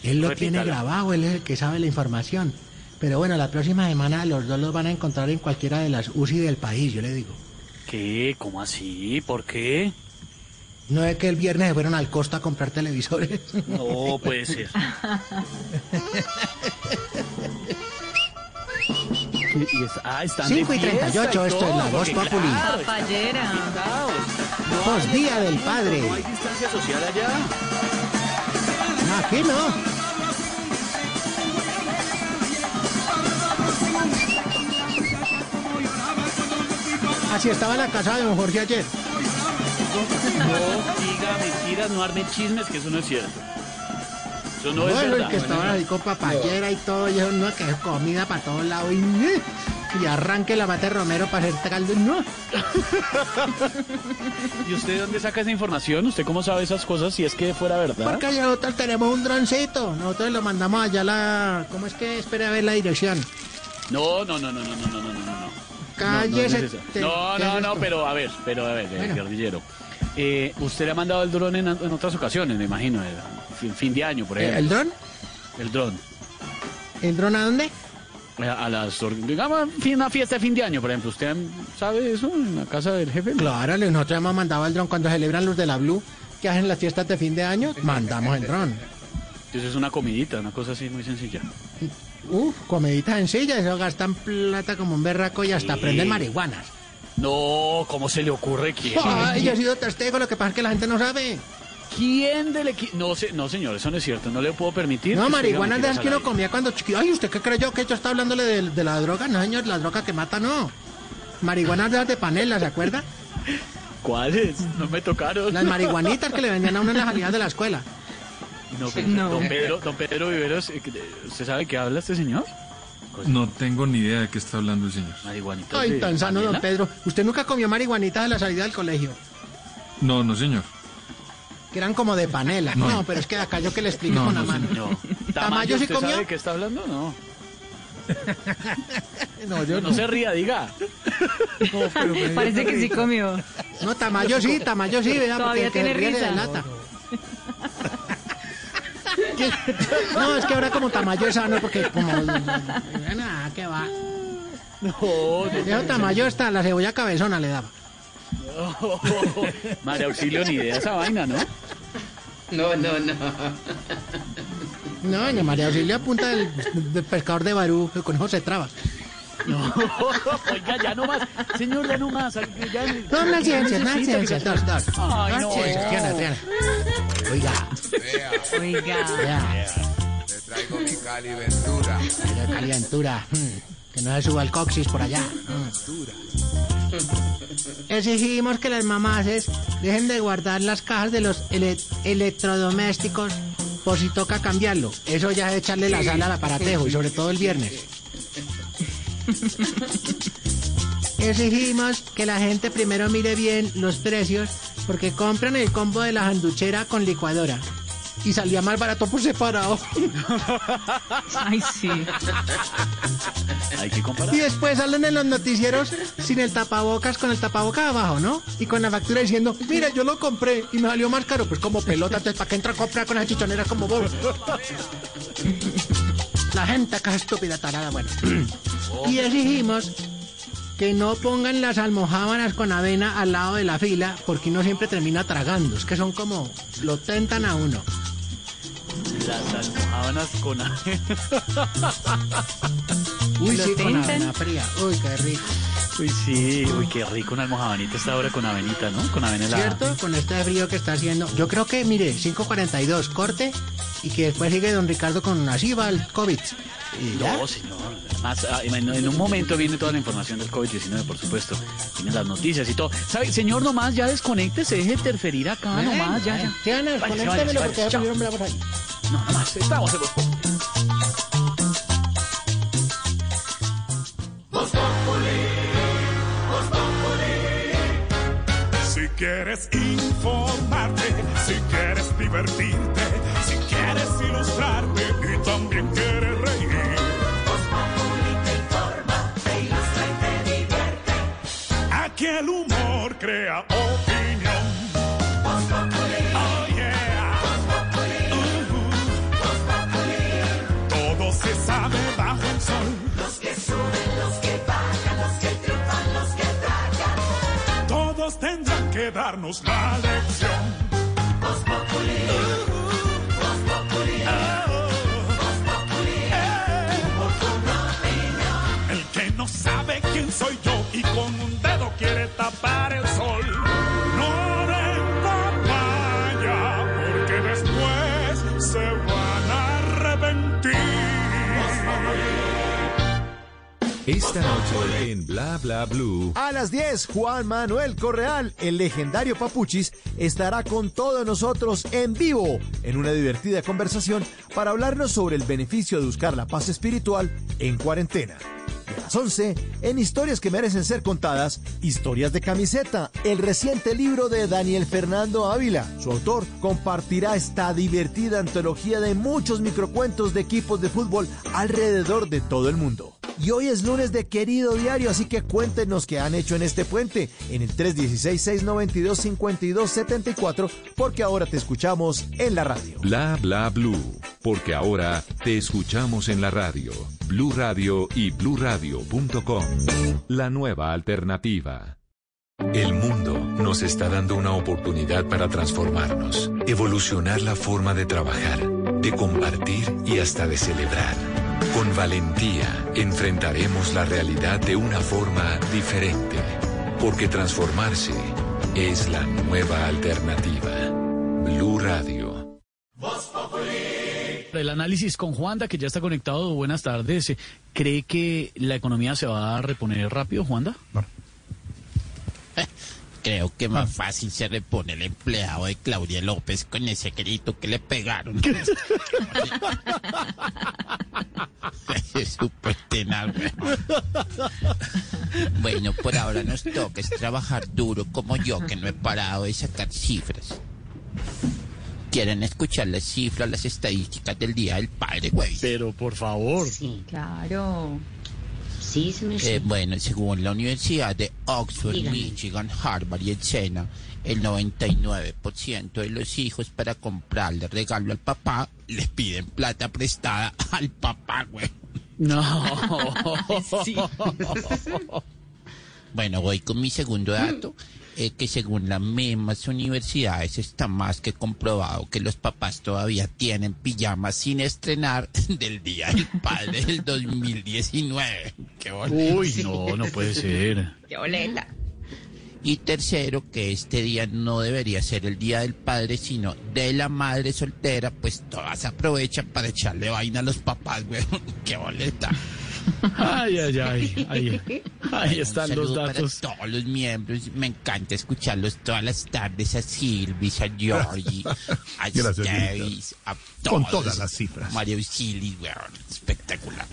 S50: Él lo tiene grabado, él es el que sabe la información. Pero bueno, la próxima semana los dos los van a encontrar en cualquiera de las UCI del país, yo le digo.
S4: ¿Qué? ¿Cómo así? ¿Por qué?
S50: No es que el viernes se fueron al Costa a comprar televisores.
S4: No puede ser. Y es- ah, están de
S50: 5 y
S4: fiesta
S50: 38, esto es la Voz Populi.
S4: claro,
S5: Papayera.
S50: Post Día del Padre.
S4: No hay distancia social allá.
S50: No, aquí no. Así estaba la casa de don Jorge ayer.
S4: No diga mentiras, no arme chismes, que eso no es cierto. Eso no es
S50: bueno,
S4: verdad.
S50: el que estaba ahí con papayera y todo, y no, que es comida para todos lados. Y, y arranque la mate Romero para hacer caldo. No.
S4: ¿Y usted de dónde saca esa información? ¿Usted cómo sabe esas cosas si es que fuera verdad?
S50: Porque nosotros tenemos un droncito. Nosotros lo mandamos allá a la. ¿Cómo es que? Espere a ver la dirección.
S4: No, no, no, no, no, no, no, no, no, no.
S50: Cállese.
S4: No, no, es no,
S50: ¿qué
S4: no,
S50: es
S4: pero a ver, pero a ver, eh, guerrillero. Eh, usted le ha mandado el dron en, en otras ocasiones, me imagino, eh, fin, fin de año, por
S50: Eh,
S4: ejemplo.
S50: ¿El dron?
S4: El dron.
S50: ¿El dron a dónde?
S4: Eh, A las, digamos, una fiesta de fin de año, por ejemplo. ¿Usted sabe eso en la casa del jefe?
S50: Claro, nosotros hemos mandado el dron cuando celebran los de la Blue, que hacen las fiestas de fin de año, mandamos el dron.
S4: Entonces es una comidita, una cosa así muy sencilla.
S50: Uf, comidita sencilla, eso gastan plata como un berraco y hasta
S4: Sí.
S50: prenden marihuanas.
S4: No, ¿cómo se le ocurre quién?
S50: Ay, yo he sido testigo, lo que pasa es que la gente no sabe.
S4: ¿Quién del equipo? No, sé, no, señor, eso no es cierto. No le puedo permitir.
S50: No, marihuanas de esas que uno comía cuando chiquito. Ay, ¿usted qué creyó que yo está hablándole de, de la droga? No, señor, la droga que mata no. Marihuanas de las de panela, ¿se acuerda?
S4: ¿Cuáles? No me tocaron.
S50: Las marihuanitas que le vendían a uno en las salidas de la escuela.
S4: No, pero,
S50: No.
S4: Don Pedro, don Pedro Viveros, eh, ¿usted sabe qué habla este señor?
S26: No tengo ni idea de qué está hablando el señor.
S4: Marihuanitas
S50: Ay,
S4: de
S50: tan sano, don. Pedro. ¿Usted nunca comió marihuanitas a la salida del colegio?
S26: No, no, señor.
S50: que eran como de panela. No, pero es que acá yo que le explico
S4: No,
S50: con la
S4: no,
S50: mano.
S4: no.
S50: ¿Tamayo sí
S4: ¿usted
S50: comió?
S4: sabe de qué está hablando? No.
S50: No, yo
S4: No se ría, diga.
S5: Parece que sí comió.
S50: No, Tamayo sí, Tamayo sí, vea,
S5: Todavía
S50: porque
S5: tiene
S50: ríe le
S5: risa.
S50: No, es que ahora como Tamayo es sano, porque como... Nada, ¿qué va?
S4: No,
S50: Ese Tamayo está, la cebolla cabezona le daba.
S4: María Auxilio, ni idea esa vaina, ¿no?
S40: No, no, no.
S50: No, doña María Auxilio apunta del, del pescador de Barú, que con eso se traba.
S4: No, oiga, ya no más. Señor, ya no más. Ya,
S50: No, no, ciencia,
S4: que
S50: ciencia, dos, dos.
S4: Ay, no.
S50: ciencias, Triana, Triana. Oiga,
S5: Oiga.
S50: vea,
S52: Le traigo mi Cali Ventura.
S50: la calentura. mm, Que no se suba el coxis por allá. mm. Exigimos que las mamases dejen de guardar las cajas de los ele- electrodomésticos por si toca cambiarlo. Eso ya es echarle la sal al aparatejo y sobre todo el viernes. Exigimos que la gente primero mire bien los precios porque compran el combo de la sanduchera con licuadora. Y salía más barato por separado.
S5: Ay, sí.
S4: Hay que comparar.
S50: Y después salen en los noticieros sin el tapabocas, con el tapabocas abajo, ¿no? Y con la factura diciendo, mira, yo lo compré y me salió más caro. Pues como pelota, entonces, ¿para qué entra a comprar con esas chichoneras como vos? La gente acá es estúpida, tarada, bueno. y exigimos que no pongan las almohábanas con avena al lado de la fila, porque uno siempre termina tragando. Es que son como, lo tentan a uno.
S4: Las almohábanas con
S50: Uy,
S4: ¿Lo
S50: sí, con avena fría. Uy, qué rico.
S4: Uy, sí, uy, qué rico una almohabanita esta hora con avenita, ¿no? Con avena helada.
S50: ¿Cierto? Con este frío que está haciendo. Yo creo que, mire, 5.42, corte, y que después sigue don Ricardo con así va el COVID. Y ya.
S4: No, señor. Además, ah, en un momento viene toda la información del COVID-19, por supuesto. Vienen las noticias y todo. ¿Sabe, señor, nomás ya desconecte, se deje interferir acá, nomás, ya, ya.
S50: Porque ahí.
S4: No, nomás, estamos en
S44: quieres informarte, si quieres divertirte, si quieres ilustrarte y también quieres reír. te informa, te ilustra y te divierte. Aquí el humor crea opinión. Darnos la lección. El que no sabe quién soy yo y con un dedo quiere tapar el sol.
S15: Esta noche en Bla Bla Blue.
S16: A las 10, Juan Manuel Correal, el legendario Papuchis, estará con todos nosotros en vivo en una divertida conversación para hablarnos sobre el beneficio de buscar la paz espiritual en cuarentena. A las 11, en Historias que merecen ser contadas, Historias de Camiseta, el reciente libro de Daniel Fernando Ávila. Su autor compartirá esta divertida antología de muchos microcuentos de equipos de fútbol alrededor de todo el mundo. Y hoy es lunes de querido diario, así que cuéntenos qué han hecho en este puente en el 316-692-5274, porque ahora te escuchamos en la radio.
S15: Bla Bla Blue. Porque ahora te escuchamos en la radio. Blue Radio y bluradio.com. La nueva alternativa. El mundo nos está dando una oportunidad para transformarnos, evolucionar la forma de trabajar, de compartir y hasta de celebrar. Con valentía enfrentaremos la realidad de una forma diferente, porque transformarse es la nueva alternativa. Blue Radio.
S4: El análisis con Juanda, que ya está conectado. Buenas tardes. ¿Cree que la economía se va a reponer rápido, Juanda?
S53: Creo que más fácil se repone el empleado de Claudia López con ese grito que le pegaron. es súper tenaz. Bueno, por ahora nos toca es trabajar duro como yo, que no he parado de sacar cifras. Quieren escuchar las cifras, las estadísticas del Día del Padre, güey.
S4: Pero por favor.
S40: Sí.
S5: Claro.
S40: Sí, se me
S53: Eh, bueno, según la Universidad de Oxford,
S40: Dígame.
S53: Michigan, Harvard y el SENA, el 99% de los hijos para comprarle regalo al papá le piden plata prestada al papá, güey.
S4: No.
S53: Sí. Bueno, voy con mi segundo dato, eh, que según las mismas universidades está más que comprobado que los papás todavía tienen pijamas sin estrenar del Día del Padre del 2019. Qué.
S4: Uy, no, no puede ser.
S40: Qué boleta.
S53: Y tercero, que este día no debería ser el Día del Padre, sino de la madre soltera, pues todas aprovechan para echarle vaina a los papás, güey. Qué boleta.
S4: Ay, ay, ay. Ahí, ahí están los datos.
S53: Para todos los miembros, me encanta escucharlos todas las tardes a Silvis, a Georgie, a Davis, a
S54: Con
S53: todos.
S54: todas las cifras.
S53: María Auxilis, weón, espectacular.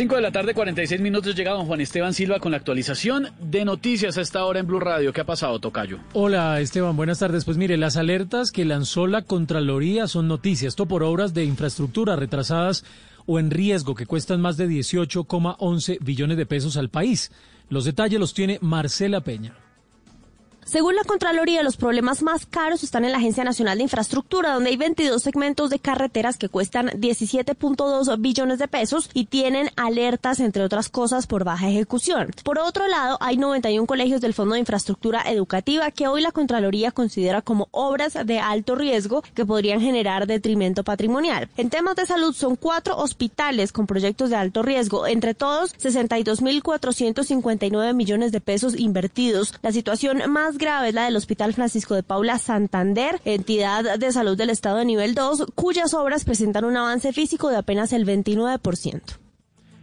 S4: 5 de la tarde, 46 minutos, llega don Juan Esteban Silva con la actualización de noticias a esta hora en Blue Radio. ¿Qué ha pasado, Tocayo?
S28: Hola Esteban, buenas tardes. Pues mire, las alertas que lanzó la Contraloría son noticias. Esto por obras de infraestructura retrasadas o en riesgo que cuestan más de 18,11 billones de pesos al país. Los detalles los tiene Marcela Peña.
S29: Según la Contraloría, los problemas más caros están en la Agencia Nacional de Infraestructura, donde hay 22 segmentos de carreteras que cuestan 17.2 billones de pesos y tienen alertas, entre otras cosas, por baja ejecución. Por otro lado, hay 91 colegios del Fondo de Infraestructura Educativa que hoy la Contraloría considera como obras de alto riesgo que podrían generar detrimento patrimonial. En temas de salud, son cuatro hospitales con proyectos de alto riesgo. Entre todos, 62.459 millones de pesos invertidos. La situación más grave es la del Hospital Francisco de Paula Santander, entidad de salud del Estado de nivel 2, cuyas obras presentan un avance físico de apenas el 29%.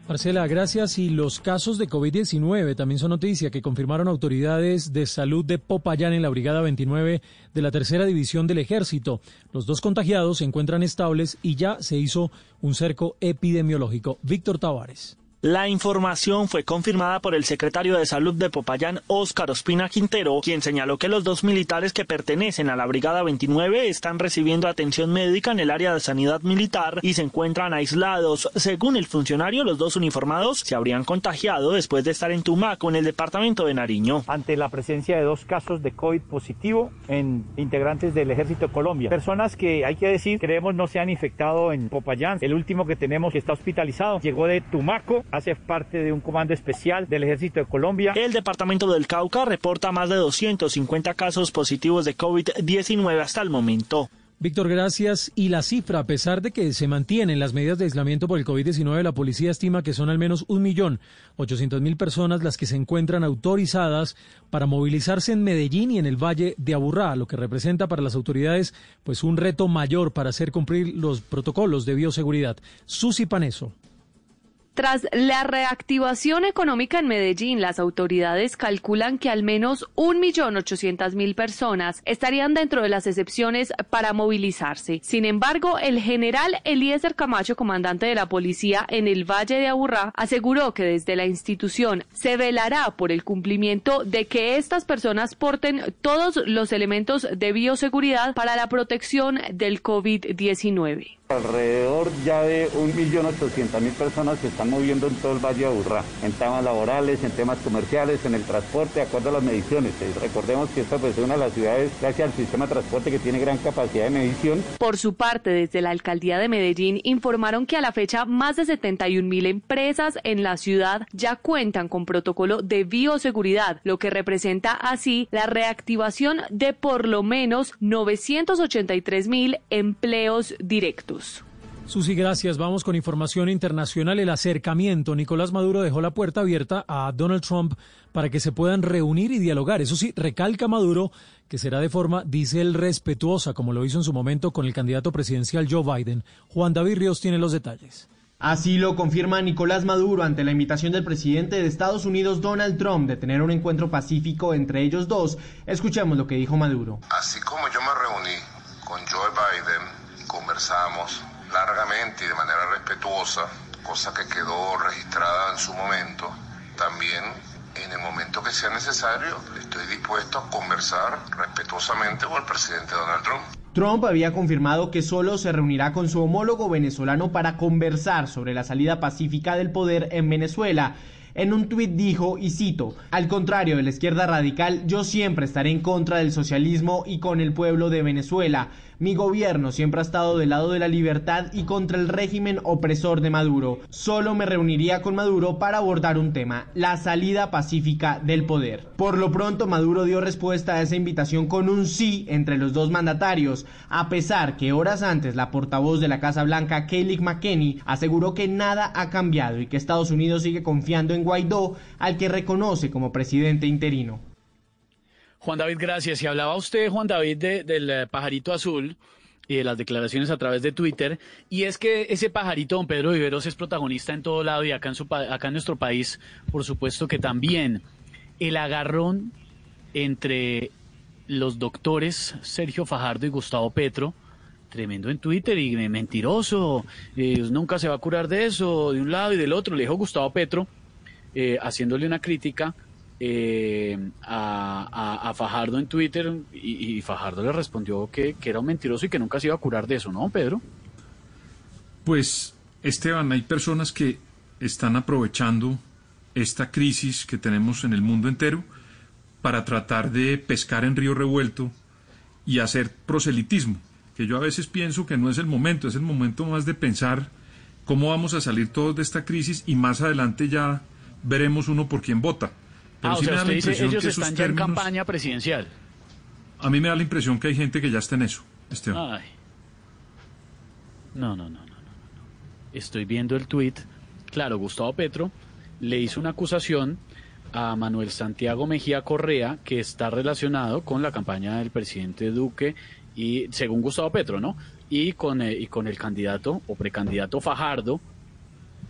S28: Marcela, gracias. Y los casos de COVID-19 también son noticia que confirmaron autoridades de salud de Popayán en la Brigada 29 de la Tercera División del Ejército. Los dos contagiados se encuentran estables y ya se hizo un cerco epidemiológico. Víctor Tavares.
S55: La información fue confirmada por el secretario de Salud de Popayán, Óscar Ospina Quintero, quien señaló que los dos militares que pertenecen a la Brigada 29 están recibiendo atención médica en el área de sanidad militar y se encuentran aislados. Según el funcionario, los dos uniformados se habrían contagiado después de estar en Tumaco, en el departamento de Nariño.
S56: ante la presencia de dos casos de COVID positivo en integrantes del Ejército Colombia. Personas que, hay que decir, creemos no se han infectado en Popayán. El último que tenemos que está hospitalizado llegó de Tumaco, hace parte de un comando especial del Ejército de Colombia.
S55: El departamento del Cauca reporta más de 250 casos positivos de COVID-19 hasta el momento.
S28: Víctor, gracias. Y la cifra, a pesar de que se mantienen las medidas de aislamiento por el COVID-19, la policía estima que son al menos un millón ochocientos mil personas las que se encuentran autorizadas para movilizarse en Medellín y en el Valle de Aburrá, lo que representa para las autoridades pues un reto mayor para hacer cumplir los protocolos de bioseguridad. Susi Paneso.
S57: Tras la reactivación económica en Medellín, las autoridades calculan que al menos 1.800.000 personas estarían dentro de las excepciones para movilizarse. Sin embargo, el general Eliezer Camacho, comandante de la policía en el Valle de Aburrá, aseguró que desde la institución se velará por el cumplimiento de que estas personas porten todos los elementos de bioseguridad para la protección del COVID-19.
S58: Alrededor ya de 1.800.000 personas se están moviendo en todo el Valle de Aburrá, en temas laborales, en temas comerciales, en el transporte, de acuerdo a las mediciones. Eh, Recordemos que esta pues, es una de las ciudades, gracias al sistema de transporte, que tiene gran capacidad de medición.
S57: Por su parte, desde la alcaldía de Medellín informaron que a la fecha más de 71 mil empresas en la ciudad ya cuentan con protocolo de bioseguridad, lo que representa así la reactivación de por lo menos 983 mil empleos directos.
S28: Susi, gracias. Vamos con información internacional. El acercamiento. Nicolás Maduro dejó la puerta abierta a Donald Trump para que se puedan reunir y dialogar. Eso sí, recalca Maduro que será de forma, dice él, respetuosa, como lo hizo en su momento con el candidato presidencial Joe Biden. Juan David Ríos tiene los detalles.
S59: Así lo confirma Nicolás Maduro ante la invitación del presidente de Estados Unidos Donald Trump de tener un encuentro pacífico entre ellos dos. Escuchemos lo que dijo Maduro.
S60: Así como yo me reuní con Joe Biden, conversamos largamente y de manera respetuosa
S61: cosa que quedó registrada en su momento. También en el momento que sea necesario, estoy dispuesto a conversar respetuosamente con el presidente Donald Trump.
S59: Trump había confirmado que solo se reunirá con su homólogo venezolano para conversar sobre la salida pacífica del poder en Venezuela. En un tuit dijo, y cito, al contrario de la izquierda radical, yo siempre estaré en contra del socialismo y con el pueblo de Venezuela. Mi gobierno siempre ha estado del lado de la libertad y contra el régimen opresor de Maduro. Solo me reuniría con Maduro para abordar un tema, la salida pacífica del poder. Por lo pronto, Maduro dio respuesta a esa invitación con un sí entre los dos mandatarios, a pesar que horas antes la portavoz de la Casa Blanca, Kayleigh McKenney, aseguró que nada ha cambiado y que Estados Unidos sigue confiando en Guaidó, al que reconoce como presidente interino.
S4: Juan David, gracias. Y hablaba usted, Juan David, del eh, pajarito azul y de las declaraciones a través de Twitter. Y es que ese pajarito, don Pedro Viveros, es protagonista en todo lado y acá en, su, acá en nuestro país, por supuesto que también. El agarrón entre los doctores Sergio Fajardo y Gustavo Petro, tremendo en Twitter y mentiroso, eh, nunca se va a curar de eso, de un lado y del otro, le dijo Gustavo Petro, eh, haciéndole una crítica eh, a, Fajardo en Twitter y, Fajardo le respondió que, era un mentiroso y que nunca se iba a curar de eso, ¿no, Pedro?
S26: Pues, Esteban, hay personas que están aprovechando esta crisis que tenemos en el mundo entero para tratar de pescar en río revuelto y hacer proselitismo, que yo a veces pienso que no es el momento, es el momento más de pensar cómo vamos a salir todos de esta crisis y más adelante ya veremos uno por quién vota
S4: ah, o sea, usted dice, ellos están ya en campaña presidencial.
S26: A mí me da la impresión que hay gente que ya está en eso,
S4: Esteban. No, no, no, no, no, Estoy viendo el tuit. Claro, Gustavo Petro le hizo una acusación a Manuel Santiago Mejía Correa que está relacionado con la campaña del presidente Duque y según Gustavo Petro, ¿no? Y con, eh, y con el candidato o precandidato Fajardo.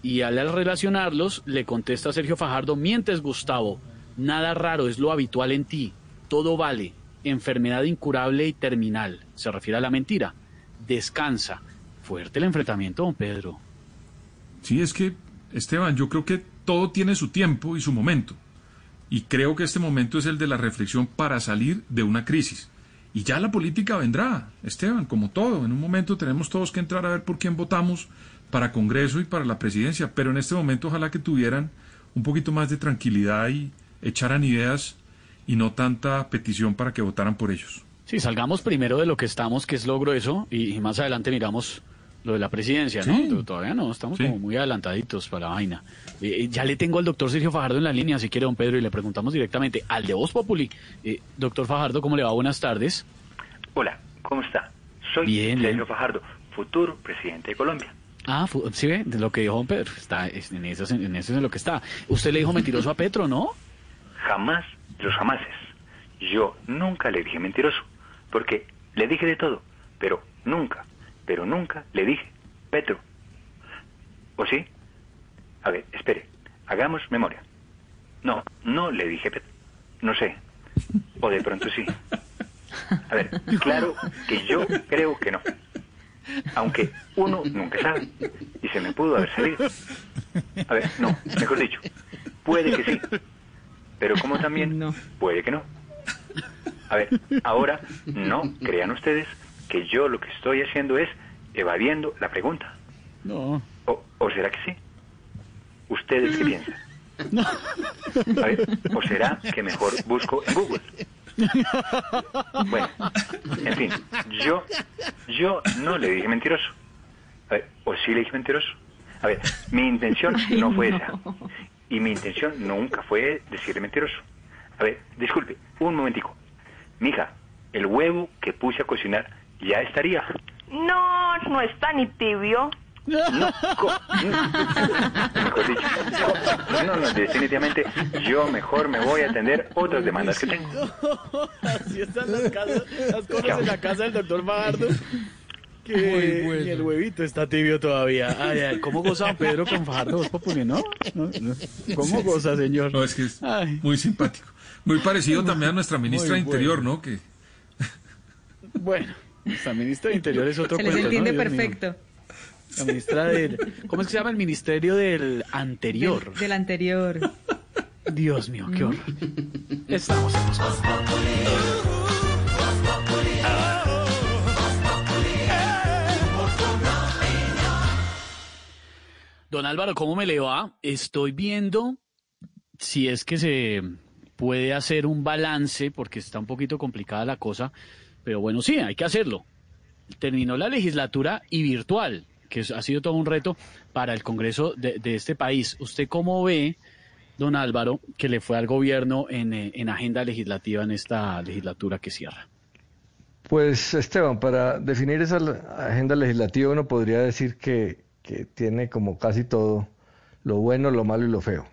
S4: Y al relacionarlos, le contesta Sergio Fajardo, mientes Gustavo, Nada raro, es lo habitual en ti. Todo vale. Enfermedad incurable y terminal. Se refiere a la mentira. Descansa. Fuerte el enfrentamiento, don Pedro.
S26: Sí, es que, Esteban, yo creo que todo tiene su tiempo y su momento. Y creo que este momento es el de la reflexión para salir de una crisis. Y ya la política vendrá, Esteban, como todo. En un momento tenemos todos que entrar a ver por quién votamos para Congreso y para la presidencia. Pero en este momento ojalá que tuvieran un poquito más de tranquilidad y, echaran ideas y no tanta petición para que votaran por ellos.
S4: Sí, salgamos primero de lo que estamos, que es lo grueso, y, más adelante miramos lo de la presidencia, ¿no? Todavía no, estamos como muy adelantaditos para la vaina. Eh, eh, ya le tengo al doctor Sergio Fajardo en la línea, si quiere, don Pedro, y le preguntamos directamente al de Voz Populi. Eh, doctor Fajardo, ¿cómo le va? Buenas tardes.
S62: Hola, ¿cómo está? Soy Sergio Fajardo, futuro presidente de Colombia.
S4: Ah, sí ve, de lo que dijo don Pedro, está, en, eso, en eso es en lo que está. Usted le dijo mentiroso a Petro, ¿no?
S62: Jamás los jamases. Yo nunca le dije mentiroso, porque le dije de todo, pero nunca, pero nunca le dije Petro. ¿O sí? A ver, espere, hagamos memoria. No, no le dije Petro. No sé. O de pronto sí. A ver, claro que yo creo que no. Aunque uno nunca sabe. Y se me pudo haber salido. A ver, no, mejor dicho, puede que sí pero como también puede que no. A ver, ahora no crean ustedes que yo lo que estoy haciendo es evadiendo la pregunta.
S4: No.
S62: ¿O, será que sí? ¿Ustedes qué piensan? No. A ver, ¿o será que mejor busco en Google? Bueno, en fin, yo, yo no le dije mentiroso. A ver, ¿o sí le dije mentiroso? A ver, mi intención no fue esa. Y mi intención nunca fue decirle mentiroso. A ver, disculpe, un momentico. Mija, el huevo que puse a cocinar ya estaría.
S63: No, no está ni tibio.
S62: No, no, mejor dicho, no, no, definitivamente yo mejor me voy a atender otras demandas que tengo.
S4: Así están las, casas, las cosas en la casa del doctor Fajardo que el huevito está tibio todavía. Ay, ay, ¿cómo goza Pedro con Fajardo Populi, no? ¿No? ¿Cómo goza, señor?
S26: No, es que es muy simpático. Muy parecido también a nuestra ministra de Interior, ¿no? Que...
S4: Bueno, nuestra ministra de Interior es otro
S5: Se les entiende perfecto.
S4: La ministra del... ¿Cómo es que se llama? El ministerio del anterior.
S5: Del, del anterior.
S4: Dios mío, qué horror. Estamos en los Don Álvaro, ¿cómo me le va? Estoy viendo si es que se puede hacer un balance, porque está un poquito complicada la cosa, pero bueno, sí, hay que hacerlo. Terminó la legislatura y virtual, que ha sido todo un reto para el Congreso de, este país. ¿Usted cómo ve, don Álvaro, que le fue al gobierno en, eh, en agenda legislativa en esta legislatura que cierra?
S64: Pues Esteban, para definir esa agenda legislativa uno podría decir que que tiene como casi todo, lo bueno, lo malo y lo feo.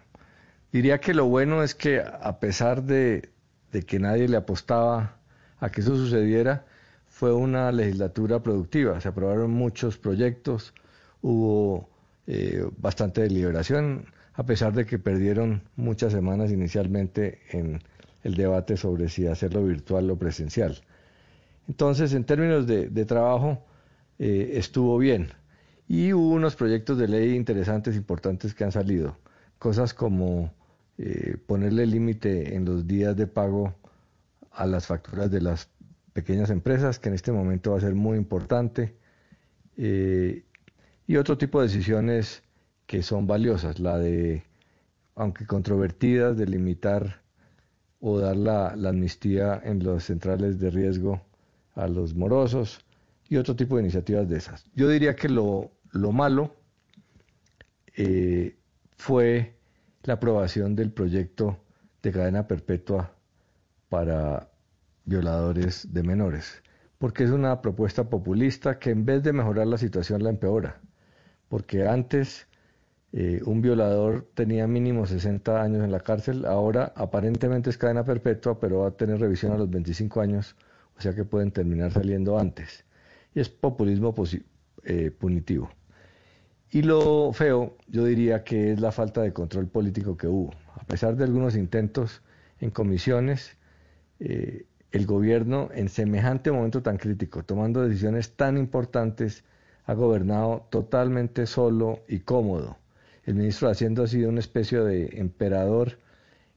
S64: Diría que lo bueno es que a pesar de, que nadie le apostaba a que eso sucediera, fue una legislatura productiva. Se aprobaron muchos proyectos, hubo eh, bastante deliberación, a pesar de que perdieron muchas semanas inicialmente en el debate sobre si hacerlo virtual o presencial. Entonces, en términos de, trabajo, eh, estuvo bien. Y hubo unos proyectos de ley interesantes, importantes que han salido. Cosas como eh, ponerle límite en los días de pago a las facturas de las pequeñas empresas, que en este momento va a ser muy importante. Eh, y otro tipo de decisiones que son valiosas, la de, aunque controvertidas, de limitar o dar la, la amnistía en las centrales de riesgo a los morosos y otro tipo de iniciativas de esas. Yo diría que lo, lo malo eh, fue la aprobación del proyecto de cadena perpetua para violadores de menores, porque es una propuesta populista que en vez de mejorar la situación la empeora, porque antes eh, un violador tenía mínimo 60 años en la cárcel, ahora aparentemente es cadena perpetua, pero va a tener revisión a los 25 años, o sea que pueden terminar saliendo antes y es populismo eh, punitivo. Y lo feo, yo diría que es la falta de control político que hubo. A pesar de algunos intentos en comisiones, eh, el gobierno en semejante momento tan crítico, tomando decisiones tan importantes, ha gobernado totalmente solo y cómodo. El ministro de Hacienda ha sido una especie de emperador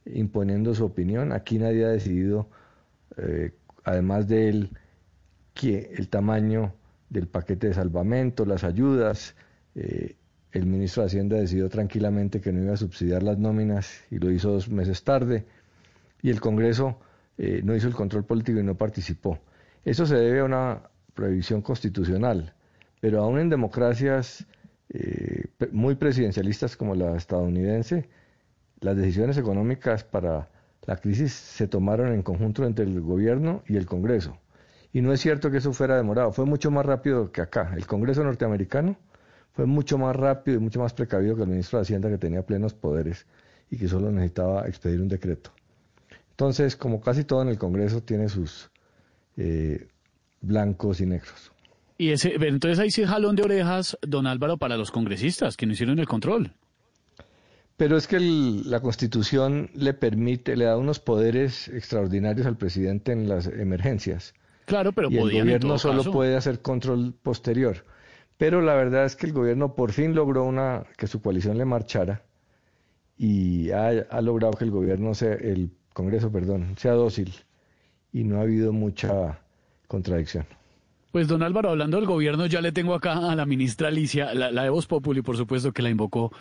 S64: imponiendo su opinión. Aquí nadie ha decidido, eh, además de él, que el tamaño del paquete de salvamento, las ayudas. Eh, el ministro de Hacienda decidió tranquilamente que no iba a subsidiar las nóminas y lo hizo dos meses tarde. Y el Congreso eh, no hizo el control político y no participó. Eso se debe a una prohibición constitucional, pero aún en democracias eh, muy presidencialistas como la estadounidense, las decisiones económicas para la crisis se tomaron en conjunto entre el gobierno y el Congreso. Y no es cierto que eso fuera demorado, fue mucho más rápido que acá. El Congreso norteamericano fue mucho más rápido y mucho más precavido que el ministro de Hacienda que tenía plenos poderes y que solo necesitaba expedir un decreto. Entonces, como casi todo en el Congreso tiene sus eh, blancos y negros.
S4: Y ese, entonces ahí sí jalón de orejas, don Álvaro, para los congresistas que no hicieron el control.
S64: Pero es que la Constitución le permite, le da unos poderes extraordinarios al presidente en las emergencias.
S4: Claro, pero
S64: y el gobierno solo puede hacer control posterior. Pero la verdad es que el gobierno por fin logró una que su coalición le marchara y ha, logrado que el gobierno sea, el Congreso, perdón, sea dócil y no ha habido mucha contradicción.
S4: Pues don Álvaro, hablando del gobierno, ya le tengo acá a la ministra Alicia, la, de Voz Populi, por supuesto que la invocó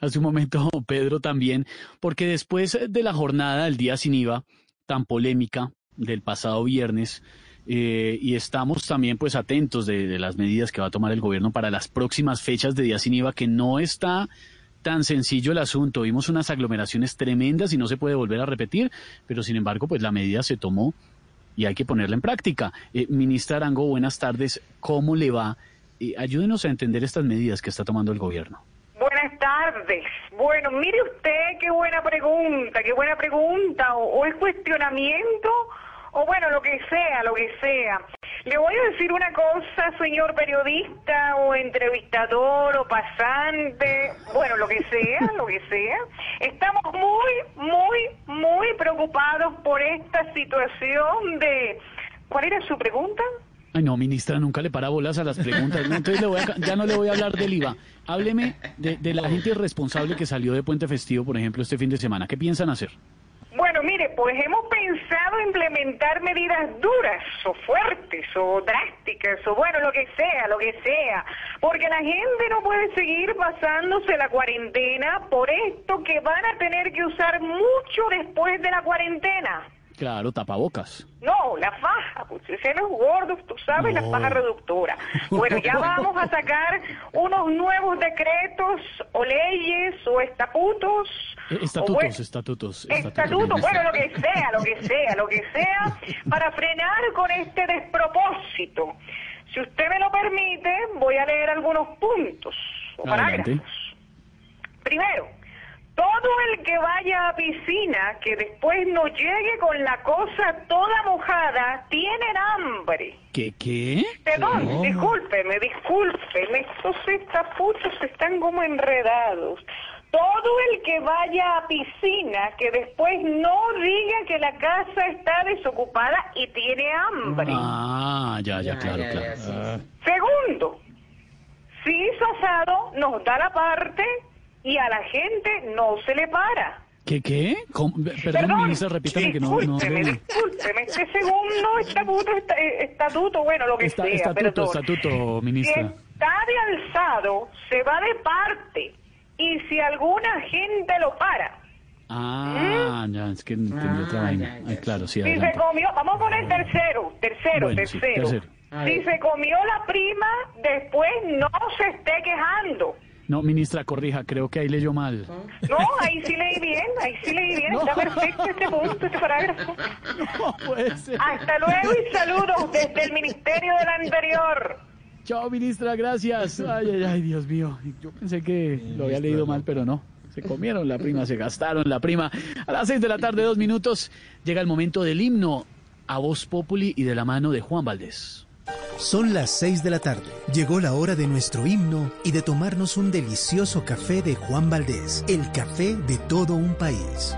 S4: hace un momento Pedro también, porque después de la jornada del día sin IVA, tan polémica del pasado viernes, eh, y estamos también pues atentos de, las medidas que va a tomar el gobierno para las próximas fechas de día sin IVA, que no está tan sencillo el asunto. Vimos unas aglomeraciones tremendas y no se puede volver a repetir, pero sin embargo pues la medida se tomó y hay que ponerla en práctica. Eh, ministra Arango, buenas tardes. ¿Cómo le va? Eh, ayúdenos a entender estas medidas que está tomando el gobierno.
S63: Buenas tardes. Bueno, mire usted qué buena pregunta, qué buena pregunta. o es cuestionamiento o bueno, lo que sea, lo que sea. Le voy a decir una cosa, señor periodista o entrevistador o pasante, bueno, lo que sea, lo que sea. Estamos muy, muy, muy preocupados por esta situación de... ¿Cuál era su pregunta?
S4: Ay, no, ministra, nunca le para bolas a las preguntas. Entonces le voy a- ya no le voy a hablar del IVA. Hábleme de, de la gente irresponsable que salió de Puente Festivo, por ejemplo, este fin de semana. ¿Qué piensan hacer?
S63: Bueno, mire, pues hemos pensado implementar medidas duras o fuertes o drásticas o bueno, lo que sea, lo que sea, porque la gente no puede seguir pasándose la cuarentena por esto que van a tener que usar mucho después de la cuarentena.
S4: Claro, tapabocas.
S63: No, la faja, pues ese los gordos, tú sabes, la
S4: No.
S63: faja reductora. Bueno, ya vamos a sacar unos nuevos decretos o leyes o estatutos.
S4: Eh, Estatutos,
S63: bueno,
S4: estatutos,
S63: Estatutos, bueno, lo que sea, lo que sea, lo que sea, para frenar con este despropósito. Si usted me lo permite, voy a leer algunos puntos o
S4: Adelante.
S63: parágrafos. Primero, todo el que vaya a piscina que después no llegue con la cosa toda mojada, tienen hambre.
S4: ¿Qué, qué?
S63: Perdón,
S4: No.
S63: discúlpeme, discúlpeme, estos estapuchos están como enredados. Todo el que vaya a piscina que después no diga que la casa está desocupada y tiene hambre.
S4: Ah, ya, ya, claro,
S63: ya,
S4: claro.
S63: ya.
S4: Ah.
S63: Segundo, si hizo asado, nos da la parte y a la gente no se le para.
S4: ¿Qué, qué? ¿Cómo? Perdón, ministra, repítame que no... no
S63: discúlpeme, este segundo estatuto, esta- eh, estatuto, bueno, lo que
S4: Esta-
S63: sea,
S4: estatuto,
S63: perdón.
S4: estatuto,
S63: Si
S4: ministra.
S63: está de alzado, se va de parte. Y si alguna gente lo para,
S4: Ah, ya, es que entendí otra vaina. Ay, claro, sí,
S63: si se comió, vamos a poner tercero, tercero,
S4: Bueno, sí,
S63: tercero.
S4: tercero.
S63: Si se comió la prima, después no se esté quejando.
S4: No, ministra, corrija, creo que ahí leyó mal.
S63: No, ahí sí leí bien, ahí sí leí bien, está perfecto este punto, este parágrafo. Hasta luego y saludos desde el Ministerio del Anterior.
S4: Chao, ministra, gracias. Ay, ay, ay, Dios mío. Yo pensé que lo había leído mal, pero no. Se comieron la prima, se gastaron la prima. A las seis de la tarde, dos minutos, llega el momento del himno a voz populi y de la mano de Juan Valdés.
S62: Son las 6 de la tarde. Llegó la hora de nuestro himno y de tomarnos un delicioso café de Juan Valdés, el café de todo un país.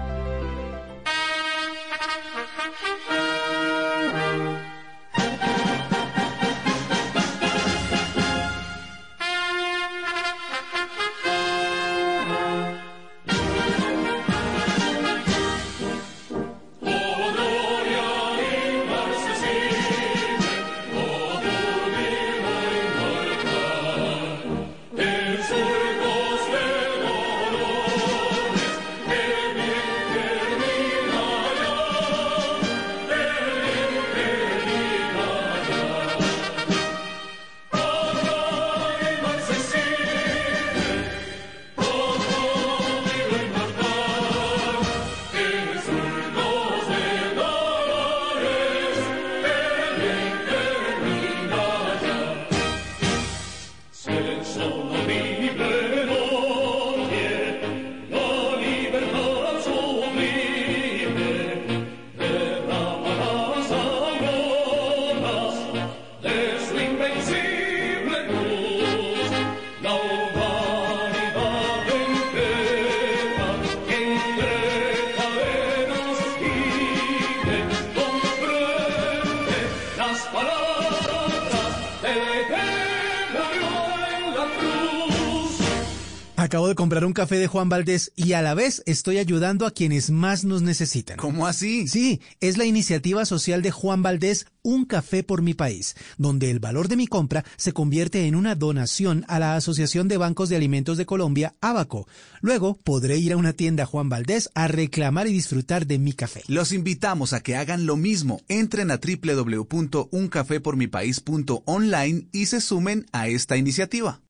S62: Café de Juan Valdés y a la vez estoy ayudando a quienes más nos necesitan. ¿Cómo así? Sí, es la iniciativa social de Juan Valdés Un Café por mi País, donde el valor de mi compra se convierte en una donación a la Asociación de Bancos de Alimentos de Colombia, Abaco. Luego podré ir a una tienda Juan Valdés a reclamar y disfrutar de mi café.
S65: Los invitamos a que hagan lo mismo. Entren a www.uncafepormipaís.online y se sumen a esta iniciativa.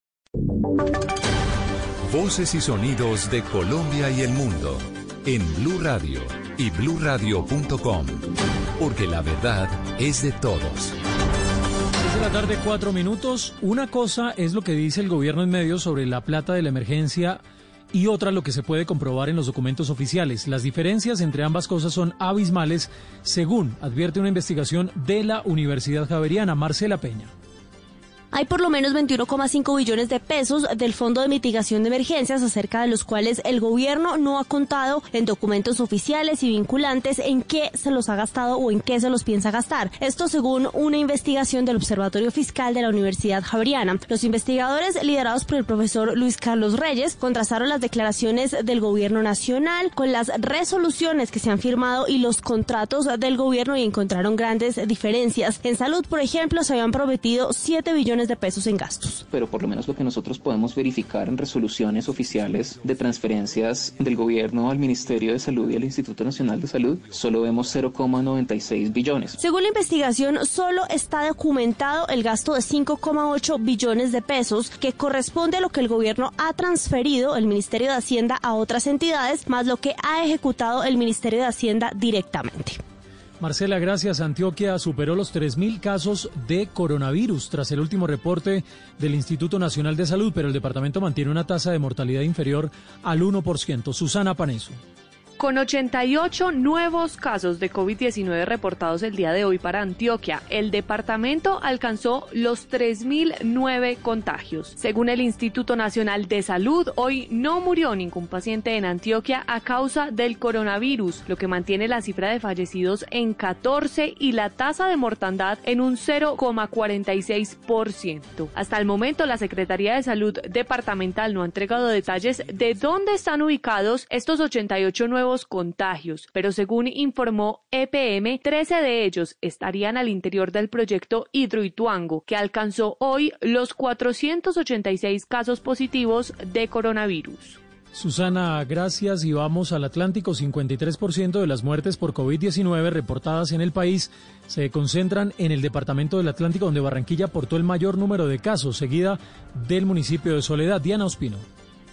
S15: Voces y sonidos de Colombia y el mundo en Blue Radio y bluradio.com, porque la verdad es de todos.
S28: Seis de la tarde, cuatro minutos. Una cosa es lo que dice el gobierno en medio sobre la plata de la emergencia y otra lo que se puede comprobar en los documentos oficiales. Las diferencias entre ambas cosas son abismales, según advierte una investigación de la Universidad Javeriana. Marcela Peña.
S29: Hay por lo menos 21,5 billones de pesos del Fondo de Mitigación de Emergencias acerca de los cuales el gobierno no ha contado en documentos oficiales y vinculantes en qué se los ha gastado o en qué se los piensa gastar. Esto según una investigación del Observatorio Fiscal de la Universidad Javeriana. Los investigadores liderados por el profesor Luis Carlos Reyes contrastaron las declaraciones del gobierno nacional con las resoluciones que se han firmado y los contratos del gobierno y encontraron grandes diferencias. En salud, por ejemplo, se habían prometido 7 billones de pesos en gastos.
S66: Pero por lo menos lo que nosotros podemos verificar en resoluciones oficiales de transferencias del gobierno al Ministerio de Salud y al Instituto Nacional de Salud, solo vemos 0,96 billones.
S29: Según la investigación, solo está documentado el gasto de 5,8 billones de pesos que corresponde a lo que el gobierno ha transferido el Ministerio de Hacienda a otras entidades, más lo que ha ejecutado el Ministerio de Hacienda directamente.
S28: Marcela, gracias. Antioquia superó los 3.000 casos de coronavirus tras el último reporte del Instituto Nacional de Salud, pero el departamento mantiene una tasa de mortalidad inferior al 1%. Susana Paneso.
S57: Con 88 nuevos casos de COVID-19 reportados el día de hoy para Antioquia, el departamento alcanzó los 3.009 contagios. Según el Instituto Nacional de Salud, hoy no murió ningún paciente en Antioquia a causa del coronavirus, lo que mantiene la cifra de fallecidos en 14 y la tasa de mortandad en un 0,46%. Hasta el momento, la Secretaría de Salud Departamental no ha entregado detalles de dónde están ubicados estos 88 nuevos contagios, pero según informó EPM, 13 de ellos estarían al interior del proyecto Hidroituango, que alcanzó hoy los 486 casos positivos de coronavirus.
S28: Susana, gracias y vamos al Atlántico. 53% de las muertes por COVID-19 reportadas en el país se concentran en el departamento del Atlántico, donde Barranquilla aportó el mayor número de casos, seguida del municipio de Soledad. Diana Ospino.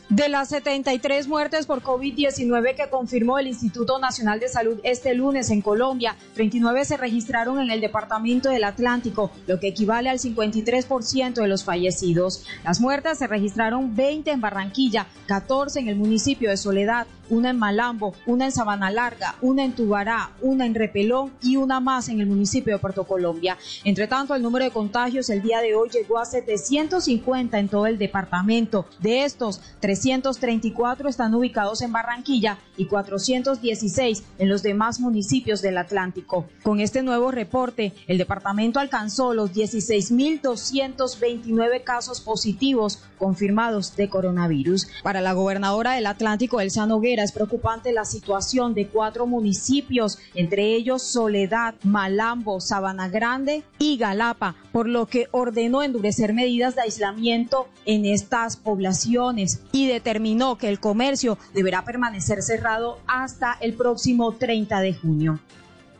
S67: De las 73 muertes por COVID-19 que confirmó el Instituto Nacional de Salud este lunes en Colombia, 29 se registraron en el Departamento del Atlántico, lo que equivale al 53% de los fallecidos. Las muertes se registraron 20 en Barranquilla, 14 en el municipio de Soledad, una en Malambo, una en Sabana Larga, una en Tubará, una en Repelón y una más en el municipio de Puerto Colombia. Entre tanto, el número de contagios el día de hoy llegó a 750 en todo el departamento. De estos, 334 están ubicados en Barranquilla y 416 en los demás municipios del Atlántico. Con este nuevo reporte, el departamento alcanzó los 16.229 casos positivos confirmados de coronavirus. Para la gobernadora del Atlántico, Elsa Noguera, es preocupante la situación de cuatro municipios, entre ellos Soledad, Malambo, Sabana Grande y Galapa, por lo que ordenó endurecer medidas de aislamiento en estas poblaciones y determinó que el comercio deberá permanecer cerrado hasta el próximo 30 de junio.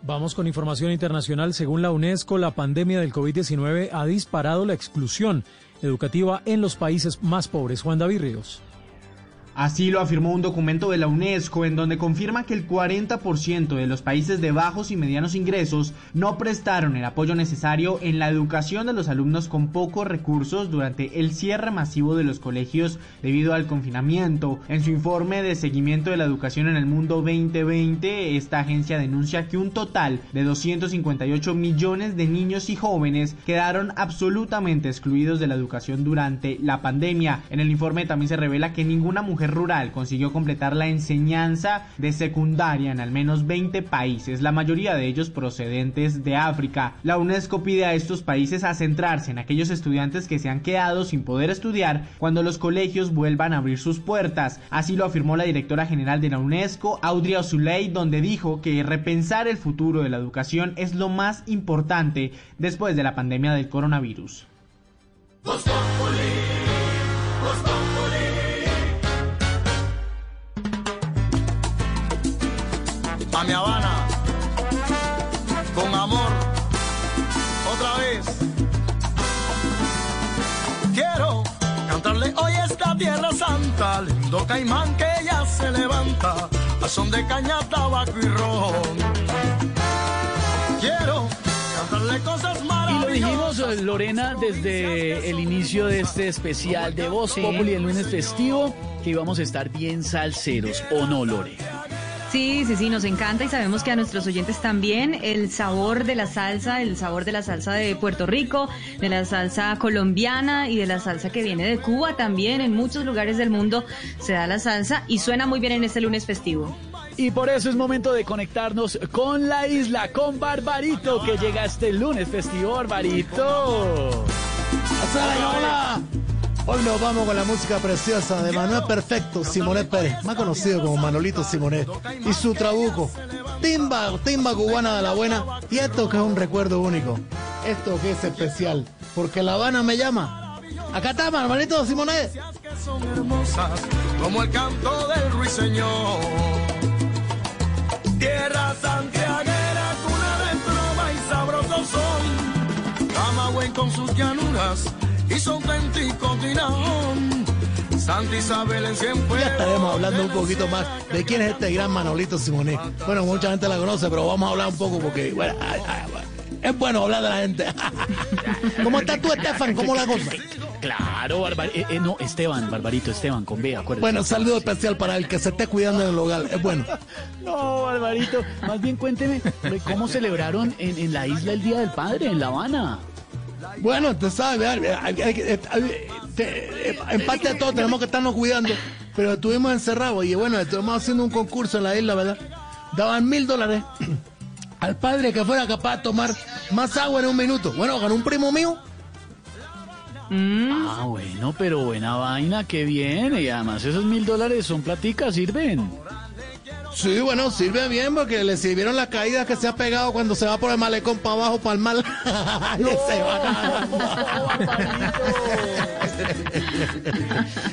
S28: Vamos con información internacional. Según la UNESCO, la pandemia del COVID-19 ha disparado la exclusión educativa en los países más pobres. Juan David Ríos.
S59: Así lo afirmó un documento de la UNESCO en donde confirma que el 40% de los países de bajos y medianos ingresos no prestaron el apoyo necesario en la educación de los alumnos con pocos recursos durante el cierre masivo de los colegios debido al confinamiento. En su informe de seguimiento de la educación en el mundo 2020, esta agencia denuncia que un total de 258 millones de niños y jóvenes quedaron absolutamente excluidos de la educación durante la pandemia. En el informe también se revela que ninguna mujer rural consiguió completar la enseñanza de secundaria en al menos 20 países, la mayoría de ellos procedentes de África. La UNESCO pide a estos países a centrarse en aquellos estudiantes que se han quedado sin poder estudiar cuando los colegios vuelvan a abrir sus puertas. Así lo afirmó la directora general de la UNESCO, Audrey Azoulay, donde dijo que repensar el futuro de la educación es lo más importante después de la pandemia del coronavirus.
S41: A mi Habana, con amor, otra vez. Quiero cantarle hoy esta tierra santa, lindo caimán que ya se levanta, a son de caña, tabaco y ron. Quiero cantarle cosas
S4: Y lo dijimos, Lorena, desde el inicio de este especial de Voz Populi, el lunes festivo, que íbamos a estar bien salseros, ¿o no, Lore?
S5: Sí, sí, sí, nos encanta y sabemos que a nuestros oyentes también el sabor de la salsa, el sabor de la salsa de Puerto Rico, de la salsa colombiana y de la salsa que viene de Cuba también. En muchos lugares del mundo se da la salsa y suena muy bien en este lunes festivo.
S4: Y por eso es momento de conectarnos con la isla, con Barbarito, que llega este lunes festivo, Barbarito.
S50: hola! Hoy nos vamos con la música preciosa de Manuel Perfecto, Simonet Pérez, más conocido como Manolito Simonet, y su trabuco, timba, timba cubana de la buena, y esto que es un recuerdo único, esto que es especial, porque La Habana me llama. Acá está, Manolito Simonet.
S41: Ruiseñor. Tierra santiaguera, cuna de trova y sabroso son. Y su auténtico dinón. Santa Isabel en cien
S50: Ya estaremos hablando un poquito más de quién es este gran Manolito Simonet. Bueno, mucha gente la conoce, pero vamos a hablar un poco porque, bueno, ay, ay, bueno, es bueno hablar de la gente. ¿Cómo estás tú, Estefan? ¿Cómo la cosa?
S4: Claro, Barbar eh, eh, no, Esteban, Barbarito, Esteban, con B, acuérdate.
S50: Bueno, saludo especial para el que se esté cuidando en el hogar. Es bueno.
S4: No, Barbarito, más bien cuénteme cómo celebraron en, en la isla el Día del Padre, en La Habana.
S50: Bueno, te sabes, hay- hay- hay- hay- te- en parte de todo tenemos que estarnos cuidando, pero estuvimos encerrados y bueno, estuvimos haciendo un concurso en la isla, ¿verdad? Daban mil dólares al padre que fuera capaz de tomar más agua en un minuto. Bueno, ganó un primo mío.
S4: Ah, bueno, pero buena vaina, qué bien. Y además esos mil dólares son platicas, sirven.
S50: Sí, bueno, sirve bien porque le sirvieron las caídas que se ha pegado cuando se va por el malecón para abajo, para el mar. Y se va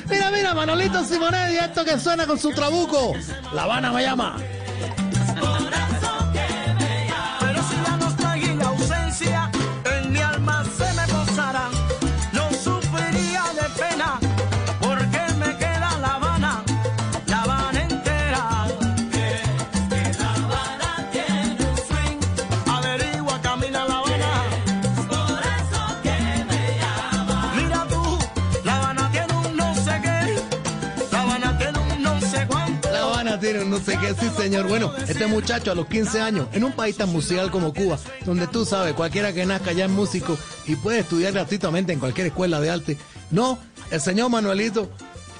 S50: mira, mira, Manolito Simonet y esto que suena con su trabuco. La Habana me llama.
S41: Sé qué,
S50: sí señor. Bueno, este muchacho a los 15 años, en un país tan musical como Cuba, donde tú sabes, cualquiera que nazca ya es músico y puede estudiar gratuitamente en cualquier escuela de arte. No, el señor Manuelito,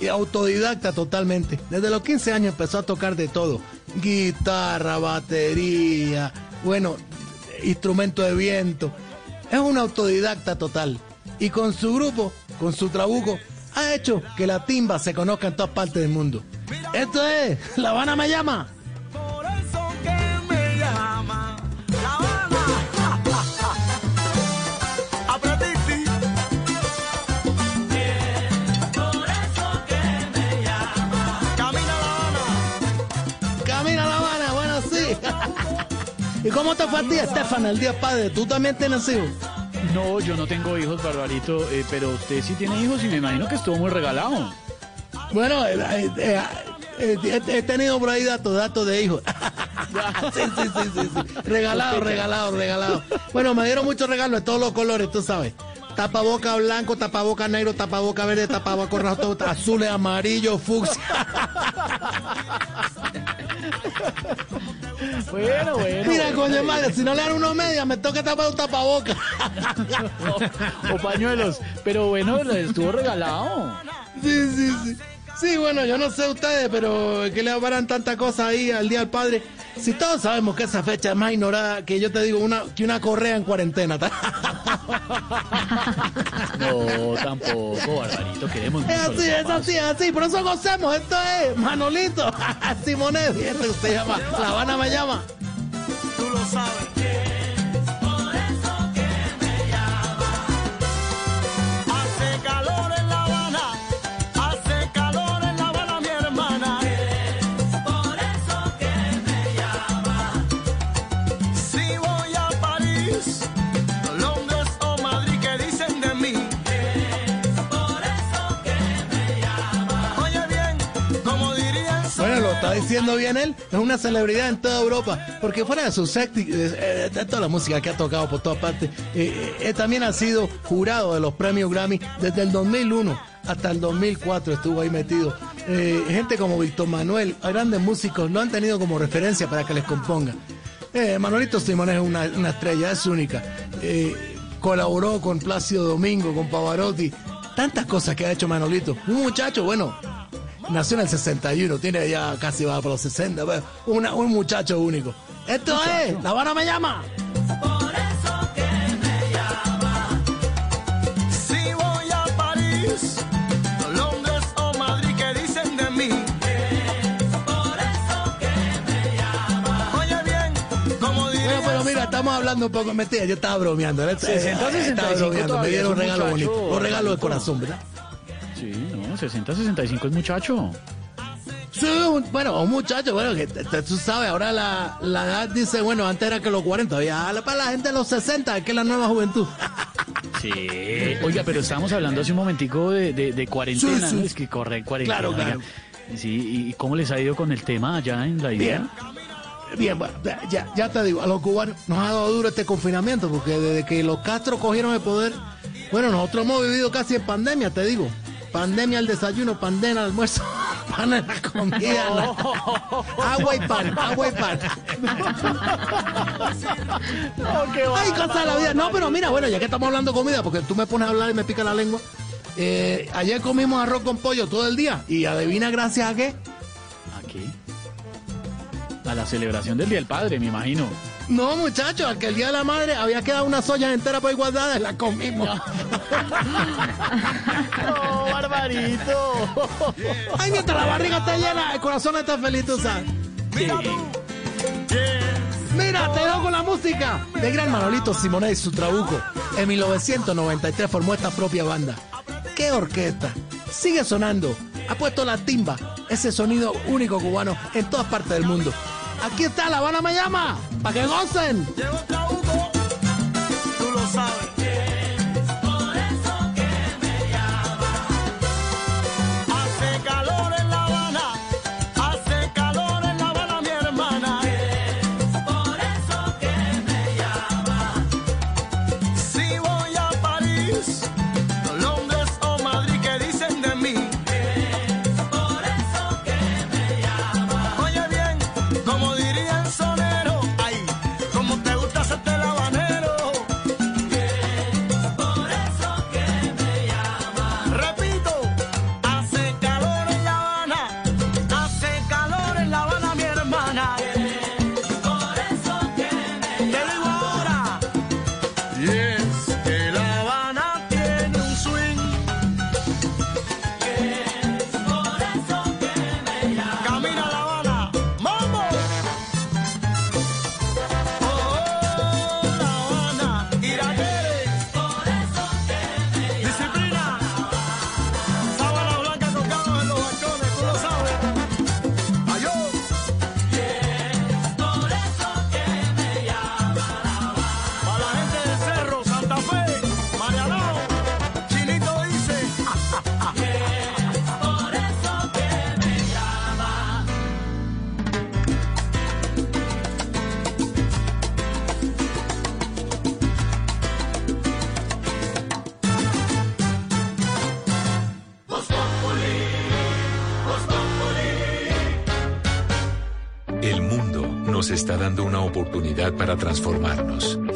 S50: autodidacta totalmente. Desde los 15 años empezó a tocar de todo. Guitarra, batería, bueno, instrumento de viento. Es un autodidacta total. Y con su grupo, con su trabuco, ha hecho que la timba se conozca en todas partes del mundo. Esto es La Habana me llama.
S41: Por eso que me llama La Habana. Apretiti. Por eso que me llama. Camina La Habana.
S50: Camina La Habana, bueno, sí. ¿Y cómo te fue a ti, Estefan, el día padre? ¿Tú también tienes hijos?
S4: No, yo no tengo hijos, Barbarito, eh, pero usted sí tiene hijos y me imagino que estuvo muy regalado.
S50: Bueno, eh, eh, eh, eh, he, he tenido por ahí datos, datos de hijos. sí, sí, sí, sí, sí. Regalado, regalado, regalado. Bueno, me dieron muchos regalos de todos los colores, tú sabes. Tapaboca blanco, tapaboca negro, tapaboca verde, tapaboca rojo, azules, amarillo, fucsia.
S4: Bueno, bueno.
S50: Mira,
S4: bueno.
S50: coño madre, si no le dan uno media, me toca tapar un tapaboca.
S4: o pañuelos. Pero bueno, estuvo regalado.
S50: Sí, sí, sí. Sí, bueno, yo no sé ustedes, pero que le habrán tanta cosa ahí al Día del Padre. Si todos sabemos que esa fecha es más ignorada que yo te digo, una, que una correa en cuarentena.
S4: No, tampoco, Barbarito, queremos
S50: Es así, es así, es así. Por eso gocemos. Esto es Manolito. Simonet. Se llama. La Habana me llama.
S41: Tú lo sabes.
S50: Diciendo bien él. Es una celebridad en toda Europa. Porque fuera de su sexy, de, de toda la música que ha tocado por todas partes, eh, eh, también ha sido jurado de los premios Grammy desde el 2001 hasta el 2004 estuvo ahí metido. eh, gente como Víctor Manuel, grandes músicos, lo han tenido como referencia para que les componga. Eh, Manuelito Simón es una, una estrella, es única. Eh, colaboró con Plácido Domingo, con Pavarotti, tantas cosas que ha hecho Manolito. Un muchacho, bueno, nació en el 61, tiene ya casi va por los 60, pero una- un muchacho único. Esto es, La Habana me llama.
S41: Si voy a París, Londres o Madrid, ¿qué dicen de mí? Por eso que me llama. Oye bien, como diría
S50: Bueno, pero mira, estamos hablando un poco, mentira, yo estaba bromeando. ¿eh?
S4: 60,
S50: Estaba
S4: 65
S50: bromeando, me dieron
S4: es un
S50: regalo
S4: muchacho,
S50: bonito, un regalo de corazón, ¿verdad?
S4: Sí, no, 60, 65 es muchacho.
S50: Sí, un- bueno, un muchacho, bueno, que tú sabes, ahora la, la edad dice, bueno, antes era que los 40, ya para la gente de los 60, es que es la nueva juventud.
S4: Sí. Oiga, pero estábamos hablando hace un momentico de, de, de cuarentena,
S50: Sí, sí.
S4: ¿no? Es que corre cuarentena.
S50: Claro.
S4: Sí, ¿y cómo les ha ido con el tema allá en la idea?
S50: Bien, bien, bueno, ya, ya te digo, a los cubanos nos ha dado duro este confinamiento, porque desde que los Castro cogieron el poder, bueno, nosotros hemos vivido casi en pandemia, te digo. Pandemia al desayuno, pandemia al almuerzo, pan en la comida, la- agua y pan, agua y pan. Hay cosas de la vida. No, pero mira, bueno, ya que estamos hablando comida, porque tú me pones a hablar y me pica la lengua. eh, ayer comimos arroz con pollo todo el día. Y adivina gracias a qué.
S4: Aquí. A la celebración del Día del Padre, me imagino.
S50: No, muchachos, que el día de la madre había quedado unas ollas enteras por guardadas y las comimos.
S4: ¡Oh, barbarito!
S50: Ay, mientras la barriga está llena, el corazón está feliz, tú sabes. Mira, te dejo con la música de gran Manolito Simonet y su trabuco. En 1993 formó esta propia banda. ¡Qué orquesta! Sigue sonando. Ha puesto la timba, ese sonido único cubano en todas partes del mundo. Aquí está La Habana Me Llama, para que gocen.
S41: Llegó Trabuco, tú lo sabes.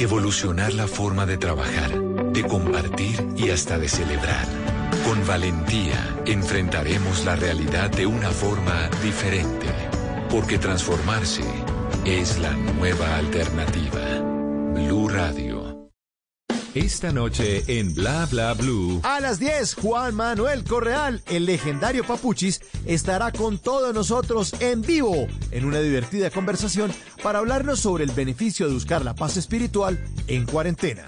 S15: Evolucionar la forma de trabajar, de compartir y hasta de celebrar. Con valentía enfrentaremos la realidad de una forma diferente, porque transformarse es la nueva alternativa. Blue Radio.
S68: Esta noche en Bla Bla Blue.
S16: A las 10, Juan Manuel Correal, el legendario Papuchis, estará con todos nosotros en vivo en una divertida conversación para hablarnos sobre el beneficio de buscar la paz espiritual en cuarentena.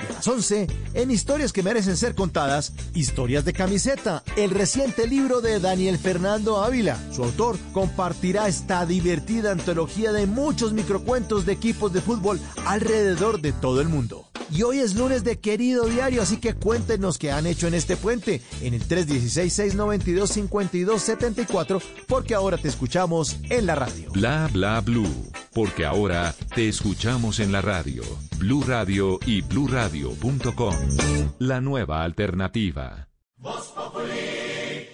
S16: Y a las 11, en Historias que merecen ser contadas, Historias de camiseta, el reciente libro de Daniel Fernando Ávila. Su autor compartirá esta divertida antología de muchos microcuentos de equipos de fútbol alrededor de todo el mundo. Y hoy es lunes de querido diario, así que cuéntenos qué han hecho en este puente en el 316-692-5274, porque ahora te escuchamos en la radio.
S15: Bla bla blue, porque ahora te escuchamos en la radio, Blue Radio y bluradio.com. La nueva alternativa.
S41: Voz Populi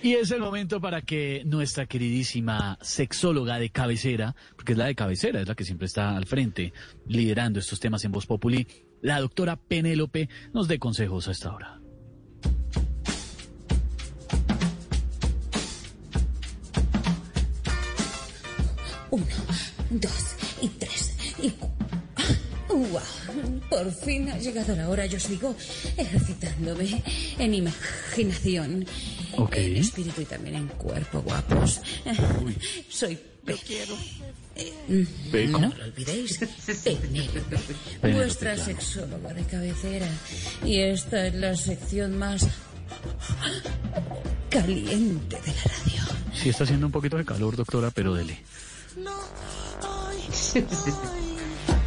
S4: Y es el momento para que nuestra queridísima sexóloga de cabecera, porque es la de cabecera, es la que siempre está al frente, liderando estos temas en Voz Populi, la doctora Penélope, nos dé consejos a esta hora.
S46: Uno, dos y tres y ¡Wow! Por fin ha llegado la hora. Yo sigo ejercitándome en imaginación,
S4: Ok.
S46: en espíritu y también en cuerpo, guapos. Soy P.
S4: ¿P cómo?
S46: No lo olvidéis. Penélope, vuestra
S4: claro.
S46: sexóloga de cabecera. Y esta es la sección más caliente de la radio.
S4: Sí está haciendo un poquito de calor, doctora, pero dele.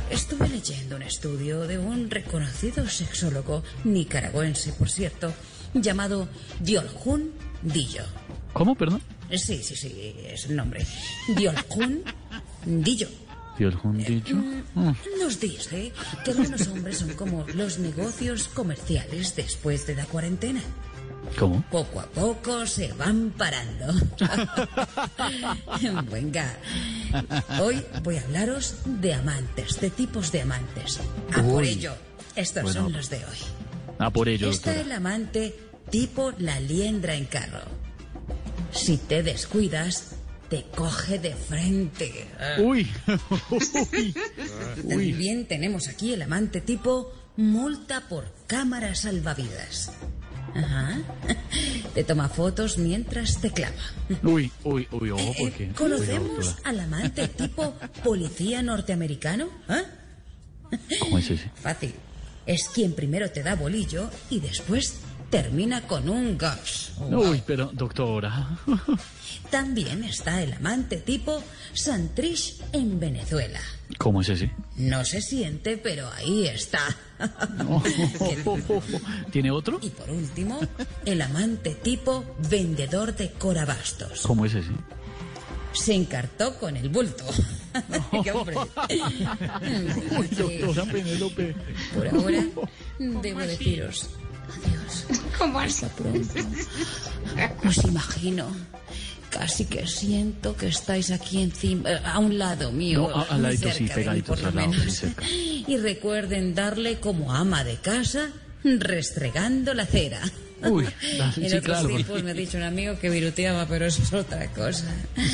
S46: Estuve leyendo un estudio de un reconocido sexólogo nicaragüense, por cierto, llamado Diolhun Dillo.
S4: ¿Cómo, perdón?
S46: Sí, sí, sí, es el nombre. Diolhun Dillo.
S4: Dios jundillo. Mm.
S46: Nos dice que algunos hombres son como los negocios comerciales después de la cuarentena.
S4: ¿Cómo?
S46: Poco a poco se van parando. Venga, hoy voy a hablaros de amantes, de tipos de amantes. A por
S4: Uy.
S46: ello, estos
S4: Bueno.
S46: son los de hoy.
S4: Ah, por ello,
S46: Está
S4: doctora.
S46: el amante tipo la liendra en carro. Si te descuidas, te coge de frente.
S4: Uy. Uy.
S46: También tenemos aquí el amante tipo multa por cámara salvavidas. Ajá. Te toma fotos mientras te clava.
S4: Uy, uy, uy, ojo,
S46: Eh,
S4: porque.
S46: ¿Conocemos al amante tipo policía norteamericano? ¿Ah?
S4: ¿Cómo es ese?
S46: Fácil. Es quien primero te da bolillo y después termina con un gas.
S4: Uy, pero, doctora.
S46: También está el amante tipo Santrich en Venezuela.
S4: ¿Cómo es ese?
S46: No se siente, pero ahí está.
S4: ¿Tiene otro?
S46: Y por último, el amante tipo vendedor de corabastos.
S4: ¿Cómo es ese?
S46: Se encartó con el bulto. ¡Qué hombre!
S4: Uy, doctora Penélope.
S46: Por ahora, debo deciros adiós. ¿Cómo Hasta pronto. Os imagino. Casi que siento que estáis aquí encima, eh, a un lado mío.
S4: No, a- al
S46: muy
S4: ladito, sí, pegaditos al lado, muy
S46: menos.
S4: cerca.
S46: Y recuerden darle como ama de casa, restregando la cera.
S4: Uy,
S46: en
S4: sí,
S46: otros
S4: claro.
S46: tiempos me ha dicho un amigo que viruteaba, pero eso es otra cosa.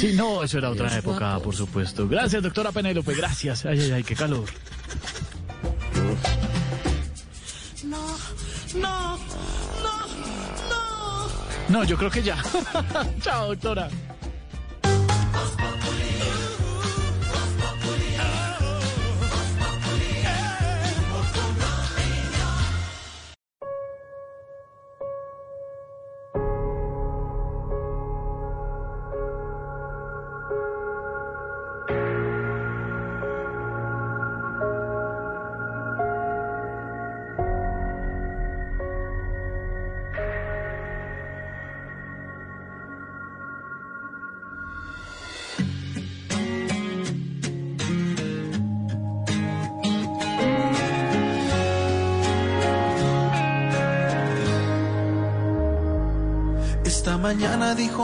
S4: Sí, no, eso era otra
S46: Los
S4: época,
S46: guapos.
S4: por supuesto. Gracias, doctora Penélope, gracias. Ay, ay, ay, qué calor.
S41: No, no, no, no.
S4: No, yo creo que ya. Chao, doctora.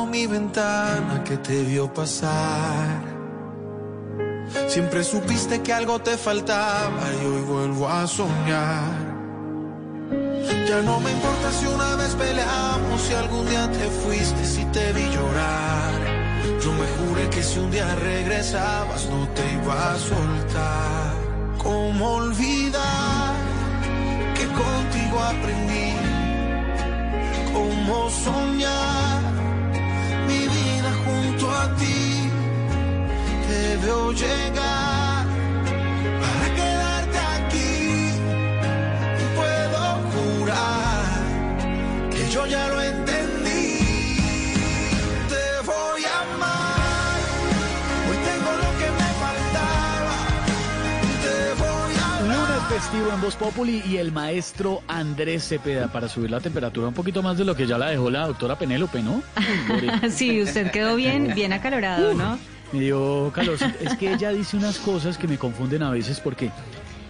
S69: Mi ventana que te vio pasar. Siempre supiste que algo te faltaba y hoy vuelvo a soñar. Ya no me importa si una vez peleamos, si algún día te fuiste, si te vi llorar. Yo me juré que si un día regresabas no te iba a soltar. ¿Cómo olvidar que contigo aprendí? cómo soñar a ti. Te veo llegar para quedarte aquí. Puedo jurar que yo ya lo entendí.
S4: Festivo en Voz Populi y el maestro Andrés Cepeda para subir la temperatura un poquito más de lo que ya la dejó la doctora Penélope, ¿no?
S5: sí, usted quedó bien, bien acalorado, ¿no?
S4: Me dio calor. Es que ella dice unas cosas que me confunden a veces porque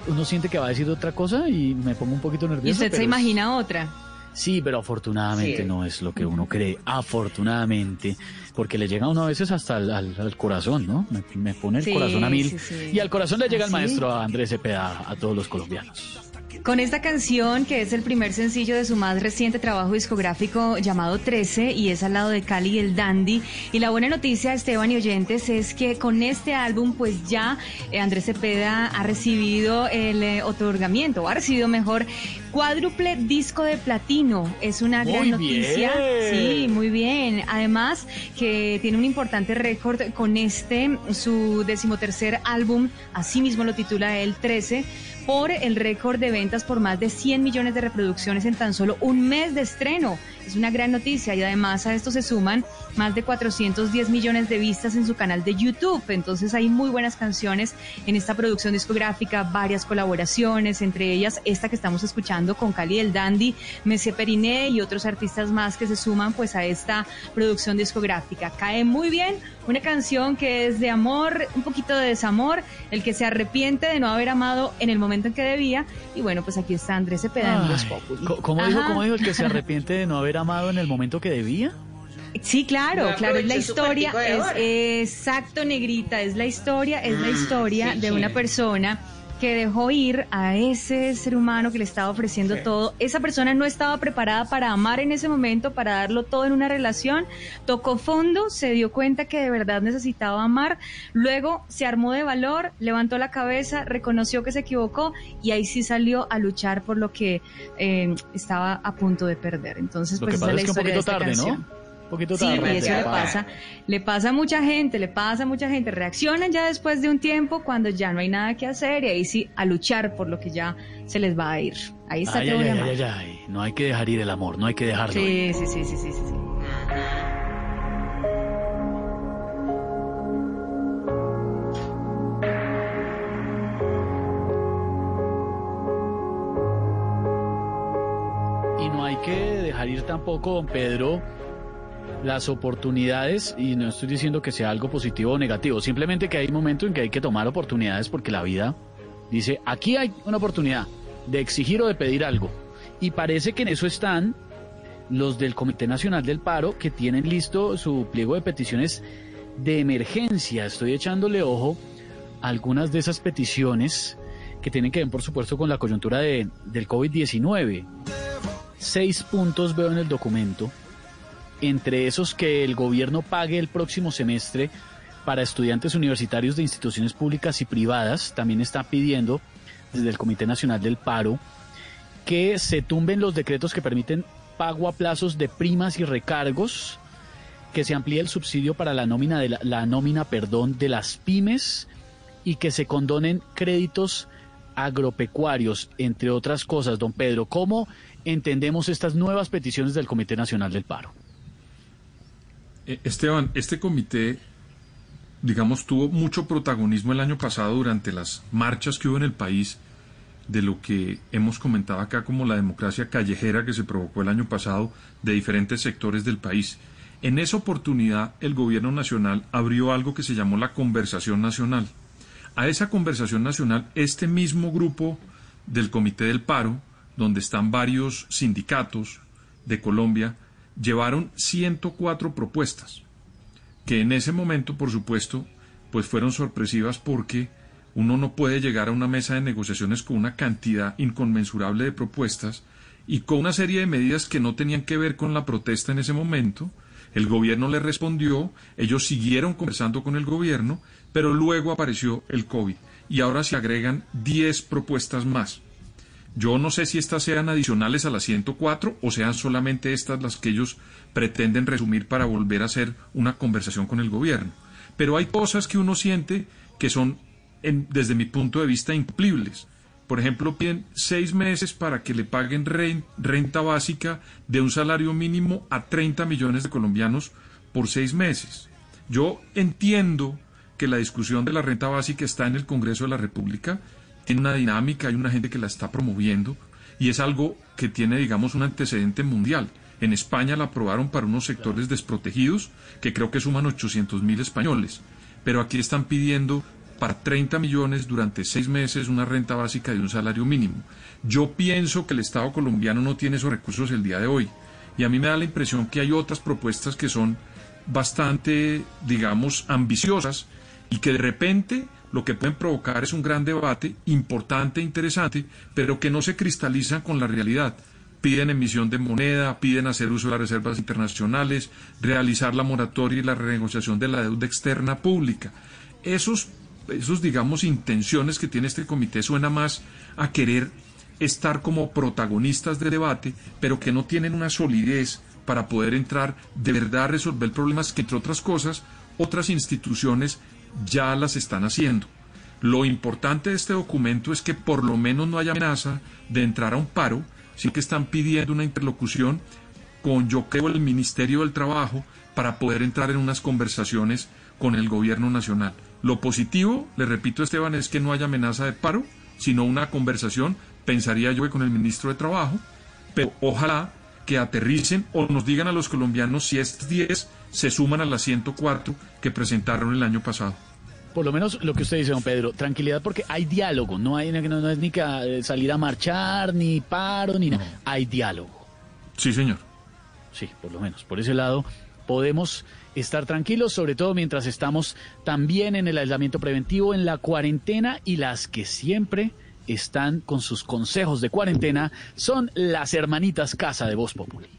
S4: uno siente que va a decir otra cosa y me pongo un poquito nervioso.
S5: Y usted se
S4: es-
S5: imagina otra.
S4: Sí, pero afortunadamente
S40: Sí.
S4: no es lo que uno cree. Afortunadamente, porque le llega a uno a veces hasta al, al- al corazón, ¿no? Me, me pone el
S5: Sí,
S4: corazón a mil.
S5: sí, sí.
S4: Y al corazón le llega el
S5: ¿Ah,
S4: maestro Andrés Cepeda a todos los colombianos.
S5: Con esta canción, que es el primer sencillo de su más reciente trabajo discográfico llamado 13, y es al lado de Cali el Dandy. Y la buena noticia, Esteban y oyentes, es que con este álbum, pues ya eh, Andrés Cepeda ha recibido el eh, otorgamiento, o ha recibido mejor, cuádruple disco de platino. Es una
S4: Muy
S5: gran noticia.
S4: bien.
S5: Sí, muy bien. Además, que tiene un importante récord con este, su decimotercer álbum, así mismo lo titula él 13, por el récord de ventas por más de 100 millones de reproducciones en tan solo un mes de estreno. Es una gran noticia y además a esto se suman más de 410 millones de vistas en su canal de YouTube. Entonces hay muy buenas canciones en esta producción discográfica, varias colaboraciones, entre ellas esta que estamos escuchando con Cali el Dandy, Messi Periné y otros artistas más que se suman pues a esta producción discográfica. Cae muy bien, una canción que es de amor, un poquito de desamor, el que se arrepiente de no haber amado en el momento en que debía y bueno, pues aquí está Andrés Cepeda en Populi.
S4: ¿Cómo dijo, cómo dijo el que se arrepiente de no haber amado en el momento que debía?
S5: Sí, claro,
S40: No
S5: claro, es la historia, es exacto, negrita, es la historia, es la historia
S40: sí,
S5: de
S40: sí.
S5: una persona que dejó ir a ese ser humano que le estaba ofreciendo
S40: Sí.
S5: todo. Esa persona no estaba preparada para amar en ese momento, para darlo todo en una relación. Tocó fondo, se dio cuenta que de verdad necesitaba amar. Luego se armó de valor, levantó la cabeza, reconoció que se equivocó y ahí sí salió a luchar por lo que eh, estaba a punto de perder. Entonces,
S4: Lo
S5: pues
S4: que
S5: esa
S4: pasa
S5: es la
S4: que un
S5: historia de
S4: poquito
S5: esta
S4: tarde,
S5: canción.
S4: ¿no? Poquito
S5: Sí,
S4: tarde.
S5: y eso le pasa, le pasa a mucha gente, le pasa a mucha gente. Reaccionan ya después de un tiempo cuando ya no hay nada que hacer y ahí sí a luchar por lo que ya se les va a ir. Ahí está
S4: Ay, ay,
S5: Teoría
S4: ay,
S5: Mal.
S4: ay, ay, No hay que dejar ir el amor, no hay que dejarlo
S5: sí, sí, sí, sí, sí, sí.
S4: Y no hay que dejar ir tampoco, don Pedro, las oportunidades, y no estoy diciendo que sea algo positivo o negativo, simplemente que hay momentos en que hay que tomar oportunidades porque la vida dice, aquí hay una oportunidad de exigir o de pedir algo. Y parece que en eso están los del Comité Nacional del Paro que tienen listo su pliego de peticiones de emergencia. Estoy echándole ojo a algunas de esas peticiones que tienen que ver, por supuesto, con la coyuntura de, del COVID-19 seis puntos veo en el documento, entre esos que el gobierno pague el próximo semestre para estudiantes universitarios de instituciones públicas y privadas, también está pidiendo desde el Comité Nacional del Paro que se tumben los decretos que permiten pago a plazos de primas y recargos, que se amplíe el subsidio para la nómina de la, la nómina, perdón, de las pymes y que se condonen créditos agropecuarios, entre otras cosas. Don Pedro, ¿cómo entendemos estas nuevas peticiones del Comité Nacional del Paro?
S26: Eh, Esteban, este comité, digamos, tuvo mucho protagonismo el año pasado durante las marchas que hubo en el país de lo que hemos comentado acá como la democracia callejera que se provocó el año pasado de diferentes sectores del país. En esa oportunidad el gobierno nacional abrió algo que se llamó la conversación nacional. A esa conversación nacional este mismo grupo del Comité del Paro, donde están varios sindicatos de Colombia, llevaron 104 propuestas, que en ese momento, por supuesto, pues fueron sorpresivas porque uno no puede llegar a una mesa de negociaciones con una cantidad inconmensurable de propuestas y con una serie de medidas que no tenían que ver con la protesta en ese momento. El gobierno le respondió, ellos siguieron conversando con el gobierno, pero luego apareció el COVID y ahora se agregan 10 propuestas más. Yo no sé si estas sean adicionales a las 104 o sean solamente estas las que ellos pretenden resumir para volver a hacer una conversación con el gobierno. Pero hay cosas que uno siente que son, en- desde mi punto de vista, incumplibles. Por ejemplo, piden seis meses para que le paguen ren- renta básica de un salario mínimo a 30 millones de colombianos por seis meses. Yo entiendo que la discusión de la renta básica está en el Congreso de la República, tiene una dinámica, hay una gente que la está promoviendo y es algo que tiene, digamos, un antecedente mundial. En España la aprobaron para unos sectores desprotegidos que creo que suman 800 mil españoles, pero aquí están pidiendo para 30 millones durante seis meses una renta básica de un salario mínimo. Yo pienso que el Estado colombiano no tiene esos recursos el día de hoy. Y a mí me da la impresión que hay otras propuestas que son bastante, digamos, ambiciosas y que de repente lo que pueden provocar es un gran debate importante, e interesante, pero que no se cristalizan con la realidad. Piden emisión de moneda, piden hacer uso de las reservas internacionales, realizar la moratoria y la renegociación de la deuda externa pública. Esos, esos, digamos, intenciones que tiene este comité suena más a querer estar como protagonistas de debate, pero que no tienen una solidez para poder entrar de verdad a resolver problemas que, entre otras cosas, otras instituciones ya las están haciendo. Lo importante de este documento es que por lo menos no haya amenaza de entrar a un paro, sí que están pidiendo una interlocución con, yo creo, el Ministerio del Trabajo para poder entrar en unas conversaciones con el gobierno nacional. Lo positivo, le repito Esteban, es que no haya amenaza de paro, sino una conversación, pensaría yo, con el ministro de Trabajo, pero ojalá que aterricen o nos digan a los colombianos si estas 10 se suman a las 104 que presentaron el año pasado.
S4: Por lo menos lo que usted dice, don Pedro, tranquilidad porque hay diálogo, no, hay, no, no es ni que eh, salir a marchar, ni paro, ni nada, hay diálogo.
S26: Sí, señor.
S4: Sí, por lo menos, por ese lado podemos estar tranquilos, sobre todo mientras estamos también en el aislamiento preventivo, en la cuarentena y las que siempre están con sus consejos de cuarentena son las hermanitas Casa de Voz Populi.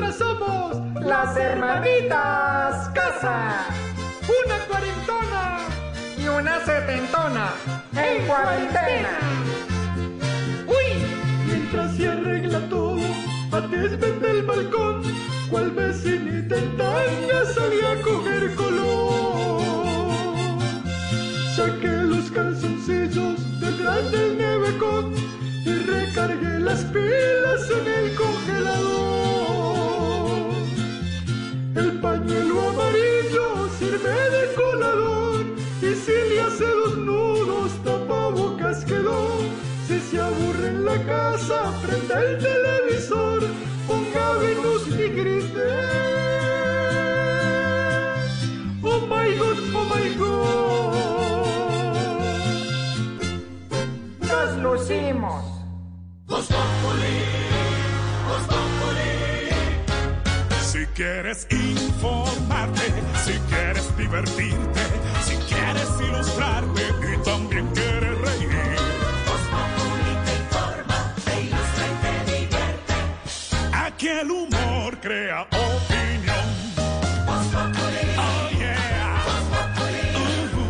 S70: Nosotras somos las hermanitas Casa. Una cuarentona y una setentona en cuarentena. Uy, mientras se arregla todo, antes vende el balcón, cual vecinita en tanga salía a coger color. Saqué los calzoncillos detrás del nevecón y recargué las pilas en el congelador. El pañuelo amarillo sirve de colador y si le hace dos nudos tapabocas quedó. Si se aburre en la casa, prenda el televisor, ponga Venus y grite. Oh my god, oh my god. Nos lucimos.
S44: Quieres informarte, si quieres divertirte, si quieres ilustrarte y también quieres reír. te informa, te ilustra y te divierte. Aquí el humor crea opinión. Oh, yeah. Ujú.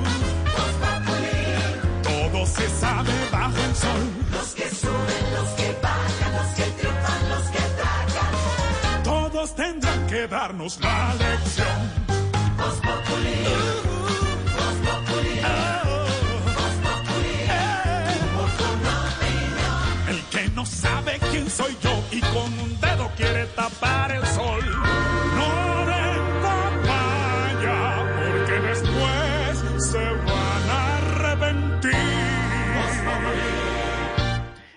S44: Todo se sabe bajo el sol. Los que suben, los que bajan, los que triunfan, los que tragan. Todos tendrán que darnos la lección. Soy yo y con un dedo quiere tapar el sol. No den papaya, porque después se van a arrepentir.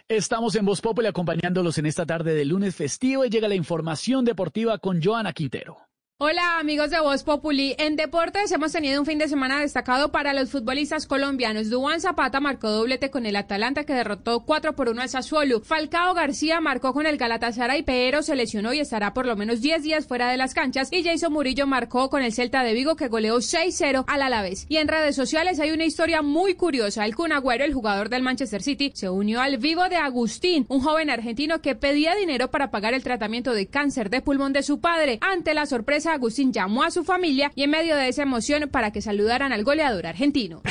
S4: Estamos en Voz Populi acompañándolos en esta tarde de lunes festivo y llega la información deportiva con Joana Quintero.
S71: Hola amigos de Voz Populi. En deportes hemos tenido un fin de semana destacado para los futbolistas colombianos. Duan Zapata marcó doblete con el Atalanta que derrotó 4 por 1 al Sassuolo. Falcao García marcó con el Galatasaray pero se lesionó y estará por lo menos 10 días fuera de las canchas. Y Jason Murillo marcó con el Celta de Vigo que goleó 6-0 al Alavés. Y en redes sociales hay una historia muy curiosa. El Kun Agüero, el jugador del Manchester City, se unió al vivo de Agustín, un joven argentino que pedía dinero para pagar el tratamiento de cáncer de pulmón de su padre. Ante la sorpresa Agustín llamó a su familia y en medio de esa emoción para que saludaran al goleador argentino.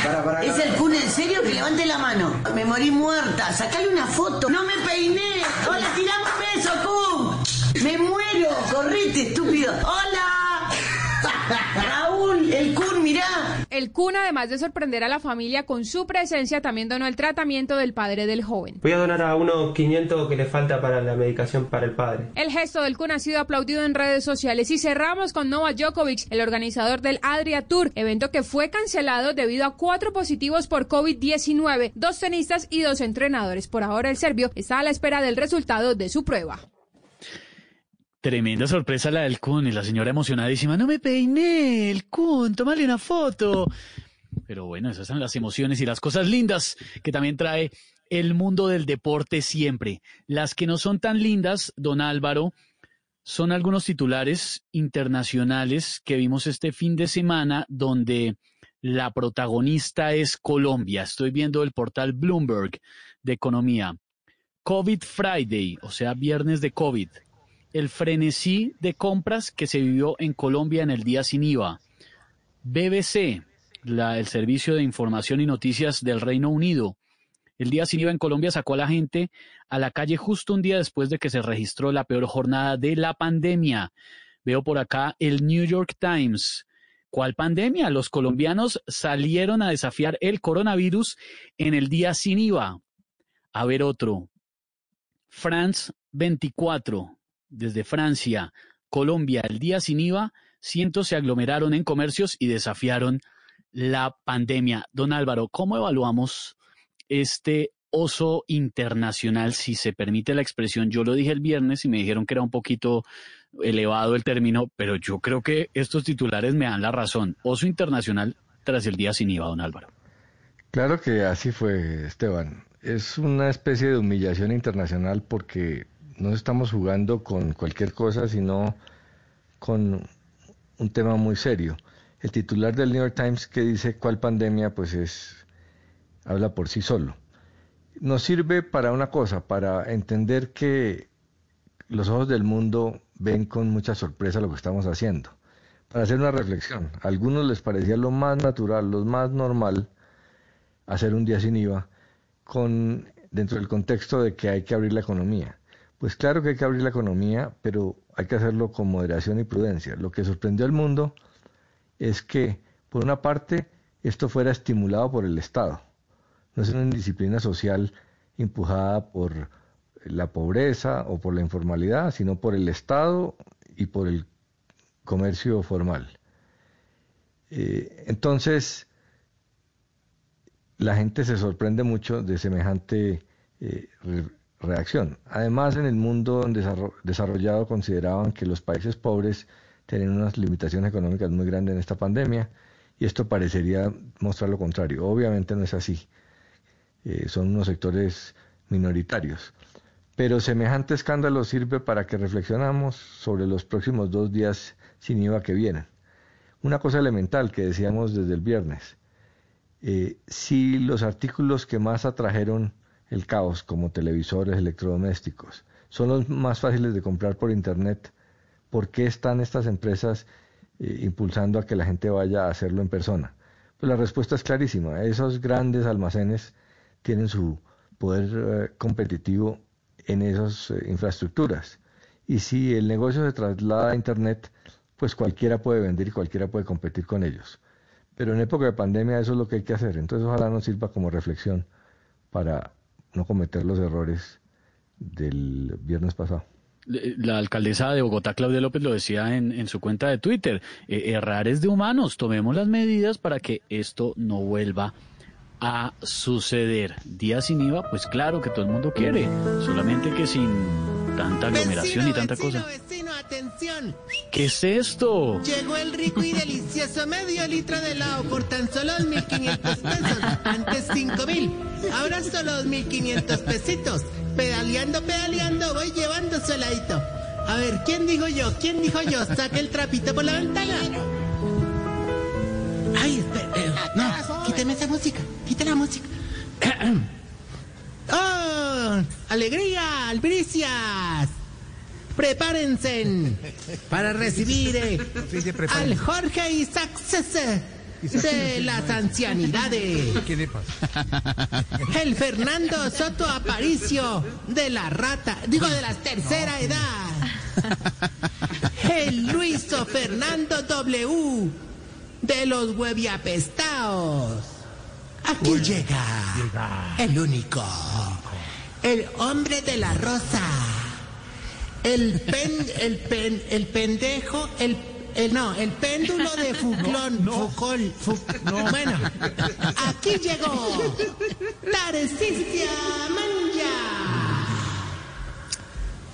S3: ¿Es el Kun en serio? Que levante la mano. Me morí muerta. Sacale una foto. No me peiné. Hola, tirame un beso, Kun. Me muero. Correte, estúpido. Hola. Raúl, el Kun, mirá.
S71: El Kun, además de sorprender a la familia con su presencia, también donó el tratamiento del padre del joven.
S72: Voy a donar a unos 500 que le falta para la medicación para el padre.
S71: El gesto del Kun ha sido aplaudido en redes sociales y cerramos con Novak Djokovic, el organizador del Adria Tour, evento que fue cancelado debido a cuatro positivos por COVID-19, dos tenistas y dos entrenadores. Por ahora el serbio está a la espera del resultado de su prueba.
S4: Tremenda sorpresa la del Kun y la señora emocionadísima. No me peiné, el Kun, tómale una foto. Pero bueno, esas son las emociones y las cosas lindas que también trae el mundo del deporte siempre. Las que no son tan lindas, don Álvaro, son algunos titulares internacionales que vimos este fin de semana donde la protagonista es Colombia. Estoy viendo el portal Bloomberg de Economía. COVID Friday, o sea, viernes de COVID el frenesí de compras que se vivió en Colombia en el día sin IVA. BBC, el Servicio de Información y Noticias del Reino Unido, el día sin IVA en Colombia sacó a la gente a la calle justo un día después de que se registró la peor jornada de la pandemia. Veo por acá el New York Times. ¿Cuál pandemia? Los colombianos salieron a desafiar el coronavirus en el día sin IVA. A ver otro. France 24 desde Francia, Colombia, el día sin IVA, cientos se aglomeraron en comercios y desafiaron la pandemia. Don Álvaro, ¿cómo evaluamos este oso internacional, si se permite la expresión? Yo lo dije el viernes y me dijeron que era un poquito elevado el término, pero yo creo que estos titulares me dan la razón. Oso internacional tras el día sin IVA, don Álvaro.
S64: Claro que así fue, Esteban. Es una especie de humillación internacional porque no estamos jugando con cualquier cosa, sino con un tema muy serio. El titular del New York Times que dice cuál pandemia, pues es habla por sí solo. Nos sirve para una cosa, para entender que los ojos del mundo ven con mucha sorpresa lo que estamos haciendo. Para hacer una reflexión. A algunos les parecía lo más natural, lo más normal hacer un día sin IVA con dentro del contexto de que hay que abrir la economía. Pues claro que hay que abrir la economía, pero hay que hacerlo con moderación y prudencia. Lo que sorprendió al mundo es que, por una parte, esto fuera estimulado por el Estado. No es una indisciplina social empujada por la pobreza o por la informalidad, sino por el Estado y por el comercio formal. Eh, entonces, la gente se sorprende mucho de semejante eh, reacción. Además, en el mundo desarrollado consideraban que los países pobres tenían unas limitaciones económicas muy grandes en esta pandemia y esto parecería mostrar lo contrario. Obviamente no es así. Eh, son unos sectores minoritarios. Pero semejante escándalo sirve para que reflexionamos sobre los próximos dos días sin IVA que vienen. Una cosa elemental que decíamos desde el viernes. Eh, si los artículos que más atrajeron el caos, como televisores, electrodomésticos. Son los más fáciles de comprar por Internet. ¿Por qué están estas empresas eh, impulsando a que la gente vaya a hacerlo en persona? Pues la respuesta es clarísima. Esos grandes almacenes tienen su poder eh, competitivo en esas eh, infraestructuras. Y si el negocio se traslada a Internet, pues cualquiera puede vender y cualquiera puede competir con ellos. Pero en época de pandemia eso es lo que hay que hacer. Entonces ojalá nos sirva como reflexión para no cometer los errores del viernes pasado.
S4: La alcaldesa de Bogotá, Claudia López, lo decía en, su cuenta de Twitter, eh, errar es de humanos, tomemos las medidas para que esto no vuelva a suceder. Día sin IVA, pues claro que todo el mundo quiere, solamente que sin tanta aglomeración y tanta cosa.
S50: Vecino, atención.
S4: ¿Qué es esto?
S50: Llegó el rico y delicioso medio litro de helado por tan solo 2.500 pesos. Antes 5.000. Ahora solo 2.500 pesitos. Pedaleando, pedaleando, voy llevando su heladito. A ver, ¿quién dijo yo? ¿Quién dijo yo? Saque el trapito por la ventana. Ay, espera. eh, no, quíteme esa música. Quita la música. ¡Oh! ¡Alegría! ¡Albricias! Prepárense para recibir eh, al Jorge Isaac de las ancianidades.
S65: ¿Qué le pasa?
S50: El Fernando Soto Aparicio de la rata, digo de la tercera edad. El Luiso Fernando W de los hueviapestaos. Aquí llega, el único, el hombre de la rosa, el pen, el pen, el pendejo, el, el no, el péndulo de Fouclón, Foucol, Fou- bueno, aquí llegó Tarcisia Manja.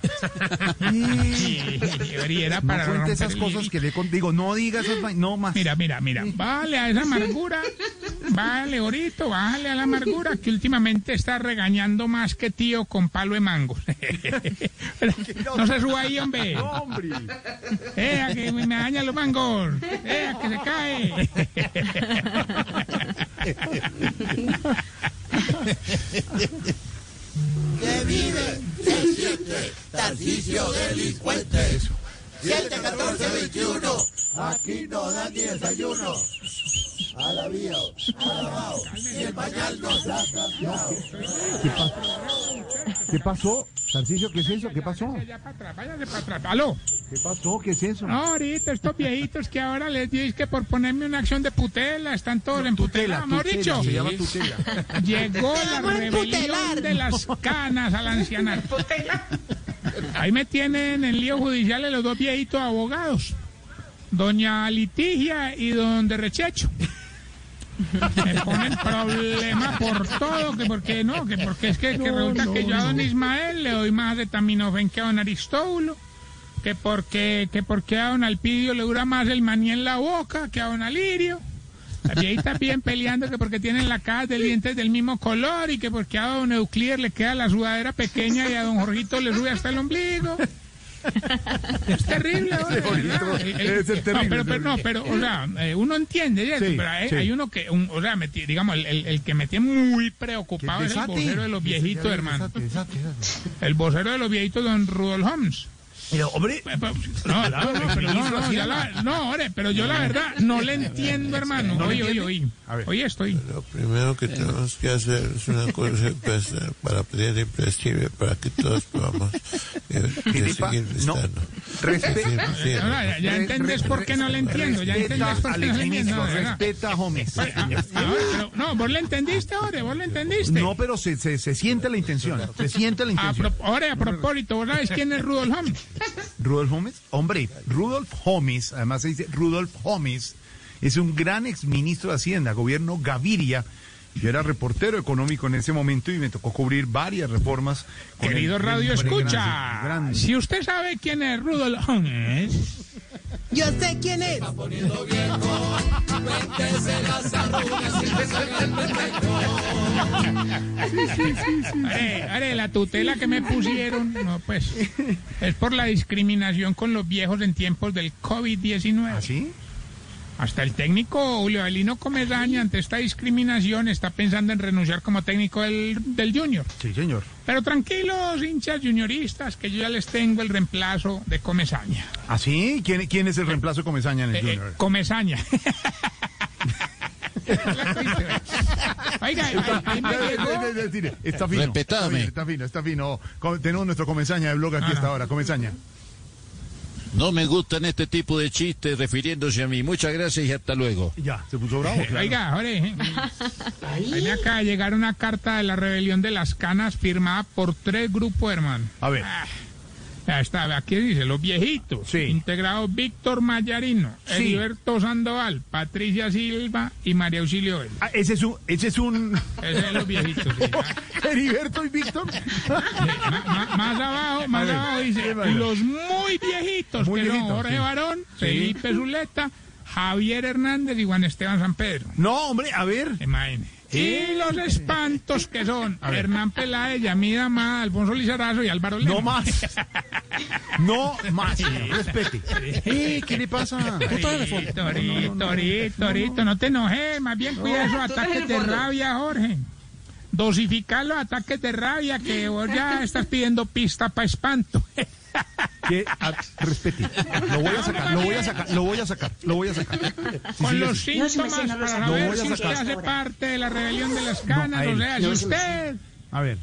S11: Era para
S65: no cuente esas cosas que le digo, no digas esas no más.
S11: Mira, mira, mira, bájale a esa amargura, bájale ahorita, bájale a la amargura que últimamente está regañando más que tío con palo de mango. No se suba ahí, hombre.
S65: No, hombre.
S11: Eh, a que me dañan los mangos. Eh, a que se cae.
S73: Que vive, se siente, Tarcisio delincuente. 7, 14, 21. Aquí no dan ni desayuno. El pañal nos ha cambiado.
S65: ¿Qué, pa- ¿Qué pasó? Tarcisio, ¿qué es eso? ¿Qué pasó?
S11: Váyase para atrás, váyase para atrás. ¿Aló?
S65: ¿Qué pasó? ¿Qué es eso?
S11: No, ahorita estos viejitos que ahora les dices que por ponerme una acción de putela están todos en putela. Mejor dicho,
S65: se llama tutela.
S11: llegó la rebelión de las canas al ancianato. Ahí me tienen en lío judicial los dos viejitos abogados, doña Litigia y don Derrechecho. Me ponen problema por todo, que porque no, que porque es que, que resulta que yo a don Ismael le doy más acetaminofén que a don Aristóbulo, que porque, que porque a don Alpidio le dura más el maní en la boca que a don Alirio. Las viejitas bien peleando que porque tienen la caja de dientes del mismo color y que porque a don Euclides le queda la sudadera pequeña y a don Jorgito le sube hasta el ombligo. Es terrible, no,
S65: terrible,
S11: pero, pero no, pero, o sea, eh, uno entiende, pero hay,
S65: sí.
S11: hay uno que, un- o sea, me digamos, el, el- el que me tiene muy preocupado es el vocero de los viejitos,
S65: Desate,
S11: hermano.
S65: desate, desate.
S11: El vocero de los viejitos, don Rudolf Holmes.
S65: Pero, hombre,
S11: No, no, no, pero no, no, la- no, hombre, pero yo la verdad no le entiendo, hermano.
S65: ¿No le
S11: Oye, oye, oye. Oye, estoy.
S74: Lo primero que tenemos que hacer es una cosa empezar para pedir imprescindible para que todos podamos eh,
S65: ¿Qué
S74: que
S65: te pa-
S74: seguir
S65: no,
S11: ya, entendés por qué no le entiendo. Ya entendés por qué no le entiendo.
S65: respeta Gómez.
S11: No, vos le entendiste, ahora, vos le entendiste.
S65: No, pero se, siente la intención. Se siente la intención.
S11: ahora, a propósito, ¿vos sabés quién es Rudolf Holmes?
S65: Rudolf Holmes, hombre, Rudolf Holmes, además se dice Rudolf Holmes, es un gran exministro de Hacienda, gobierno Gaviria. Yo era reportero económico en ese momento y me tocó cubrir varias reformas. con
S11: Querido
S65: el-
S11: Radio Escucha,
S65: grande.
S11: si usted sabe quién es Rudolf Holmes,
S73: Yo sé quién es.
S11: Are, are, la tutela que me pusieron, no, pues, es por la discriminación con los viejos en tiempos del COVID-19.
S65: ¿Así?
S11: Hasta el técnico Julio Avelino Comesaña, ante esta discriminación, está pensando en renunciar como técnico del, del Junior.
S65: Sí, señor.
S11: Pero tranquilos, hinchas junioristas, que yo ya les tengo el reemplazo de Comesaña.
S65: ¿Así? ¿Quién, quién es el reemplazo de Comesaña en el
S11: Eh, eh,
S65: Junior?
S11: Comesaña. Oiga, ahí- ahí me llegó-
S65: Está fino.
S75: Respetame.
S65: Está fino, está fino. Tenemos nuestro Comesaña de blog aquí
S11: Ah.
S65: hasta ahora. Comesaña.
S75: No me gustan este tipo de chistes refiriéndose a mí. Muchas gracias y hasta luego.
S65: Ya, se puso bravo. claro.
S11: Oiga, Jorge, me acaba de llegar una carta de la rebelión de las canas firmada por tres grupos, hermano.
S65: A ver.
S11: Ah, ya está, aquí dice, los viejitos.
S65: Sí.
S11: Integrados Víctor Mayarino,
S65: Sí.
S11: Heriberto Sandoval, Patricia Silva y María Auxilio Vélez.
S65: Ah, ese es un... Ese es un...
S11: Ese es los viejitos, sí.
S65: Heriberto y Víctor.
S11: Más abajo, más abajo dice, los muy viejitos,
S65: Muy
S11: que son
S65: viejitos,
S11: Jorge. Barón. Felipe Zuleta, Javier Hernández y Juan Esteban San Pedro.
S65: No, hombre, a ver.
S11: Imagine. Y los espantos que son. Hernán Peláez, Yamida Amada, Alfonso Lizarazo y Álvaro Lema.
S65: No más. No más, señor. Respete. Eh, ¿Qué le pasa?
S11: Torito, torito, torito, torito, no te enojes, más bien cuida esos ataques de rabia, Jorge. Dosificar los ataques de rabia que vos ya estás pidiendo pista para espanto.
S65: Que a- respete. Lo voy a sacar, lo voy a sacar, lo voy a sacar, lo voy a sacar. Sí,
S11: Con
S65: sí,
S11: los
S65: sí.
S11: síntomas para
S65: Lo
S11: saber
S65: voy a
S11: si usted hace parte de la rebelión de las canas,
S65: a
S11: o sea, si usted...
S65: A ver.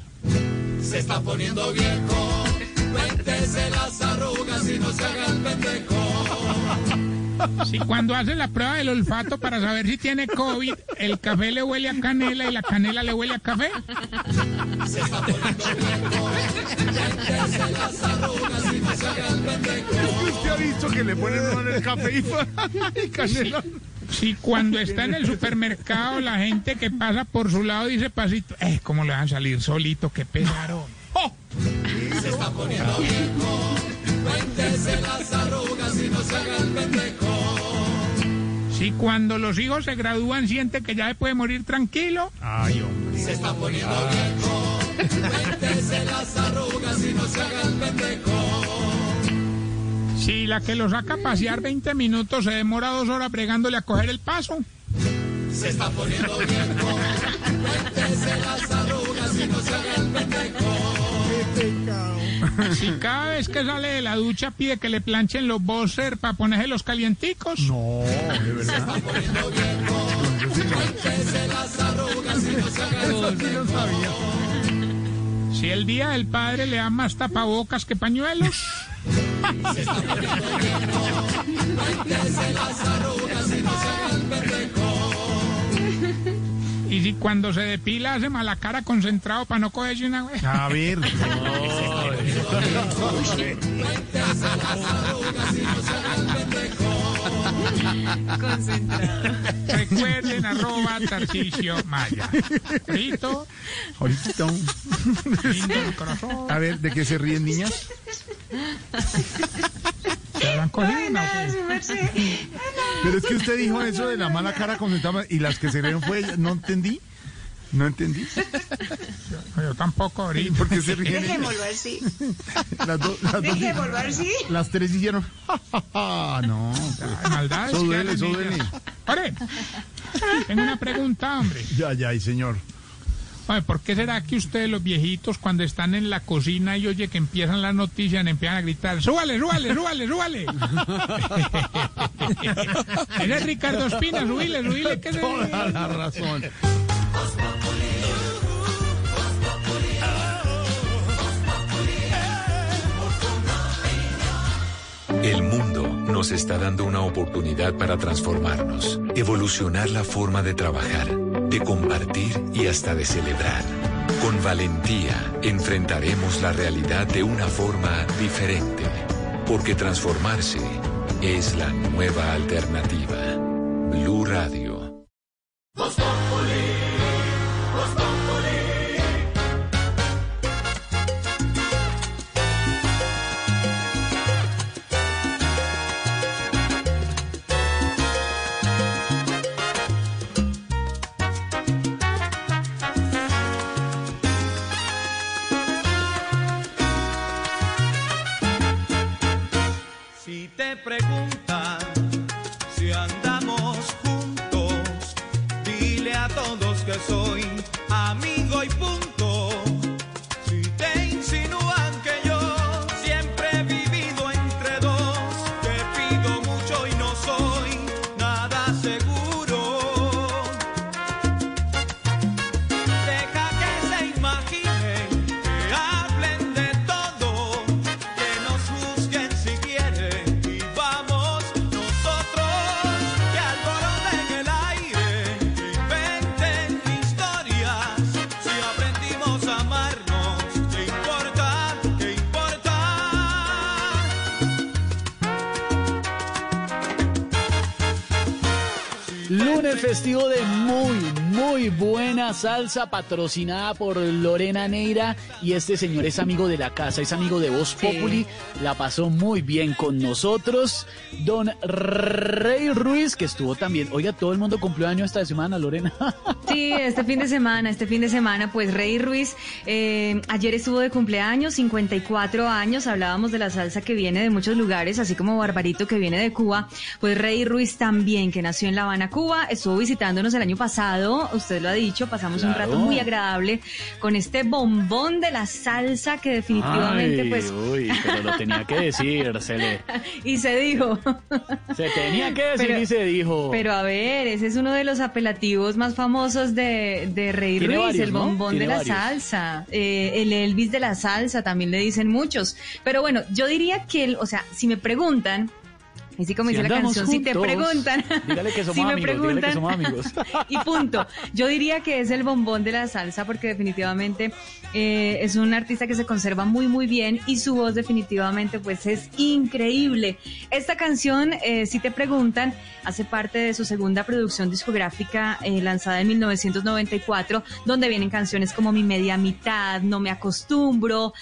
S73: Se está poniendo viejo. Cuéntese las arrugas y no se haga el pendejo.
S11: Si cuando hace la prueba del olfato para saber si tiene COVID, el café le huele a canela y la canela le huele a café.
S65: ¿Usted ha visto que le ponen en el café y, y canela?
S11: Si cuando está en el supermercado la gente que pasa por su lado dice pasito, eh, ¿cómo le van a salir solito? ¡Qué pesaron! ¡Oh!
S41: Se está poniendo viejo. Cuéntese las arrugas y no se haga el pendejo.
S11: Si cuando los hijos se gradúan siente que ya se puede morir tranquilo.
S65: Ay, hombre.
S41: Se está poniendo viejo. Cuéntese las arrugas y no se haga el pendejo.
S11: Si la que lo saca a pasear 20 minutos se demora dos horas bregándole a coger el paso.
S41: Se está poniendo viejo. Cuéntese las arrugas y no se haga el pendejo.
S11: Si cada vez que sale de la ducha pide que le planchen los boxers para ponerse los calienticos.
S65: No, de verdad.
S41: Se está poniendo viejo. Cuéntese las arrugas y no se haga el
S65: Eso sí lo sabía.
S11: Si el día del padre le da más tapabocas que pañuelos.
S41: y
S11: si cuando se depila hace mala cara concentrado para no cogerse una vez.
S65: A ver.
S41: No
S5: Concentrado.
S11: Recuerden arroba Tarcicio Maya. ¿Listo?
S65: Ahorita. A ver, ¿de qué se ríen, niñas?
S11: ¿Se habrán cogido una o qué?
S65: Pero es que usted dijo eso de la mala cara concentrada y las que se rieron fue ella. No entendí. No entendí.
S11: Yo tampoco ahorita.
S65: ¿Por qué se ríen?
S76: Dejémoslo así.
S65: Las, dos- las, dos-
S76: Dejémoslo así.
S65: las tres hicieron. no.
S11: Ay, maldades
S65: Eso duele, eso duele.
S11: Ore, tengo una pregunta, hombre.
S65: Ya, ya, y señor.
S11: Oye, ¿por qué será que ustedes los viejitos cuando están en la cocina y oye que empiezan las noticias empiezan a gritar, súbale, súbale, súbale, súbale? Ese es Ricardo Espina, subile, subile, que se...
S65: Toda la razón.
S15: El mundo nos está dando una oportunidad para transformarnos, evolucionar la forma de trabajar, de compartir y hasta de celebrar. Con valentía enfrentaremos la realidad de una forma diferente, porque transformarse es la nueva alternativa. Blue Radio.
S69: Soy amigo y punto.
S4: Festivo de muy, muy buena salsa patrocinada por Lorena Neira. Y este señor es amigo de la casa, es amigo de Voz Populi, la pasó muy bien con nosotros. Don Rey Ruiz, que estuvo también, oiga, todo el mundo cumplió año esta semana, Lorena.
S5: Sí, este fin de semana, este fin de semana, pues Rey Ruiz eh, ayer estuvo de cumpleaños, 54 años, hablábamos de la salsa que viene de muchos lugares, así como Barbarito que viene de Cuba, pues Rey Ruiz también, que nació en La Habana, Cuba, estuvo visitándonos el año pasado, usted lo ha dicho, pasamos un rato muy agradable con este bombón de la salsa que definitivamente
S4: Ay,
S5: pues...
S4: Uy, pero lo tenía que decir, se le,
S5: y se dijo.
S4: se tenía que decir
S5: Pero-
S4: y se dijo.
S5: Pero a ver, ese es uno de los apelativos más famosos de, de Rey Ruiz,
S4: varios,
S5: el
S4: ¿no?
S5: bombón de la
S4: varios.
S5: salsa, eh, el Elvis de la salsa, también le dicen muchos. Pero bueno, yo diría que, el- o sea, si me preguntan, Así como
S4: Si
S5: dice la canción, si te preguntan,
S4: dígale que somos
S5: si me
S4: amigos, dígale que
S5: preguntan,
S4: somos amigos.
S5: y punto. Yo diría que es el bombón de la salsa porque definitivamente eh, es un artista que se conserva muy muy bien y su voz definitivamente pues es increíble. Esta canción, eh, si te preguntan, hace parte de su segunda producción discográfica eh, lanzada en 1994, donde vienen canciones como Mi media mitad, No me acostumbro,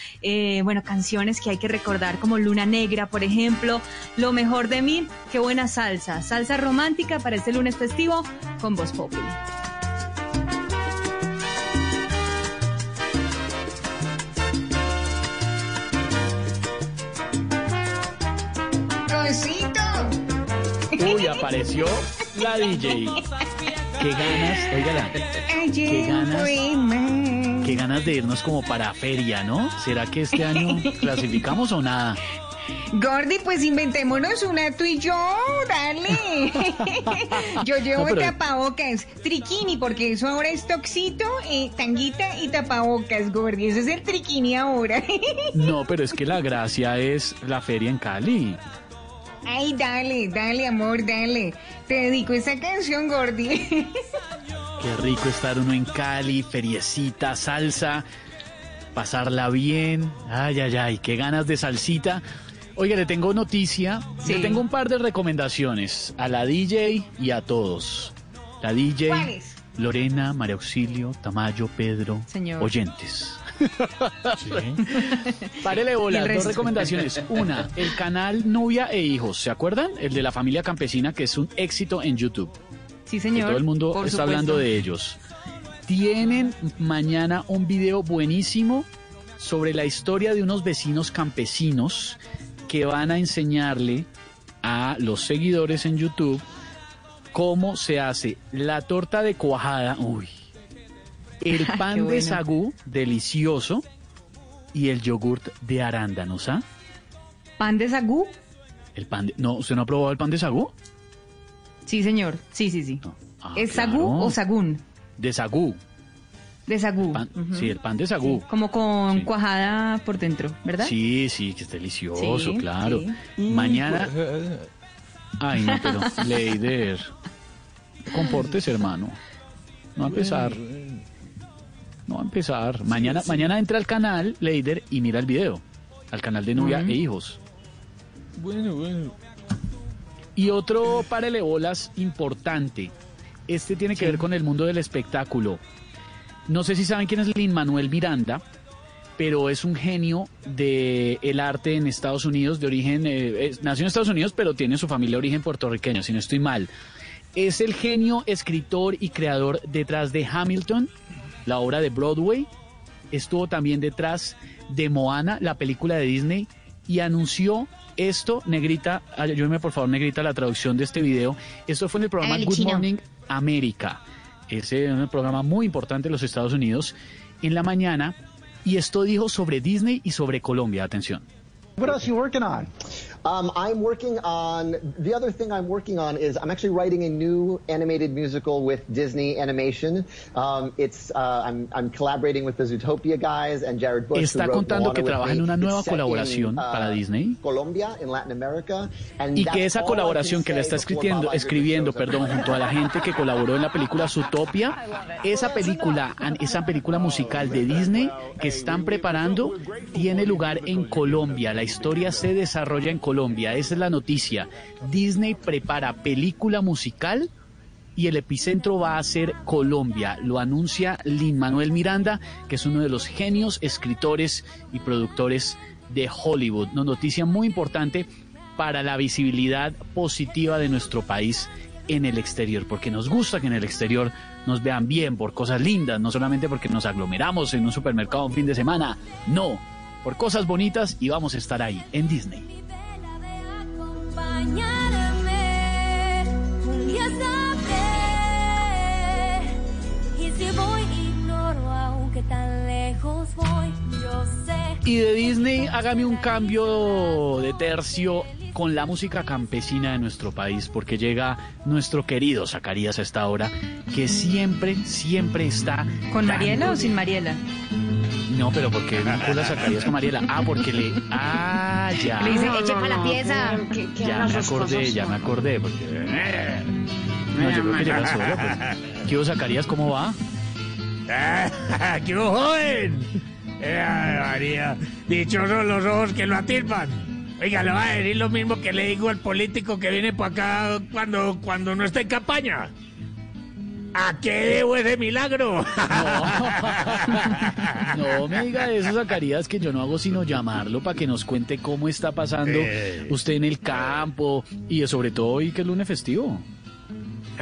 S5: bueno, canciones que hay que recordar como Luna Negra, por ejemplo, Lo mejor de mí, qué buena salsa, salsa romántica para este lunes festivo con Voz Populi.
S4: Uy, apareció la DJ. Qué ganas, oígala, qué ganas, qué ganas de irnos como para feria, ¿no? ¿Será que este año clasificamos o nada?
S76: Gordy, pues inventémonos una tú y yo, dale. yo llevo
S4: No,
S76: tapabocas, triquini, porque eso ahora es toxito, eh, tanguita y tapabocas, Gordy. Ese es el triquini ahora.
S4: No, pero es que la gracia es la feria en Cali.
S76: Ay, dale, dale, amor, dale. Te dedico esa canción, Gordy.
S4: Qué rico estar uno en Cali, feriecita, salsa, pasarla bien. Ay, ay, ay, qué ganas de salsita. Oiga, le tengo noticia. Le tengo un par de recomendaciones a la DJ y a todos. La DJ,
S76: ¿Cuáles?
S4: Lorena, María Auxilio, Tamayo, Pedro,
S5: Señor.
S4: oyentes. Párele
S5: Y
S4: bola, dos recomendaciones. Una, el canal Novia e Hijos, ¿se acuerdan? El de la familia campesina, que es un éxito en YouTube.
S5: Sí,
S4: Que
S5: señor.
S4: todo el mundo está
S5: supuesto.
S4: hablando de ellos. Tienen mañana un video buenísimo sobre la historia de unos vecinos campesinos que van a enseñarle a los seguidores en YouTube cómo se hace la torta de cuajada, uy, el
S5: Qué
S4: pan de sagú, delicioso, y el yogurt de arándanos, ¿ah?
S5: ¿Pan de sagú?
S4: El pan de, no, ¿usted no ha probado el pan de sagú?
S5: Sí, señor. Sí, sí, sí.
S4: Ah,
S5: ¿Es
S4: claro.
S5: sagú o sagún?
S4: De sagú.
S5: De sagú.
S4: Pan-. Sí, el pan de sagú.
S5: Como con cuajada por dentro, ¿verdad?
S4: Sí, sí, que es delicioso,
S5: Sí,
S4: claro.
S5: sí.
S4: Mañana. Ay, no, pero Leider. Comportes, hermano. No va a empezar. No va a empezar. Mañana, mañana entra al canal, Leider, y mira el video. Al canal de Novia
S5: Mm.
S4: e Hijos.
S74: Bueno, bueno.
S4: Y otro párele bolas importante. Este tiene que ver con el mundo del espectáculo. No sé si saben quién es Lin Manuel Miranda, pero es un genio del el arte en Estados Unidos, de origen, eh, es- nació en Estados Unidos, pero tiene su familia de origen puertorriqueño, si no estoy mal. Es el genio, escritor y creador detrás de Hamilton, la obra de Broadway. Estuvo también detrás de Moana, la película de Disney, y anunció esto, Negrita, ayúdeme por favor, Negrita, la traducción de este video. Esto fue en el programa Good
S76: chino.
S4: Morning América. Ese es un programa muy importante en los Estados Unidos, en la mañana, y esto dijo sobre Disney y sobre Colombia. Atención.
S77: What else you working on? Um, I'm working on the other thing I'm working on is I'm actually writing a new animated musical with Disney Animation. Um, it's uh, I'm, I'm collaborating with the Zootopia guys and Jared Bush.
S4: Está contando que trabaja en una nueva
S77: set in,
S4: colaboración
S77: uh,
S4: para Disney.
S77: Colombia, in Latin America. And
S4: Y que esa colaboración que la está escribiendo, escribiendo perdón, junto a la gente que colaboró en la película Zootopia, esa película, esa película musical de Disney que están preparando tiene lugar en Colombia. La historia se desarrolla en Colombia. Esa es la noticia. Disney prepara película musical y el epicentro va a ser Colombia. Lo anuncia Lin Manuel Miranda, que es uno de los genios escritores y productores de Hollywood. Una noticia muy importante para la visibilidad positiva de nuestro país en el exterior, porque nos gusta que en el exterior nos vean bien por cosas lindas, no solamente porque nos aglomeramos en un supermercado un fin de semana, no, por cosas bonitas y vamos a estar ahí en Disney.
S78: Acompañarme. Un día sabré. Y si voy, ignoro, aunque tan lejos voy, yo sé.
S4: Y de Disney, hágame un cambio de tercio con la música campesina de nuestro país, porque llega nuestro querido Zacarías a esta hora, que siempre, siempre está...
S5: ¿Con Mariela o sin Mariela?
S4: No, pero porque vincula Zacarías con Mariela. Ah, porque le... Ah, ya.
S76: Le dice, eche para la pieza. ¿Qué, qué
S4: ya me acordé,
S79: cosas,
S4: ya
S79: no.
S4: me acordé, porque... eh, No, yo creo que llega solo, pues. ¿Qué hubo, Zacarías? ¿Cómo va?
S80: ¡Qué joven! Eh, ay, María, dichosos los ojos que lo atisban. Oiga, le va a decir lo mismo que le digo al político que viene por acá cuando, cuando no está en campaña. ¿A qué debo ese milagro?
S4: No me diga eso, Zacarías, que yo no hago sino llamarlo para que nos cuente cómo está pasando
S80: Eh.
S4: usted en el campo y sobre todo hoy que es lunes festivo.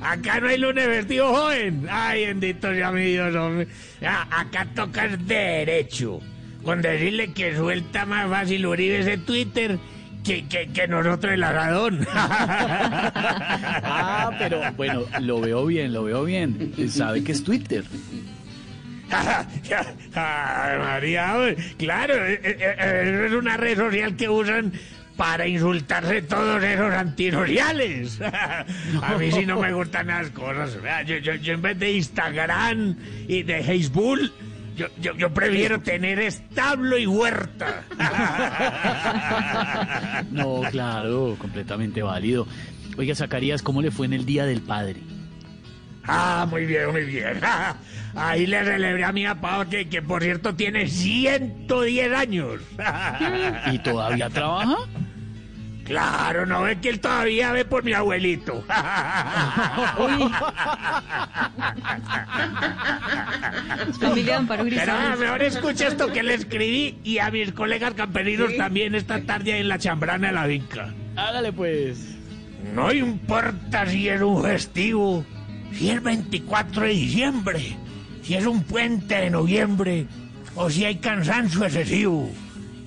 S80: Acá no hay lunes festivo joven. Ay, bendito sea mi Dios, hombre. Ah, Acá tocas derecho. Con decirle que suelta más fácil Uribe ese Twitter que, que, que nosotros el aradón.
S4: Ah, pero bueno, lo veo bien, lo veo bien. Sabe que es Twitter.
S80: Ay, María, claro, eh, eh, eh, es una red social que usan para insultarse todos esos antisociales. A mí sí no me gustan las cosas. Yo, yo- yo en vez de Instagram y de Facebook, yo, yo, yo prefiero tener establo y huerta.
S4: No, claro, completamente válido. Oiga, Zacarías, ¿cómo le fue en el Día del Padre?
S80: Ah, muy bien, muy bien. Ahí le celebré a mi papá, que, que por cierto tiene 110 años.
S4: ¿Y todavía trabaja?
S80: Claro, no ve que él todavía ve por mi abuelito.
S5: Familia de Amparo Grisales.
S80: ah, mejor escucha esto que le escribí y a mis colegas camperinos también esta tarde en la chambrana de la vinca.
S4: Hágale pues.
S80: No importa si es un festivo, si es 24 de diciembre, si es un puente de noviembre o si hay cansancio excesivo.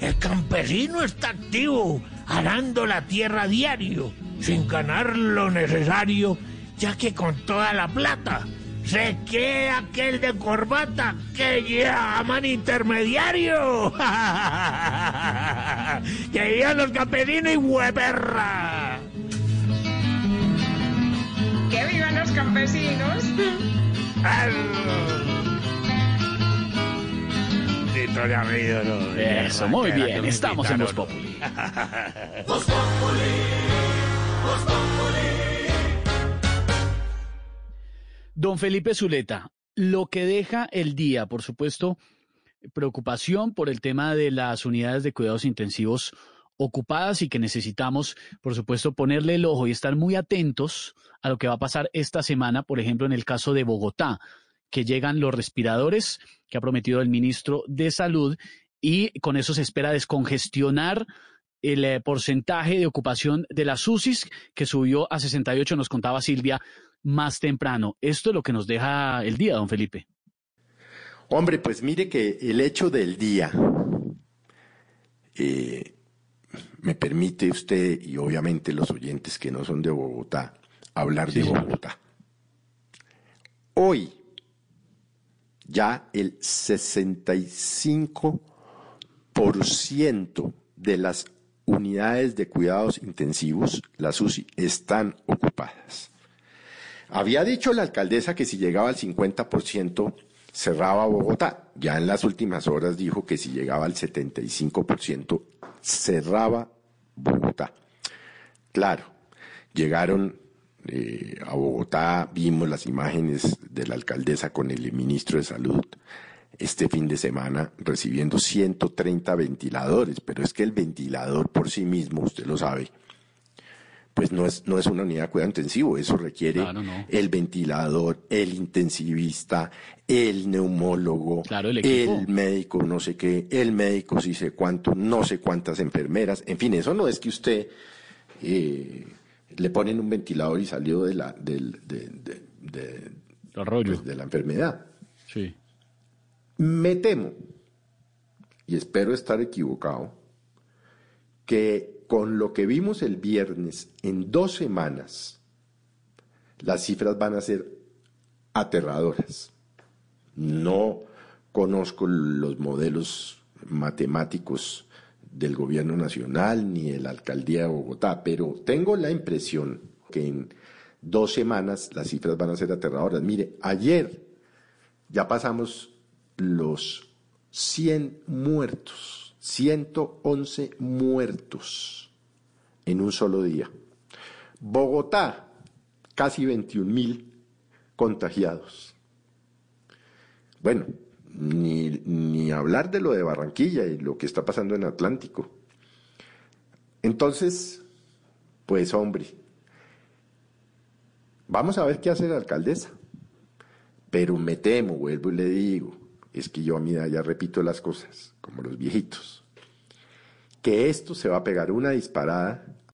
S80: El campesino está activo, arando la tierra a diario, sin ganar lo necesario, ya que con toda la plata se queda aquel de corbata que llaman intermediario. que vivan los campesinos y hueperra.
S76: ¡Que vivan los campesinos!
S80: ¿no?
S4: Eso, muy bien, estamos en Voz
S80: invitaron.
S4: Populi. Don Felipe Zuleta, lo que deja el día, por supuesto, preocupación por el tema de las unidades de cuidados intensivos ocupadas y que necesitamos, por supuesto, ponerle el ojo y estar muy atentos a lo que va a pasar esta semana, por ejemplo, en el caso de Bogotá, que llegan los respiradores que ha prometido el ministro de Salud y con eso se espera descongestionar el eh, porcentaje de ocupación de las UCIs que subió a 68, nos contaba Silvia más temprano. Esto es lo que nos deja el día, don Felipe.
S42: Hombre, pues mire que el hecho del día eh, me permite usted y obviamente los oyentes que no son de Bogotá hablar de Bogotá. Hoy ya el 65% de las unidades de cuidados intensivos, las UCI, están ocupadas. Había dicho la alcaldesa que si llegaba al 50% cerraba Bogotá. Ya en las últimas horas dijo que si llegaba al 75% cerraba Bogotá. Claro, llegaron eh, a Bogotá, vimos las imágenes de la alcaldesa con el ministro de Salud este fin de semana recibiendo 130 ventiladores, pero es que el ventilador por sí mismo, usted lo sabe, pues no es, no es una unidad de cuidado intensivo, eso requiere
S4: Claro, no.
S42: el ventilador, el intensivista, el neumólogo,
S4: Claro, el
S42: médico no sé qué, el médico sí sé cuánto, no sé cuántas enfermeras, en fin, eso no es que usted eh, le ponen un ventilador y salió de la, del, de, de- de- pues, de la enfermedad.
S4: Sí.
S42: Me temo, y espero estar equivocado, que con lo que vimos el viernes, en dos semanas, las cifras van a ser aterradoras. No conozco los modelos matemáticos del gobierno nacional ni de la alcaldía de Bogotá, pero tengo la impresión que en dos semanas las cifras van a ser aterradoras. Mire, ayer ya pasamos los 100 muertos 111 muertos en un solo día. Bogotá, casi 21 mil contagiados. Bueno, ni, ni hablar de lo de Barranquilla y lo que está pasando en Atlántico. Entonces, pues hombre, vamos a ver qué hace la alcaldesa. Pero me temo, vuelvo y le digo, es que yo a mi ya repito las cosas, como los viejitos, que esto se va a pegar una disparada